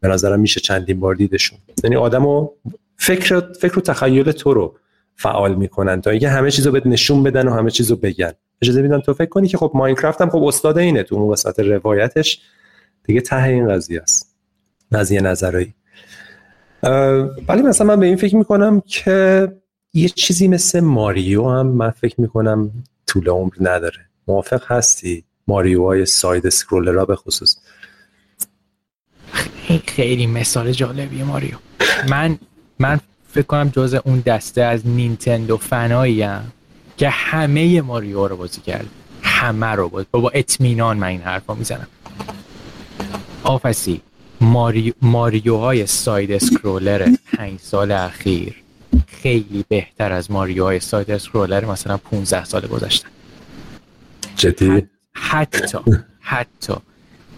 به نظرم میشه چندین بار دیدشون. یعنی آدمو فکر فکر و تخیل تو رو فعال می‌کنن تا اینکه همه چیزو بهت نشون بدن و همه چیزو بگن. اجازه میدم تو فکر کنی که خب ماینکرافت هم خب استاد اینه تو اون وسط روایتش. دیگه ته این قضیه است. قضیه نظری ولی مثلا من به این فکر می‌کنم که یه چیزی مثل ماریو هم من فکر می‌کنم طول عمر نداره. موافق هستی؟ ماریو های ساید سکرولر به خصوص خیلی مثال جالبیه ماریو. من من فکر کنم جز اون دسته از نینتندو فناییم که همه ماریو رو بازی کرد. همه رو بازی با اطمینان من این حرفا می‌زنم. obviously ماریو ماریوهای side scroller پنج سال اخیر خیلی بهتر از ماریوهای side scroller مثلا 15 سال گذشتن جدی؟ حتی حتی.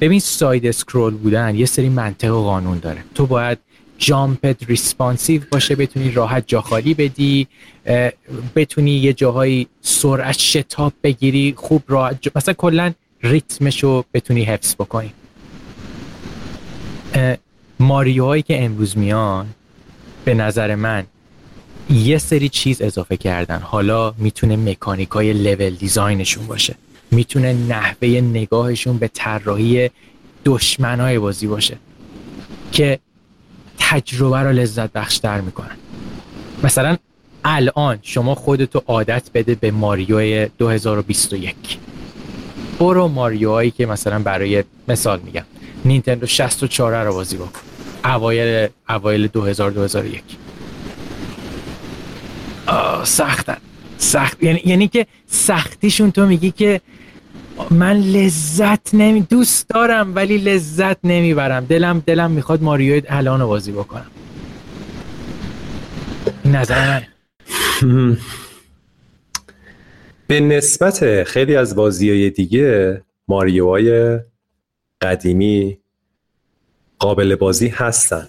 ببین side scroll بودن یه سری منطق و قانون داره. تو باید jump ت responsive باشه بتونی راحت جا خالی بدی بتونی یه جاهایی سرعت شتاب بگیری خوب راحت مثلا کلا ریتمش رو بتونی حفظ بکنی. ماریوهایی که امروز میان به نظر من یه سری چیز اضافه کردن. حالا می‌تونه مکانیک های level design شون باشه. می‌تونه نحوه نگاهشون به طراحی دشمنای بازی باشه که تجربه رو لذت بخشتر می‌کنن. مثلا الان شما خودتو عادت بده به ماریو 2021 برو ماریوهایی که مثلا برای مثال میگم. نینتندو 64 رو بازی بکن. اوایل اوایل 2000 2001 سختن. سخت. یعنی یعنی که سختیشون تو میگی که من لذت نمی دوست دارم ولی لذت نمی‌برم. دلم دلم می‌خواد ماریو الان بازی بکنم. نظر من. به نسبت خیلی از بازی های دیگه های قدیمی قابل بازی هستن.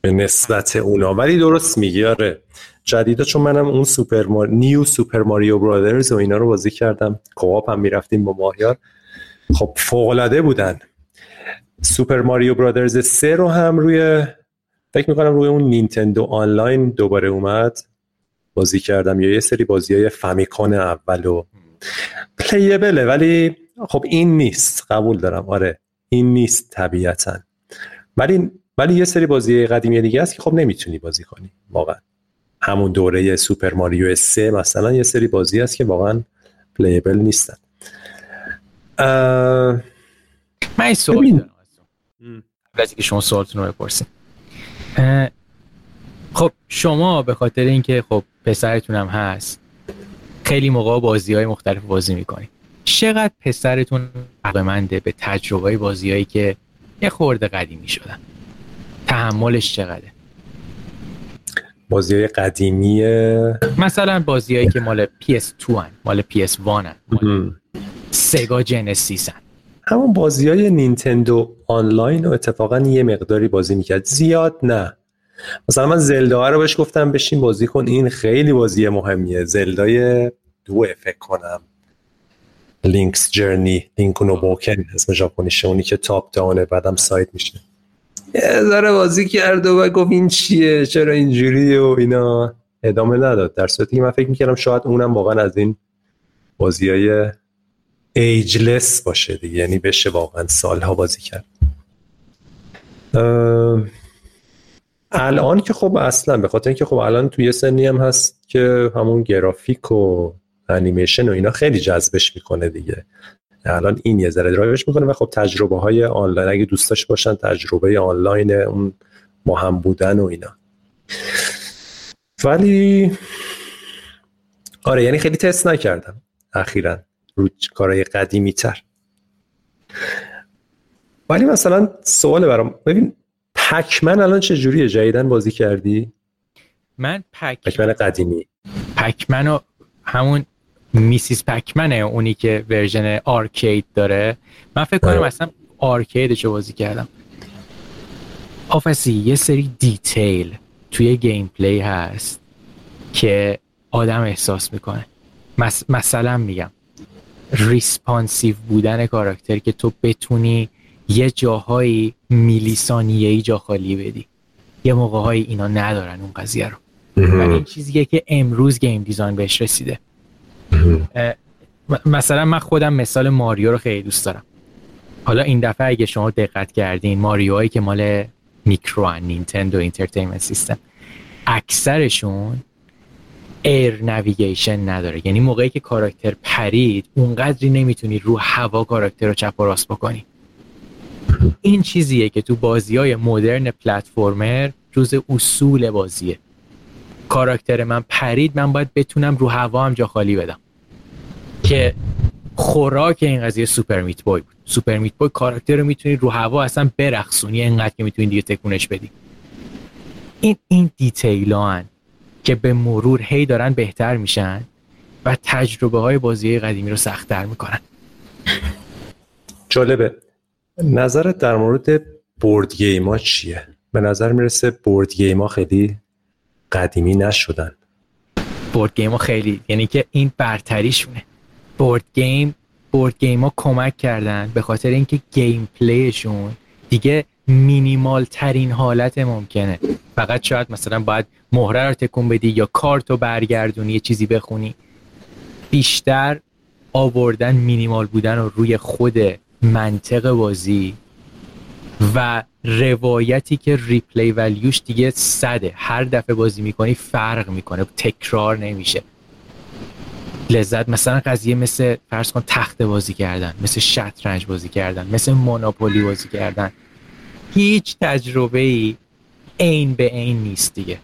به نسبت اونا. ولی درست میگی آره. جدیدا چون منم اون Super Mar... New Super Mario Bros و اینا رو بازی کردم. co-op هم می‌رفتیم با ماهیار. خب فوق بودن. Super Mario Bros 3 رو هم روی فکر می‌کنم روی اون Nintendo Online دوباره اومد. بازی کردم. یا یه سری بازی های Famicom اول و playable ه ولی خب این نیست. قبول دارم. آره. این نیست طبیعتا. ولی ولی یه سری بازی قدیمی دیگه هست که خب نمی‌تونی بازی کنی. واقعا. همون دوره سوپر ماریو 3 مثلا یه سری بازی هست که واقعا پلیبل نیستن. من این سوال دارم از که شما سوالتون رو بپرسید خب شما به خاطر اینکه خب پسرتون هم هست خیلی موقع بازی های مختلف بازی می‌کنی. چقدر پسرتون عقلمنده به تجربه بازیهایی که یه خورده قدیمی شدن؟ تحملش چقدره؟ بازی های قدیمی مثلا بازیهایی که مال PS2 هن مال PS1 هن مال سگا جنسیس هن. همون بازی های نینتندو آنلاین رو اتفاقا یه مقداری بازی می‌کرد. زیاد نه. مثلا من زلدا رو بهش گفتم بشین بازی کن. این خیلی بازی مهمیه. زلدای دو فکر کنم. لینکس جرنی لینک نو بوکن اسم ژاپنیشه. اونی که top down ه بعدم side میشه. یه ذره بازی کرد و گفت این چیه؟ چرا اینجوری و اینا؟ ادامه نداد. در صورتی که من فکر می‌کردم شاید اونم واقعا از این بازی های ageless باشه دیگه. یعنی بشه واقعا سالها بازی کرد. الان که خب اصلا به خاطر اینکه خب الان توی سنی هم هست که همون گرافیک و انیمیشن و اینا خیلی جذبش می‌کنه دیگه. الان این یه ذره درایوش می‌کنه و خب تجربه های آنلاین اگه دوستاش باشن تجربه آنلاین اون با هم بودن و اینا. ولی آره یعنی خیلی تست نکردم اخیرا رو کارهای قدیمی تر ولی مثلا سوال برام ببین پکمن الان چه جوریه جدیدن بازی کردی؟ من Pac... Pac-Man قدیمی. Pac-Man همون Ms. Pac-Man ه اونی که version arcade داره. من فکر کنم اصلا arcade ش رو بازی کردم. obviously یه سری detail توی gameplay هست که آدم احساس می‌کنه. مثلا میگم responsive بودن character که تو بتونی یه جاهایی میلی ای جا خالی بدی. یه موقع های اینا ندارن اون قضیه رو. و این چیزیه که امروز game design بهش رسیده. مثلا من خودم مثال ماریو رو خیلی دوست دارم. حالا این دفعه اگه شما دقت کردین ماریوهایی که مال میکرو Nintendo Entertainment System اکثرشون air navigation نداره. یعنی موقعی که character پرید اونقدری نمی‌تونی رو هوا character رو چپ و راست بکنی. این چیزیه که تو بازی های مدرن platformer جز اصول بازیه. character من پرید من باید بتونم رو هوا هم جا خالی بدم. که خوراک این قضیه Super Meat Boy بود. Super Meat Boy character رو می‌تونی رو هوا اصلا برقصونی اینقدر که می‌تونی دیگه تکونش بدی این این detail که به مرور هی دارن بهتر میشن و تجربه های بازی قدیمی رو سختتر می‌کنن. جالبه. نظرت در مورد board game ها چیه؟ به نظر می‌رسه board game ها خیلی قدیمی نشدن. board game ها خیلی یعنی که این برتریشونه. board game board game ها کمک کردن به خاطر اینکه gameplay شون دیگه مینیمال ترین حالت ممکنه. فقط شاید مثلا باید مهره رو تکون بدی یا کارت رو برگردونی یه چیزی بخونی. بیشتر آوردن مینیمال بودن رو روی خود منطق بازی و روایتی که ریپلی ولیوش دیگه صده. هر دفعه بازی می‌کنی فرق می‌کنه. تکرار نمیشه. لذت مثلا قضیه مثل فرض کن تخت بازی کردن مثل شطرنج بازی کردن مثل مونوپولی بازی کردن. هیچ تجربه ای عین به عین نیست دیگه.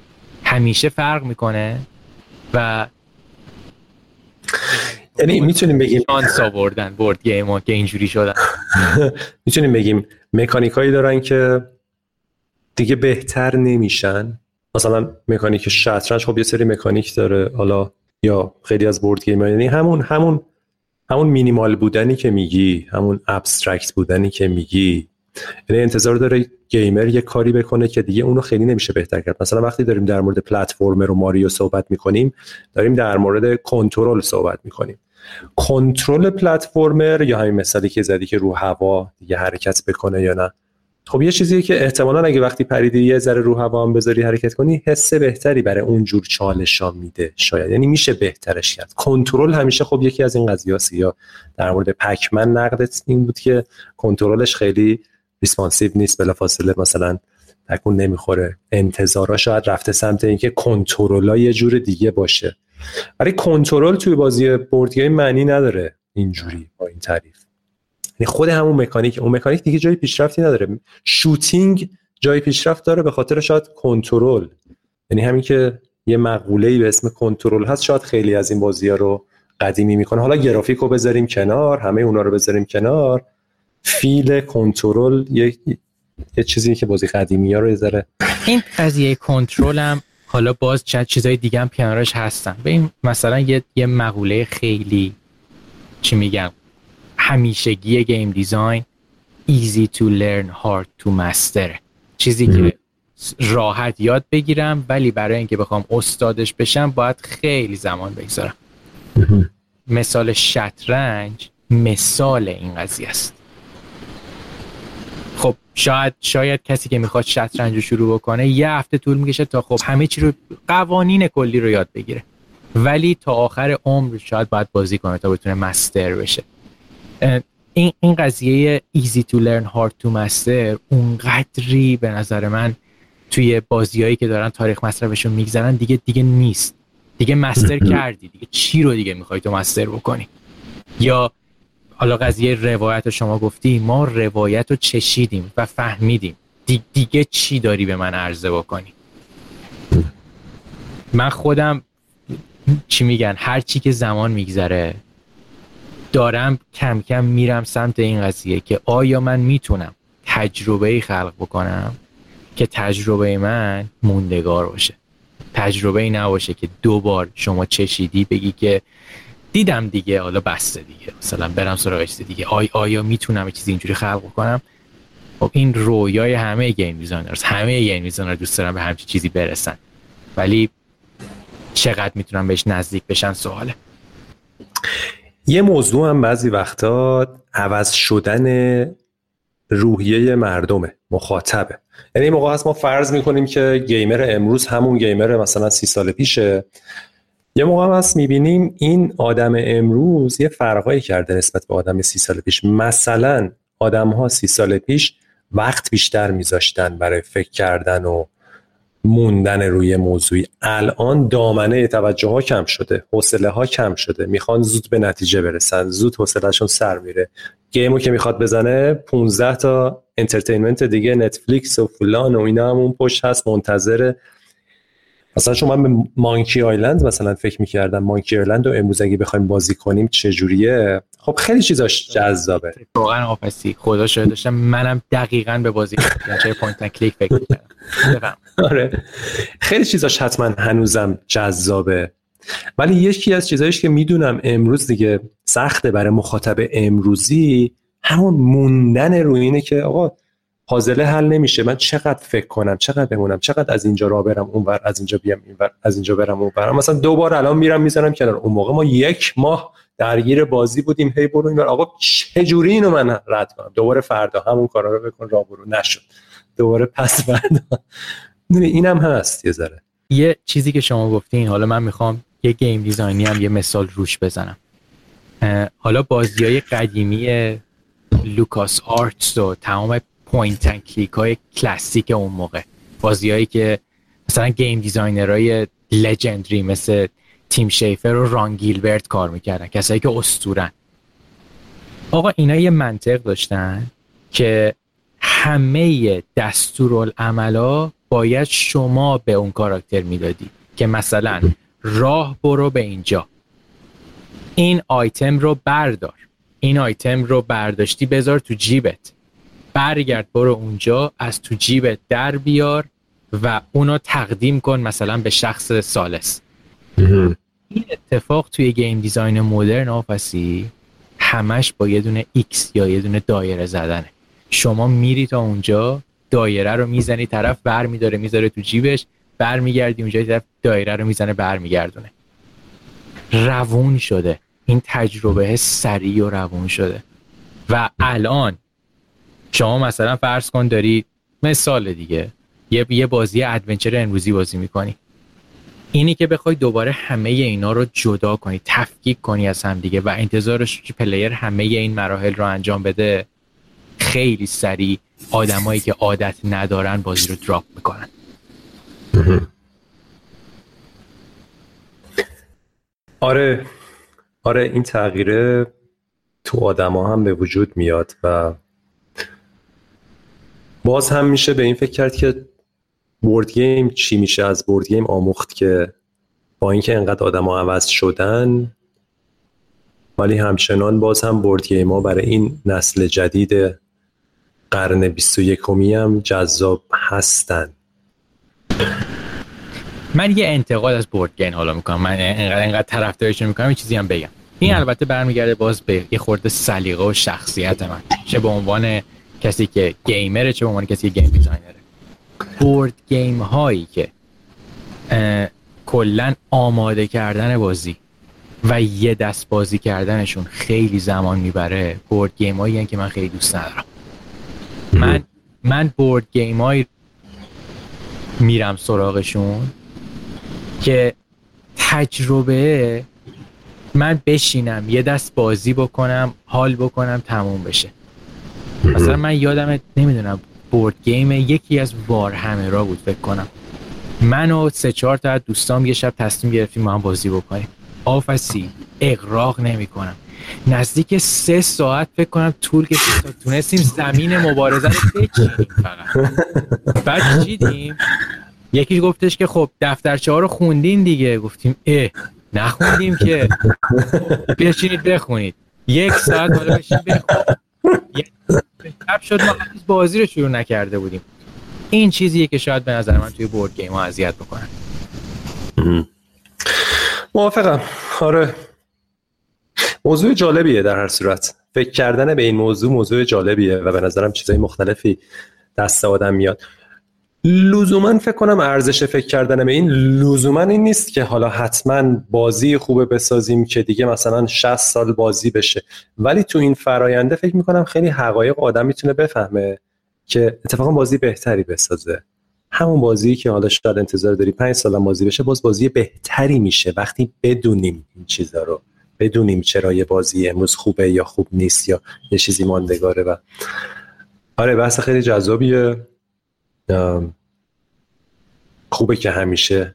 همیشه فرق می‌کنه و یعنی می‌تونیم بگیم شانس آوردن board game ها که اینجوری شدن. می‌تونیم بگیم مکانیک هایی دارن که دیگه بهتر نمیشن. مثلا مکانیک شطرنج خب یه سری مکانیک داره حالا یا خیلی از board game یعنی همون همون همون مینیمال بودنی که میگی همون abstract بودنی که میگی. یعنی انتظار داره گیمر یه کاری بکنه که دیگه اونو خیلی نمیشه بهتر کرد. مثلا وقتی داریم در مورد پلتفرمر و ماریو صحبت می‌کنیم داریم در مورد کنترل صحبت می‌کنیم. کنترل پلتفرمر یا همین مثالی که زدی که رو هوا دیگه حرکت بکنه یا نه؟ خب یه چیزی که احتمالا اگه وقتی پریدی یه ذره رو هوا هم بذاری حرکت کنی حس بهتری برای اون جور چالشا میده شاید. یعنی میشه بهترش کرد. کنترل همیشه خب یکی از این قضیه یا در مورد Pac-Man نقدت این بود که کنترلش خیلی responsive نیست. بلافاصله مثلا تکون نمی‌خوره. انتظارا شاید رفته سمت اینکه کنترل یه جور دیگه باشه. برای کنترل توی بازی board game معنی نداره اینجوری با این تعریف. یعنی خود همون مکانیک اون مکانیک دیگه جای پیشرفتی نداره. shooting جای پیشرفت داره به خاطر شاید کنترل. یعنی همین که یه مقوله به اسم کنترل هست شاید خیلی از این بازی ها رو قدیمی می‌کنه. حالا گرافیک رو بذاریم کنار همه اونا رو بذاریم کنار. فیل کنترل یه یه چیزی که بازی قدیمی ها رو یه این قضیه کنترل هم حالا باز چند چیزای دیگه هم کنارش هستن. به این مثلا یه, یه مقوله خیلی چی میگم؟ همیشگی گیم دیزاین easy to learn hard to master. چیزی که راحت یاد بگیرم ولی برای اینکه بخوام استادش بشم باید خیلی زمان بگذارم. مثال شطرنج مثال این قضیه است. خب شاید شاید کسی که می‌خواد شطرنج رو شروع بکنه یه هفته طول می‌کشه تا خب همه چی رو قوانین کلی رو یاد بگیره. ولی تا آخر عمر شاید باید بازی کنه تا بتونه مستر بشه. این این قضیه easy to learn hard to master اونقدری به نظر من توی بازیایی که دارن تاریخ مصرفشون میگذرن دیگه دیگه نیست. دیگه مستر کردی. دیگه چی رو دیگه می‌خوای تو مستر بکنی؟ یا حالا قضیه روایت رو شما گفتی ما روایت رو چشیدیم و فهمیدیم. دیگه چی داری به من عرضه بکنی؟ من خودم چی میگن؟ هر چی که زمان میگذره دارم کم کم میرم سمت این قضیه که آیا من می‌تونم تجربه خلق بکنم که تجربه من موندگار باشه؟ تجربه ای نباشه که دو بار شما چشیدی بگی که دیدم دیگه حالا بسه دیگه. مثلا برم سراغ دیگه. آیا می‌تونم چیزی اینجوری خلق بکنم خب این رویای همه game designers همه game designer دوست دارن به همچین چیزی برسن. ولی چقدر می‌تونم بهش نزدیک بشن سواله. یه موضوع هم بعضی وقتا عوض شدن روحیه مردمه مخاطبه. یعنی موقع هست ما فرض می‌کنیم که گیمر امروز همون گیمر مثلا سی سال پیشه. یه موقع هم هست می‌بینیم این آدم امروز یه فرقایی کرده نسبت به آدم سی سال پیش. مثلا آدم ها سی سال پیش وقت بیشتر میذاشتن برای فکر کردن و موندن روی موضوعی. الان دامنه توجه ها کم شده حوصله ها کم شده. می‌خوان زود به نتیجه برسن زود حوصلهشون سر میره. game و که می‌خواد بزنه 15 تا entertainment دیگه Netflix و فلان و اینا هم اون پشت هست منتظره مثلا شما من به Monkey Island مثلا فکر می‌کردم Monkey Island رو امروز اگه بخوایم بازی کنیم چجوریه؟ خب خیلی چیزاش جذابه. واقعا of course خدا شاید داشتم منم دقیقا به بازی point click فکر می‌کردم. آره. خیلی چیزاش حتما هنوزم جذابه. ولی یکی از چیزایش که می‌دونم امروز دیگه سخته برای مخاطب امروزی همون موندن روی اینه که آقا پازله حل نمیشه. من چقدر فکر کنم چقدر بمونم چقدر از اینجا را برم اونور از اینجا بیام اینور از اینجا برم اونور. مثلا دو بار الان میرم می‌ذارم کنار. اون موقع ما یک ماه درگیر بازی بودیم. هی برو اینور. آقا چه جوری اینو من رد کنم؟ دوباره فردا همون کارا رو بکن را برو. نشد. دوباره پس فردا. اینم هست یه ذره. یه چیزی که شما گفتین حالا من می‌خوام یه game design ی هم یه مثال روش بزنم. حالا بازی های قدیمی LucasArts و تمام point and click های کلاسیک اون موقع. بازیهایی که مثلا game designer های legendary مثل تیم شیفر و ران گیلبرت کار می‌کردن کسایی که استورن آقا اینا یه منطق داشتن که همه دستورالعملا باید شما به اون کاراکتر می‌دادی که مثلا راه برو به اینجا. این آیتم رو بردار. این آیتم رو برداشتی بذار تو جیبت. برگرد برو اونجا از تو جیبت در بیار و اونو تقدیم کن مثلا به شخص سالس. این اتفاق توی گیم دیزاین مدرن آفسی همش با یه دونه X یا یه دونه دایره زدنه. شما میری تا اونجا دایره رو می‌زنی طرف بر میداره می‌ذاره تو جیبش برمیگردی اونجا طرف دایره رو می‌زنه برمیگردونه. روون شده. این تجربه سریع و روون شده. و الان شما مثلا فرض کن داری مثال دیگه. یه یه بازی adventure امروزی بازی می‌کنی. اینی که بخوای دوباره همه اینا رو جدا کنی تفکیک کنی از هم دیگه و انتظارش که player همه این مراحل رو انجام بده خیلی سریع آدمایی که عادت ندارن بازی رو دراپ می‌کنن. آره. آره این تغییره تو آدما هم به وجود میاد و باز هم میشه به این فکر کرد که بورد گیم چی میشه؟ از بورد گیم آموخت که با اینکه انقدر آدما عوض شدن ولی همچنان باز هم board game ها برای این نسل جدید قرن 21 هم جذاب هستن. من یه انتقاد از board game حالا می‌کنم. من انقدر انقدر طرفدارش می‌کنم یه چیزی هم بگم. این البته برمیگرده باز به یه خورده سلیقه و شخصیت من. چه به عنوان کسی که gamer ه چه به عنوان کسی که game designer ه board game هایی که کلا آماده کردن بازی و یه دست بازی کردنشون خیلی زمان می‌بره. board game هایی که من خیلی دوست ندارم. من من board game های میرم سراغشون که تجربه من بشینم یه دست بازی بکنم حال بکنم تموم بشه. مثلا من یادم نمی‌دونم board game یکی از همه را بود فکر کنم. من و سه چهار تا دوستام یه شب تصمیم گرفتیم ما هم بازی بکنیم. آفسی اقراق نمی کنم نزدیک سه ساعت فکر کنم طول کشید تا تونستیم زمین مبارزه رو بچینیم فقط. بعد چیدیم؟ یکی گفتش که خب دفترچه ها رو خوندین دیگه. گفتیم اه نخوندیم که. بشینید بخونید. یک ساعت بالا بشین بخونید شب شد ما بازی رو شروع نکرده بودیم. این چیزیه که شاید به نظر من توی بورد گیم ها اذیت بکنن موافقم. آره. موضوع جالبیه در هر صورت. فکر کردن به این موضوع موضوع جالبیه و به نظرم چیزای مختلفی دست آدم میاد. لزوما فکر کنم ارزش فکر کردن به این لزوما این نیست که حالا حتما بازی خوبه بسازیم که دیگه مثلا 60 سال بازی بشه. ولی تو این فراینده فکر می‌کنم خیلی حقایق آدم می‌تونه بفهمه که اتفاقا بازی بهتری بسازه. همون بازی که حالا شاید انتظار داری 5 سال بازی بشه باز بازی بهتری میشه. وقتی بدونیم این چیزا رو بدونیم چرا یه بازی امروز خوبه یا خوب نیست یا یه چیزی ماندگاره و آره بحث خیلی جذابیه. خوبه که همیشه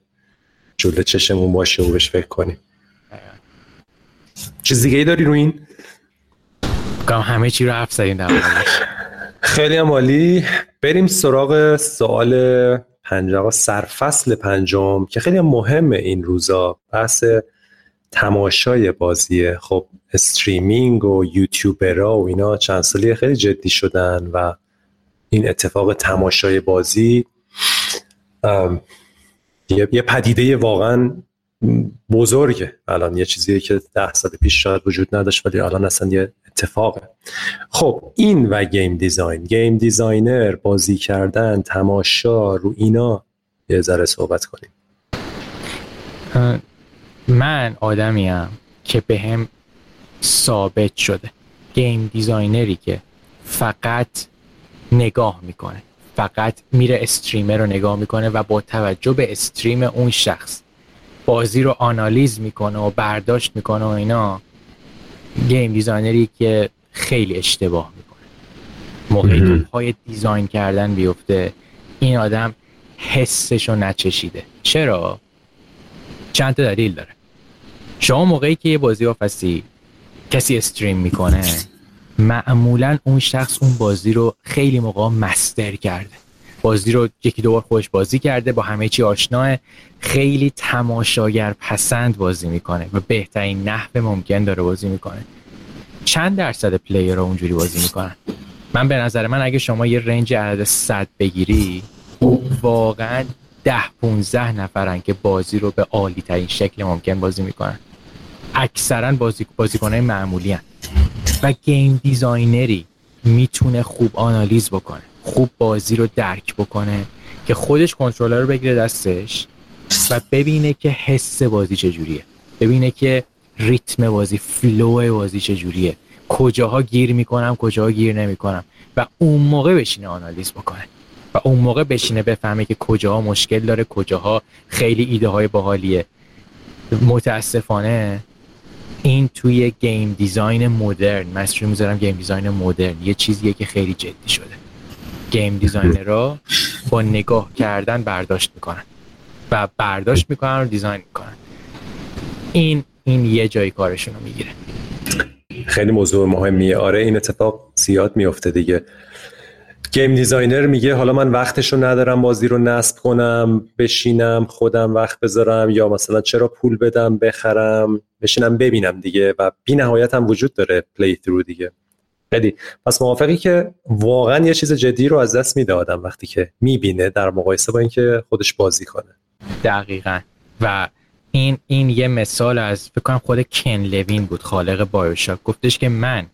جلو چشمون باشه و بهش فکر کنیم. چیز دیگه ای داری رو این؟ همه چی رو حرف زدیم خیلی عالی. بریم سراغ سوال پنجم سرفصل پنجم که خیلی مهمه این روزا. بحث تماشای بازیه خب استریمینگ و یوتیوبرا و اینا چند سالی خیلی جدی شدن و این اتفاق تماشای بازی یه،, پدیده واقعا بزرگه. الان یه چیزیه که ده سال پیش شاید وجود نداشت ولی الان اصلا یه اتفاقه. خب این و game design. game designer بازی کردن تماشا رو اینا. یه ذره صحبت کنیم. من آدمیم که به هم ثابت شده. game designer ی که فقط نگاه می‌کنه. فقط میره streamer رو نگاه می‌کنه و با توجه به stream اون شخص بازی رو آنالیز می‌کنه و برداشت می‌کنه و اینا game designer ی که خیلی اشتباه می‌کنه. موقعی که پای design کردن بیفته. این آدم حسش رو نچشیده. چرا؟ چند تا دلیل داره. شما موقعی که یه بازی of course کسی استریم می‌کنه معمولا اون شخص اون بازی رو خیلی موقع مستر کرده. بازی رو یکی دوبار خوش بازی کرده با همه چی آشناه. خیلی تماشاگر پسند بازی می‌کنه و بهترین نحو ممکن داره بازی می‌کنه. چند درصد پلیر رو اونجوری بازی می‌کنن؟ من به نظر من اگه شما یه رنج عدد 100 بگیری واقعا ده 15 نفرن که بازی رو به عالی ترین شکل ممکن بازی می‌کنن. اکثرا بازی بازیکنای معمولی هن. و game designer ی می‌تونه خوب آنالیز بکنه خوب بازی رو درک بکنه که خودش کنترلر رو بگیره دستش و ببینه که حس بازی چجوریه ببینه که ریتم بازی flow ی بازی چجوریه کجاها گیر می‌کنم کجاها گیر نمی‌کنم و اون موقع بشینه آنالیز بکنه و اون موقع بشینه بفهمه که کجاها مشکل داره کجاها خیلی ایده های باحالیه. متاسفانه این توی game design مدرن من می‌ذارم game design مدرن. یه چیزیه که خیلی جدی شده. game designer را با نگاه کردن برداشت می‌کنن و برداشت می‌کنن و design می‌کنن. این این یه جای کارشون رو می‌گیره. خیلی موضوع مهمیه. آره این اتفاق زیاد میفته دیگه. game designer میگه حالا من وقتش رو ندارم بازی رو نصب کنم بشینم خودم وقت بذارم یا مثلا چرا پول بدم بخرم بشینم ببینم دیگه و بی نهایت هم وجود داره playthrough دیگه. خیلی. پس موافقی که واقعا یه چیز جدی رو از دست میده آدم وقتی که می‌بینه در مقایسه با اینکه خودش بازی کنه. دقیقا. و این این یه مثال از فکر کنم خود کن لوین بود خالق BioShock. گفتش که من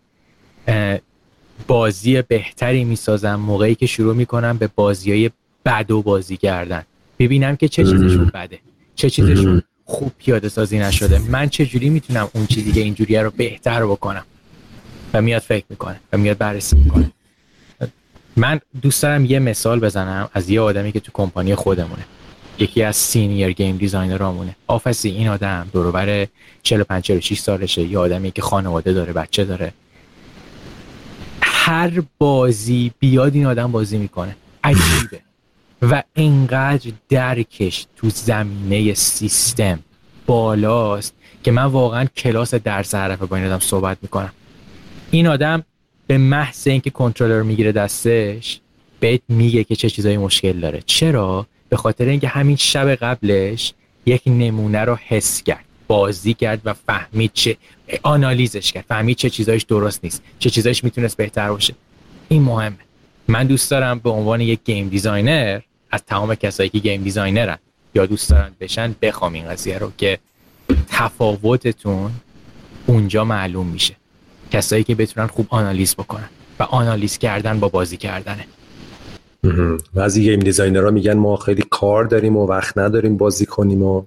بازی بهتری می‌سازم موقعی که شروع می‌کنم به بازی های بد و بازی کردن. ببینم که چه چیزشون بده چه چیزشون خوب پیاده سازی نشده. من چه جوری می‌تونم اون چیزی که اینجوری رو بهتر بکنم؟ و میاد فکر می‌کنه و میاد بررسی می‌کنه. من دوست دارم یه مثال بزنم از یه آدمی که تو کمپانی خودمونه. یکی از سینیر گیم دیزاینرامونه. آفسی این آدم دور 45 46 سالشه. یه آدمی که خانواده داره بچه داره. هر بازی بیاد این آدم بازی می‌کنه. عجیبه. و اینقدر درکش تو زمینه سیستم بالاست که من واقعا کلاس درس حرفه با این آدم صحبت می‌کنم. این آدم به محض اینکه کنترلر می‌گیره دستش بهت میگه که چه چیزایی مشکل داره. چرا؟ به خاطر اینکه همین شب قبلش یک نمونه رو حس کرد. بازی کرد و فهمید چه آنالیزش کرد. فهمید چه چیزایش درست نیست. چه چیزایش می‌تونست بهتر باشه. این مهمه. من دوست دارم به عنوان یک game designer از تمام کسایی که game designer ن یا دوست دارن بشن بخوام این قضیه رو که تفاوتتون اونجا معلوم میشه. کسایی که بتونن خوب آنالیز بکنن و آنالیز کردن با بازی کردنه. بعضی game designer ها میگن ما خیلی کار داریم و وقت نداریم بازی کنیم و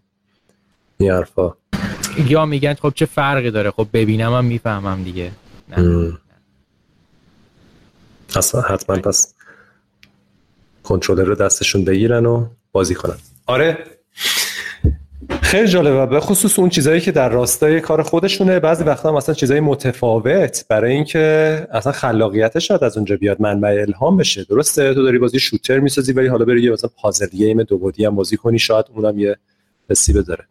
این حرفا. یا میگن خب چه فرقی داره؟ خب ببینم هم می‌فهمم دیگه. نه. اصلا حتما پس کنترلر رو دستشون بگیرن و بازی کنن. آره. خیلی جالبه به خصوص اون چیزایی که در راستای کار خودشونه. بعضی وقتا هم اصلا چیزای متفاوت برای اینکه اصلا خلاقیتش شاید از اونجا بیاد منبع الهام بشه. درسته؟ تو داری بازی شوتر می‌سازی ولی حالا بری یه مثلا پازل گیم دو بعدی هم بازی کنی شاید اونم یه حسی بذاره.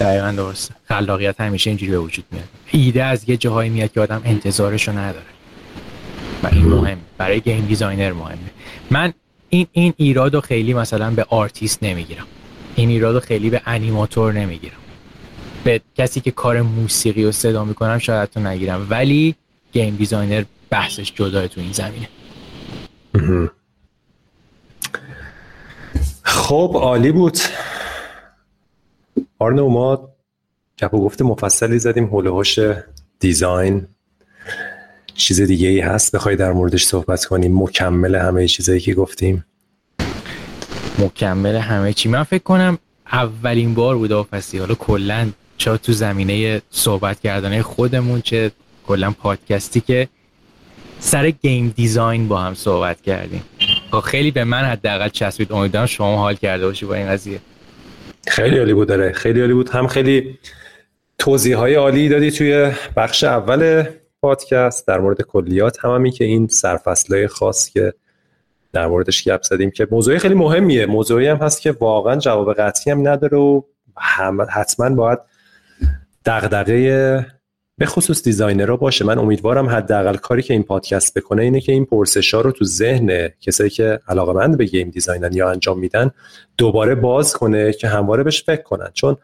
دقیقا درسته. خلاقیت همیشه اینجوری به وجود میاد. ایده از یه جاهایی میاد که آدم انتظارشو نداره. و این مهم. برای game designer مهمه. من این این ایرادو خیلی مثلا به آرتیست نمی‌گیرم. این ایرادو خیلی به انیماتور نمی‌گیرم. به کسی که کار موسیقی و صدا می‌کنه شاید تو نگیرم. ولی game designer بحثش جدای تو این زمینه. خب عالی بود. آرنو ما گپ و گفته مفصلی زدیم هول دیزاین. چیز دیگه ای هست؟ بخوای در موردش صحبت کنیم مکمل همه چیزایی که گفتیم. مکمل همه چی. من فکر کنم اولین بار بود آفسی. حالا کلا چه تو زمینه صحبت کردنه خودمون چه کلا پادکستی که سر گیم دیزاین با هم صحبت کردیم. خب خیلی به من حداقل چسبید. امیدوارم شما حال کرده باشی با این قضیه. خیلی عالی بود داره خیلی عالی بود. هم خیلی توضیح های عالی دادی توی بخش اول پادکست. در مورد کلیات هم همی که این سرفصله خاص که در موردش گپ زدیم که موضوعی خیلی مهمیه. موضوعی هم هست که واقعا جواب قطعی هم نداره و حتما باید دغدغه به خصوص designer ها باشه. من امیدوارم حداقل کاری که این پادکست بکنه اینه که این پرسش ها رو تو ذهن کسایی که علاقمند به game design ان یا انجام میدن دوباره باز کنه که همواره بهش فکر کنن. چون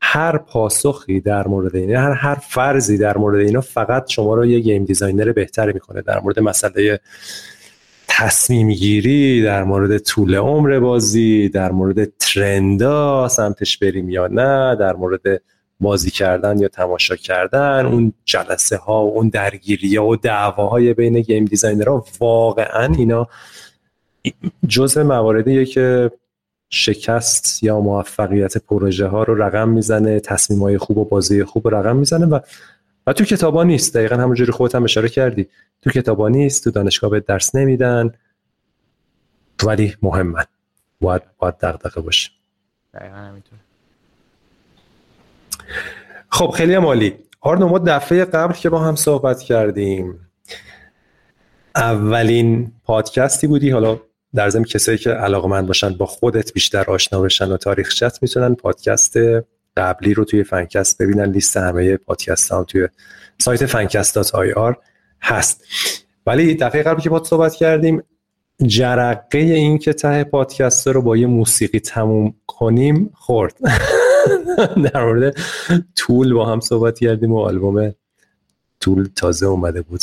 هر پاسخی در مورد این هر هر فرضی در مورد اینا فقط شما رو یه game designer بهتری می‌کنه. در مورد مسئله تصمیم گیری در مورد طول عمر بازی در مورد trend ا سمتش بریم یا نه در مورد بازی کردن یا تماشا کردن اون جلسه ها و اون درگیری ها و دعواهای بین game designer ها واقعا اینا جزء مواردیه که شکست یا موفقیت پروژه ها رو رقم می‌زنه تصمیم های خوب و بازی خوب رو رقم می‌زنه و و تو کتابا نیست. دقیقا همونجوری خودت هم اشاره کردی. تو کتابا نیست تو دانشگاه به درس نمیدن ولی مهمن. باید باید دغدغه باشه. دقیقا همینطور. خب خیلی مالی آرنو ما دفعه قبل که با هم صحبت کردیم اولین پادکستی بودی. حالا در ضمن کسایی که علاقه‌مند باشن با خودت بیشتر آشنا بشن و تاریخچت می‌تونن پادکست قبلی رو توی فنکست ببینن. لیست همه پادکست هم توی سایت فنکست IR هست. ولی دفعه قبلی که با صحبت کردیم جرقه این که ته پادکست رو با یه موسیقی تموم کنیم خورد. در مورد Tool با هم صحبت کردیم و آلبوم طول تازه اومده بود.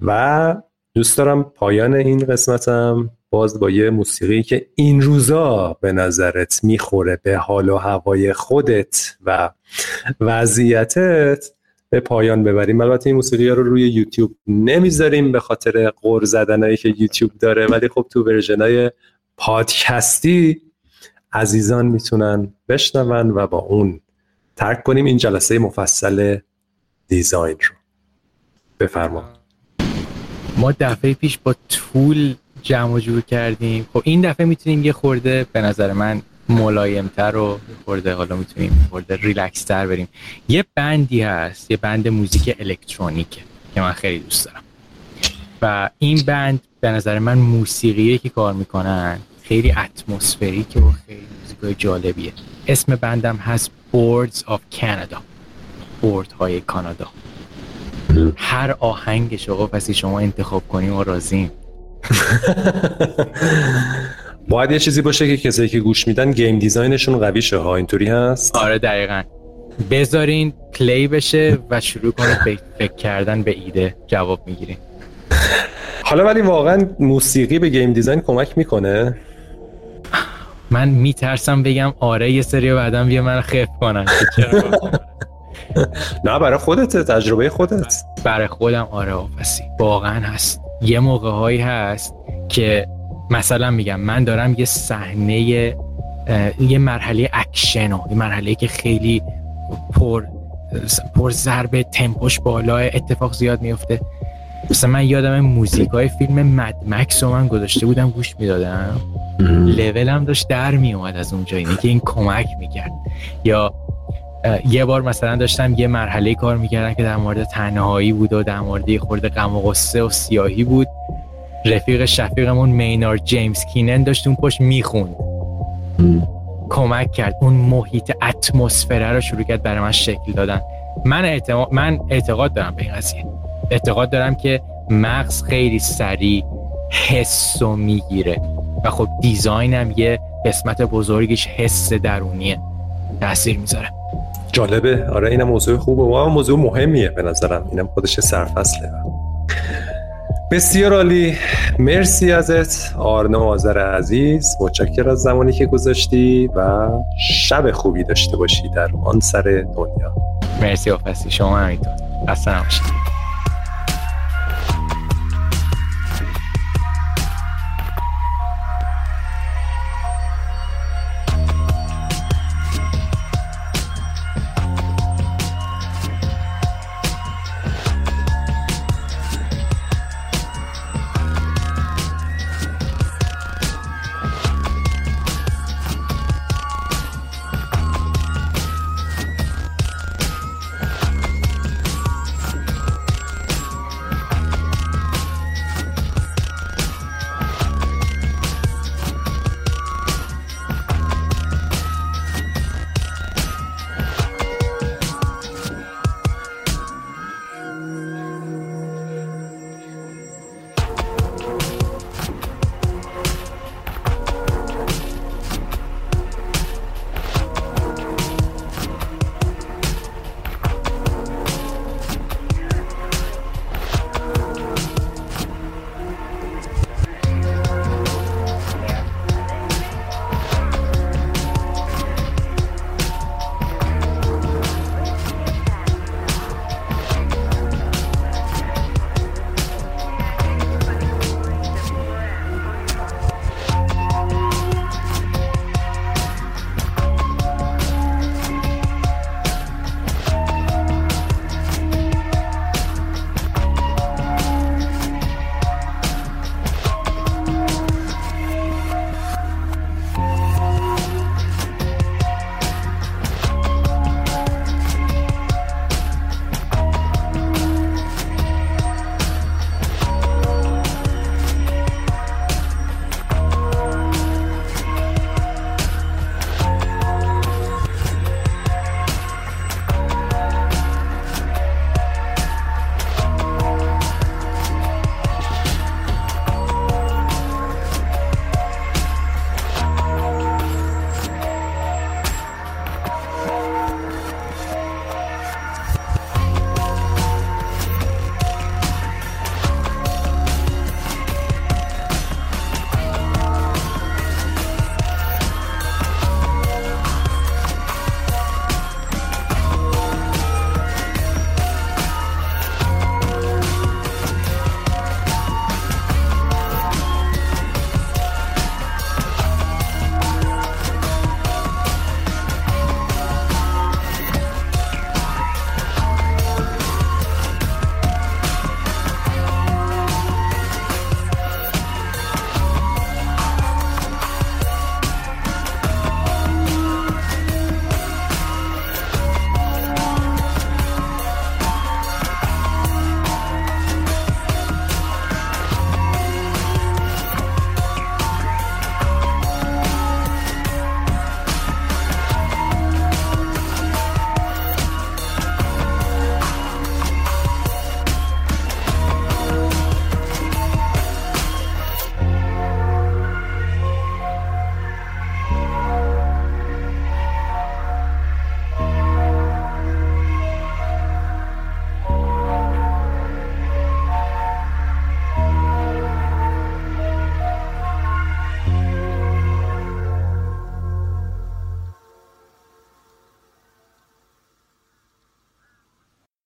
و دوست دارم پایان این قسمتم باز با یه موسیقی که این روزا به نظرت می‌خوره به حال و هوای خودت و وضعیتت به پایان ببریم. البته این موسیقی ها رو روی یوتیوب نمی‌ذاریم به خاطر قور زدنهایی که یوتیوب داره ولی خب تو ورژن های پادکستی عزیزان می‌تونن بشنون و با اون ترک کنیم. این جلسه مفصل design رو. بفرما ما دفعه پیش با Tool جمع جور کردیم. خب این دفعه می‌تونیم یه خورده به نظر من ملایمتر و خورده حالا می‌تونیم خورده ریلکس تر بریم. یه band ی هست یه band موزیک electronic ه که من خیلی دوست دارم. و این band به نظر من موسیقیه که کار می‌کنن. خیلی atmospheric و خیلی موزیکای جالبیه. اسم band م هست Boards of Canada. board های کانادا. هر آهنگش آقا پس شما انتخاب کنیم و راضیم. باید یه چیزی باشه که کسایی که گوش میدن game design شون قوی شه ها. اینطوری هست؟ آره دقیقا. بذارین play بشه و شروع کنه فکر کردن به ایده جواب می‌گیرین حالا ولی واقعا موسیقی به game design کمک می‌کنه. من میترسم بگم آره یه سری بعدم بیا من خف کنن. نه برای خودت تجربه خودت. برای خودم آره آفسی. واقعا هست. یه موقع هایی هست که مثلا میگم من دارم یه صحنه یه مرحله اکشن یه مرحله که خیلی پر پر ضربه تمپوش بالا اتفاق زیاد میفته مثلا من یادم موزیک های فیلم مد مکس رو من گذاشته بودم گوش می‌دادم. لولم داشت در میومد از اونجا اینه که این کمک می‌کرد. یا یه بار مثلا داشتم یه مرحله کار می‌کردم که در مورد تنهایی بود و در مورد خورده غم و غصه و سیاهی بود. رفیق شفیقمون مینار جیمز کینن داشت اون پشت می‌خوند. کمک کرد. اون محیط اتمسفره رو شروع کرد برای من شکل دادن. من, اعتماد، من اعتقاد دارم به این قضیه. اعتقاد دارم که مغز خیلی سریع حس و می‌گیره. و خب دیزاین یه قسمت بزرگیش حس درونیه. تاثیر می‌ذاره. جالبه. آره اینم موضوع خوبه. و موضوع مهمیه به نظرم. اینم خودش سرفصله. بسیار عالی. مرسی ازت. آرنا آذر عزیز متشکر از زمانی که گذاشتی و شب خوبی داشته باشی در آن سر دنیا. مرسی آفسی شما همینطور اصلا